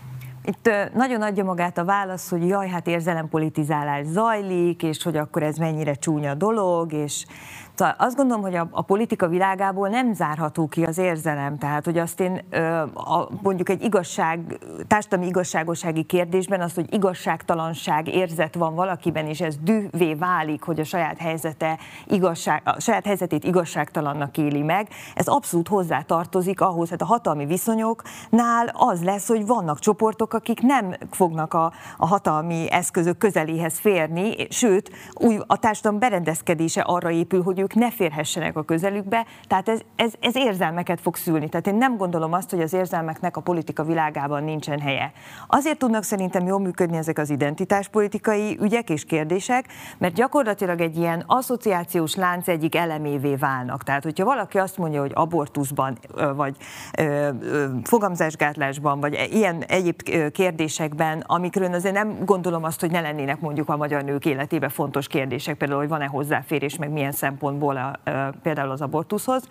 Itt nagyon adja magát a válasz, hogy jaj, hát érzelempolitizálás zajlik, és hogy akkor ez mennyire csúnya dolog, és Szóval azt gondolom, hogy a, a politika világából nem zárható ki az érzelem. Tehát, hogy azt én a, mondjuk egy igazság, társadalmi igazságossági kérdésben az, hogy igazságtalanság érzet van valakiben, és ez dühvé válik, hogy a saját, helyzete igazság, a saját helyzetét igazságtalannak éli meg, ez abszolút hozzá tartozik ahhoz, hát a hatalmi viszonyoknál az lesz, hogy vannak csoportok, akik nem fognak a, a hatalmi eszközök közeléhez férni, sőt, új, a társadalom berendezkedése arra épül, hogy ők ők ne férhessenek a közelükbe, tehát ez, ez, ez érzelmeket fog szülni. Tehát én nem gondolom azt, hogy az érzelmeknek a politika világában nincsen helye. Azért tudnak szerintem jól működni ezek az identitáspolitikai ügyek és kérdések, mert gyakorlatilag egy ilyen asszociációs lánc egyik elemévé válnak. Tehát, hogyha valaki azt mondja, hogy abortuszban, vagy fogamzásgátlásban, vagy e, ilyen egyéb kérdésekben, amikről azért nem gondolom azt, hogy ne lennének mondjuk a magyar nők életében fontos kérdések, például, hogy van-e hozzáférés, meg milyen szempont szempontból a, például az abortuszhoz,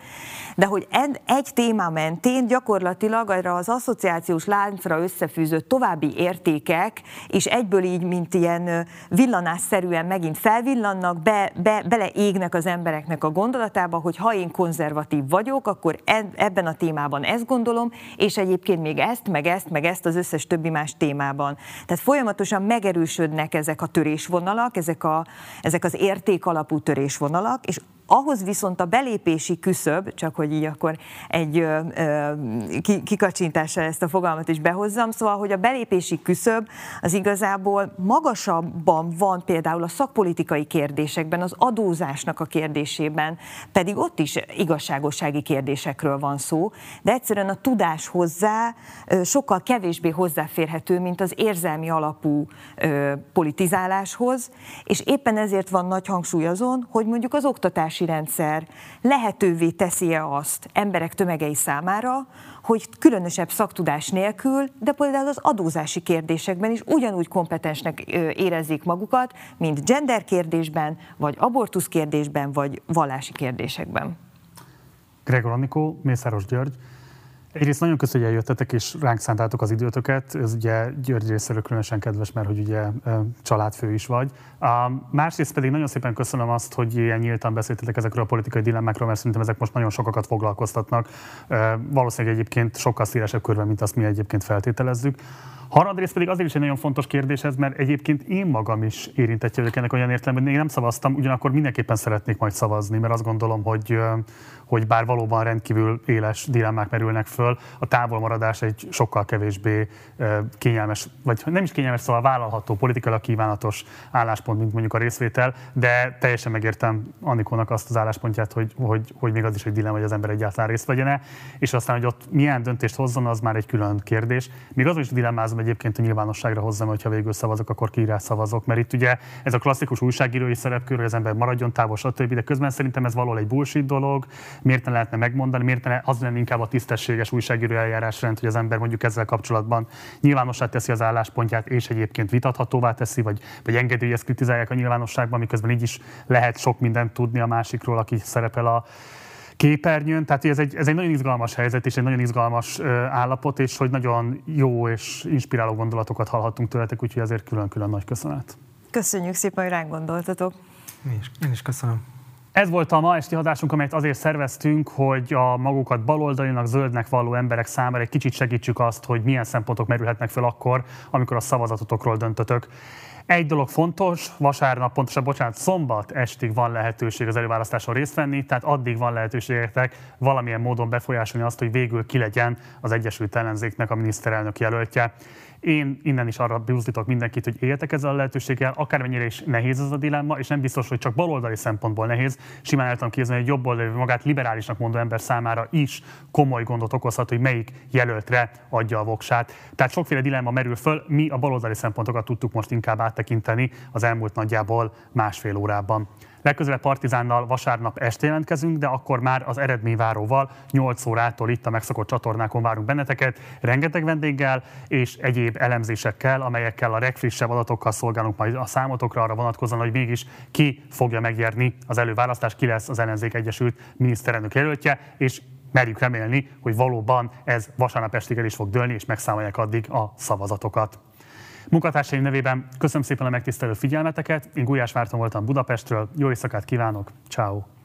de hogy egy téma mentén gyakorlatilag arra az asszociációs láncra összefűzött további értékek, és egyből így, mint ilyen villanásszerűen megint felvillannak, be, be, beleégnek az embereknek a gondolatába, hogy ha én konzervatív vagyok, akkor ebben a témában ezt gondolom, és egyébként még ezt, meg ezt, meg ezt az összes többi más témában. Tehát folyamatosan megerősödnek ezek a törésvonalak, ezek, a, ezek az értékalapú törésvonalak, és ahhoz viszont a belépési küszöb, csak hogy így akkor egy ö, ö, kikacsintással ezt a fogalmat is behozzam, szóval, hogy a belépési küszöb az igazából magasabban van például a szakpolitikai kérdésekben, az adózásnak a kérdésében, pedig ott is igazságossági kérdésekről van szó, de egyszerűen a tudás hozzá sokkal kevésbé hozzáférhető, mint az érzelmi alapú politizáláshoz, és éppen ezért van nagy hangsúly azon, hogy mondjuk az oktatás oktatási rendszer lehetővé teszi-e azt emberek tömegei számára, hogy különösebb szaktudás nélkül, de például az adózási kérdésekben is ugyanúgy kompetensnek érezzék magukat, mint gender kérdésben, vagy abortusz kérdésben, vagy vallási kérdésekben. Gregor Anikó, Mészáros György, Egyrészt nagyon köszönjük, hogy eljöttetek és ránk szántátok az időtöket. Ez ugye György részéről különösen kedves, mert hogy ugye családfő is vagy. A másrészt pedig nagyon szépen köszönöm azt, hogy ilyen nyíltan beszéltetek ezekről a politikai dilemmákról, mert szerintem ezek most nagyon sokakat foglalkoztatnak. Valószínűleg egyébként sokkal szélesebb körben, mint azt mi egyébként feltételezzük. Harmadrészt pedig azért is egy nagyon fontos kérdés ez, mert egyébként én magam is érintettje vagyok ennek olyan értelemben, én nem szavaztam, ugyanakkor mindenképpen szeretnék majd szavazni, mert azt gondolom, hogy hogy bár valóban rendkívül éles dilemmák merülnek föl, a távolmaradás egy sokkal kevésbé kényelmes, vagy nem is kényelmes, szóval vállalható, politikailag kívánatos álláspont, mint mondjuk a részvétel, de teljesen megértem Annikónak azt az álláspontját, hogy, hogy, hogy még az is egy dilemma, hogy az ember egyáltalán részt vegyene, és aztán, hogy ott milyen döntést hozzon, az már egy külön kérdés. Még azon is dilemmázom egyébként a nyilvánosságra hozzam, hogyha végül szavazok, akkor ki szavazok, mert itt ugye ez a klasszikus újságírói szerepkör, hogy az ember maradjon távol, stb. De közben szerintem ez való egy bullshit dolog, miért ne lehetne megmondani, miért ne az lenne inkább a tisztességes újságíró eljárásrend, hogy az ember mondjuk ezzel kapcsolatban nyilvánossá teszi az álláspontját, és egyébként vitathatóvá teszi, vagy, vagy engedi, hogy kritizálják a nyilvánosságban, miközben így is lehet sok mindent tudni a másikról, aki szerepel a képernyőn, tehát ez egy, ez egy nagyon izgalmas helyzet, és egy nagyon izgalmas állapot, és hogy nagyon jó és inspiráló gondolatokat hallhattunk tőletek, úgyhogy ezért külön-külön nagy köszönet. Köszönjük szépen, hogy ránk gondoltatok. Én is, én is köszönöm. Ez volt a ma esti adásunk, amelyet azért szerveztünk, hogy a magukat baloldalinak, zöldnek való emberek számára egy kicsit segítsük azt, hogy milyen szempontok merülhetnek fel akkor, amikor a szavazatotokról döntötök. Egy dolog fontos, vasárnap, pontosan bocsánat, szombat estig van lehetőség az előválasztáson részt venni, tehát addig van lehetőségetek valamilyen módon befolyásolni azt, hogy végül ki legyen az Egyesült Ellenzéknek a miniszterelnök jelöltje. Én innen is arra buzdítok mindenkit, hogy éltek ezzel a lehetőséggel, akármennyire is nehéz ez a dilemma, és nem biztos, hogy csak baloldali szempontból nehéz. Simán el tudom képzelni, hogy jobb oldali, magát liberálisnak mondó ember számára is komoly gondot okozhat, hogy melyik jelöltre adja a voksát. Tehát sokféle dilemma merül föl, mi a baloldali szempontokat tudtuk most inkább áttekinteni az elmúlt nagyjából másfél órában. Legközelebb Partizánnal vasárnap este jelentkezünk, de akkor már az eredményváróval 8 órától itt a megszokott csatornákon várunk benneteket, rengeteg vendéggel és egyéb elemzésekkel, amelyekkel a legfrissebb adatokkal szolgálunk majd a számotokra arra vonatkozóan, hogy mégis ki fogja megnyerni az előválasztást, ki lesz az ellenzék egyesült miniszterelnök jelöltje, és merjük remélni, hogy valóban ez vasárnap estig el is fog dőlni, és megszámolják addig a szavazatokat. Munkatársaim nevében köszönöm szépen a megtisztelő figyelmeteket. Én Gulyás Márton voltam Budapestről. Jó éjszakát kívánok. Ciao.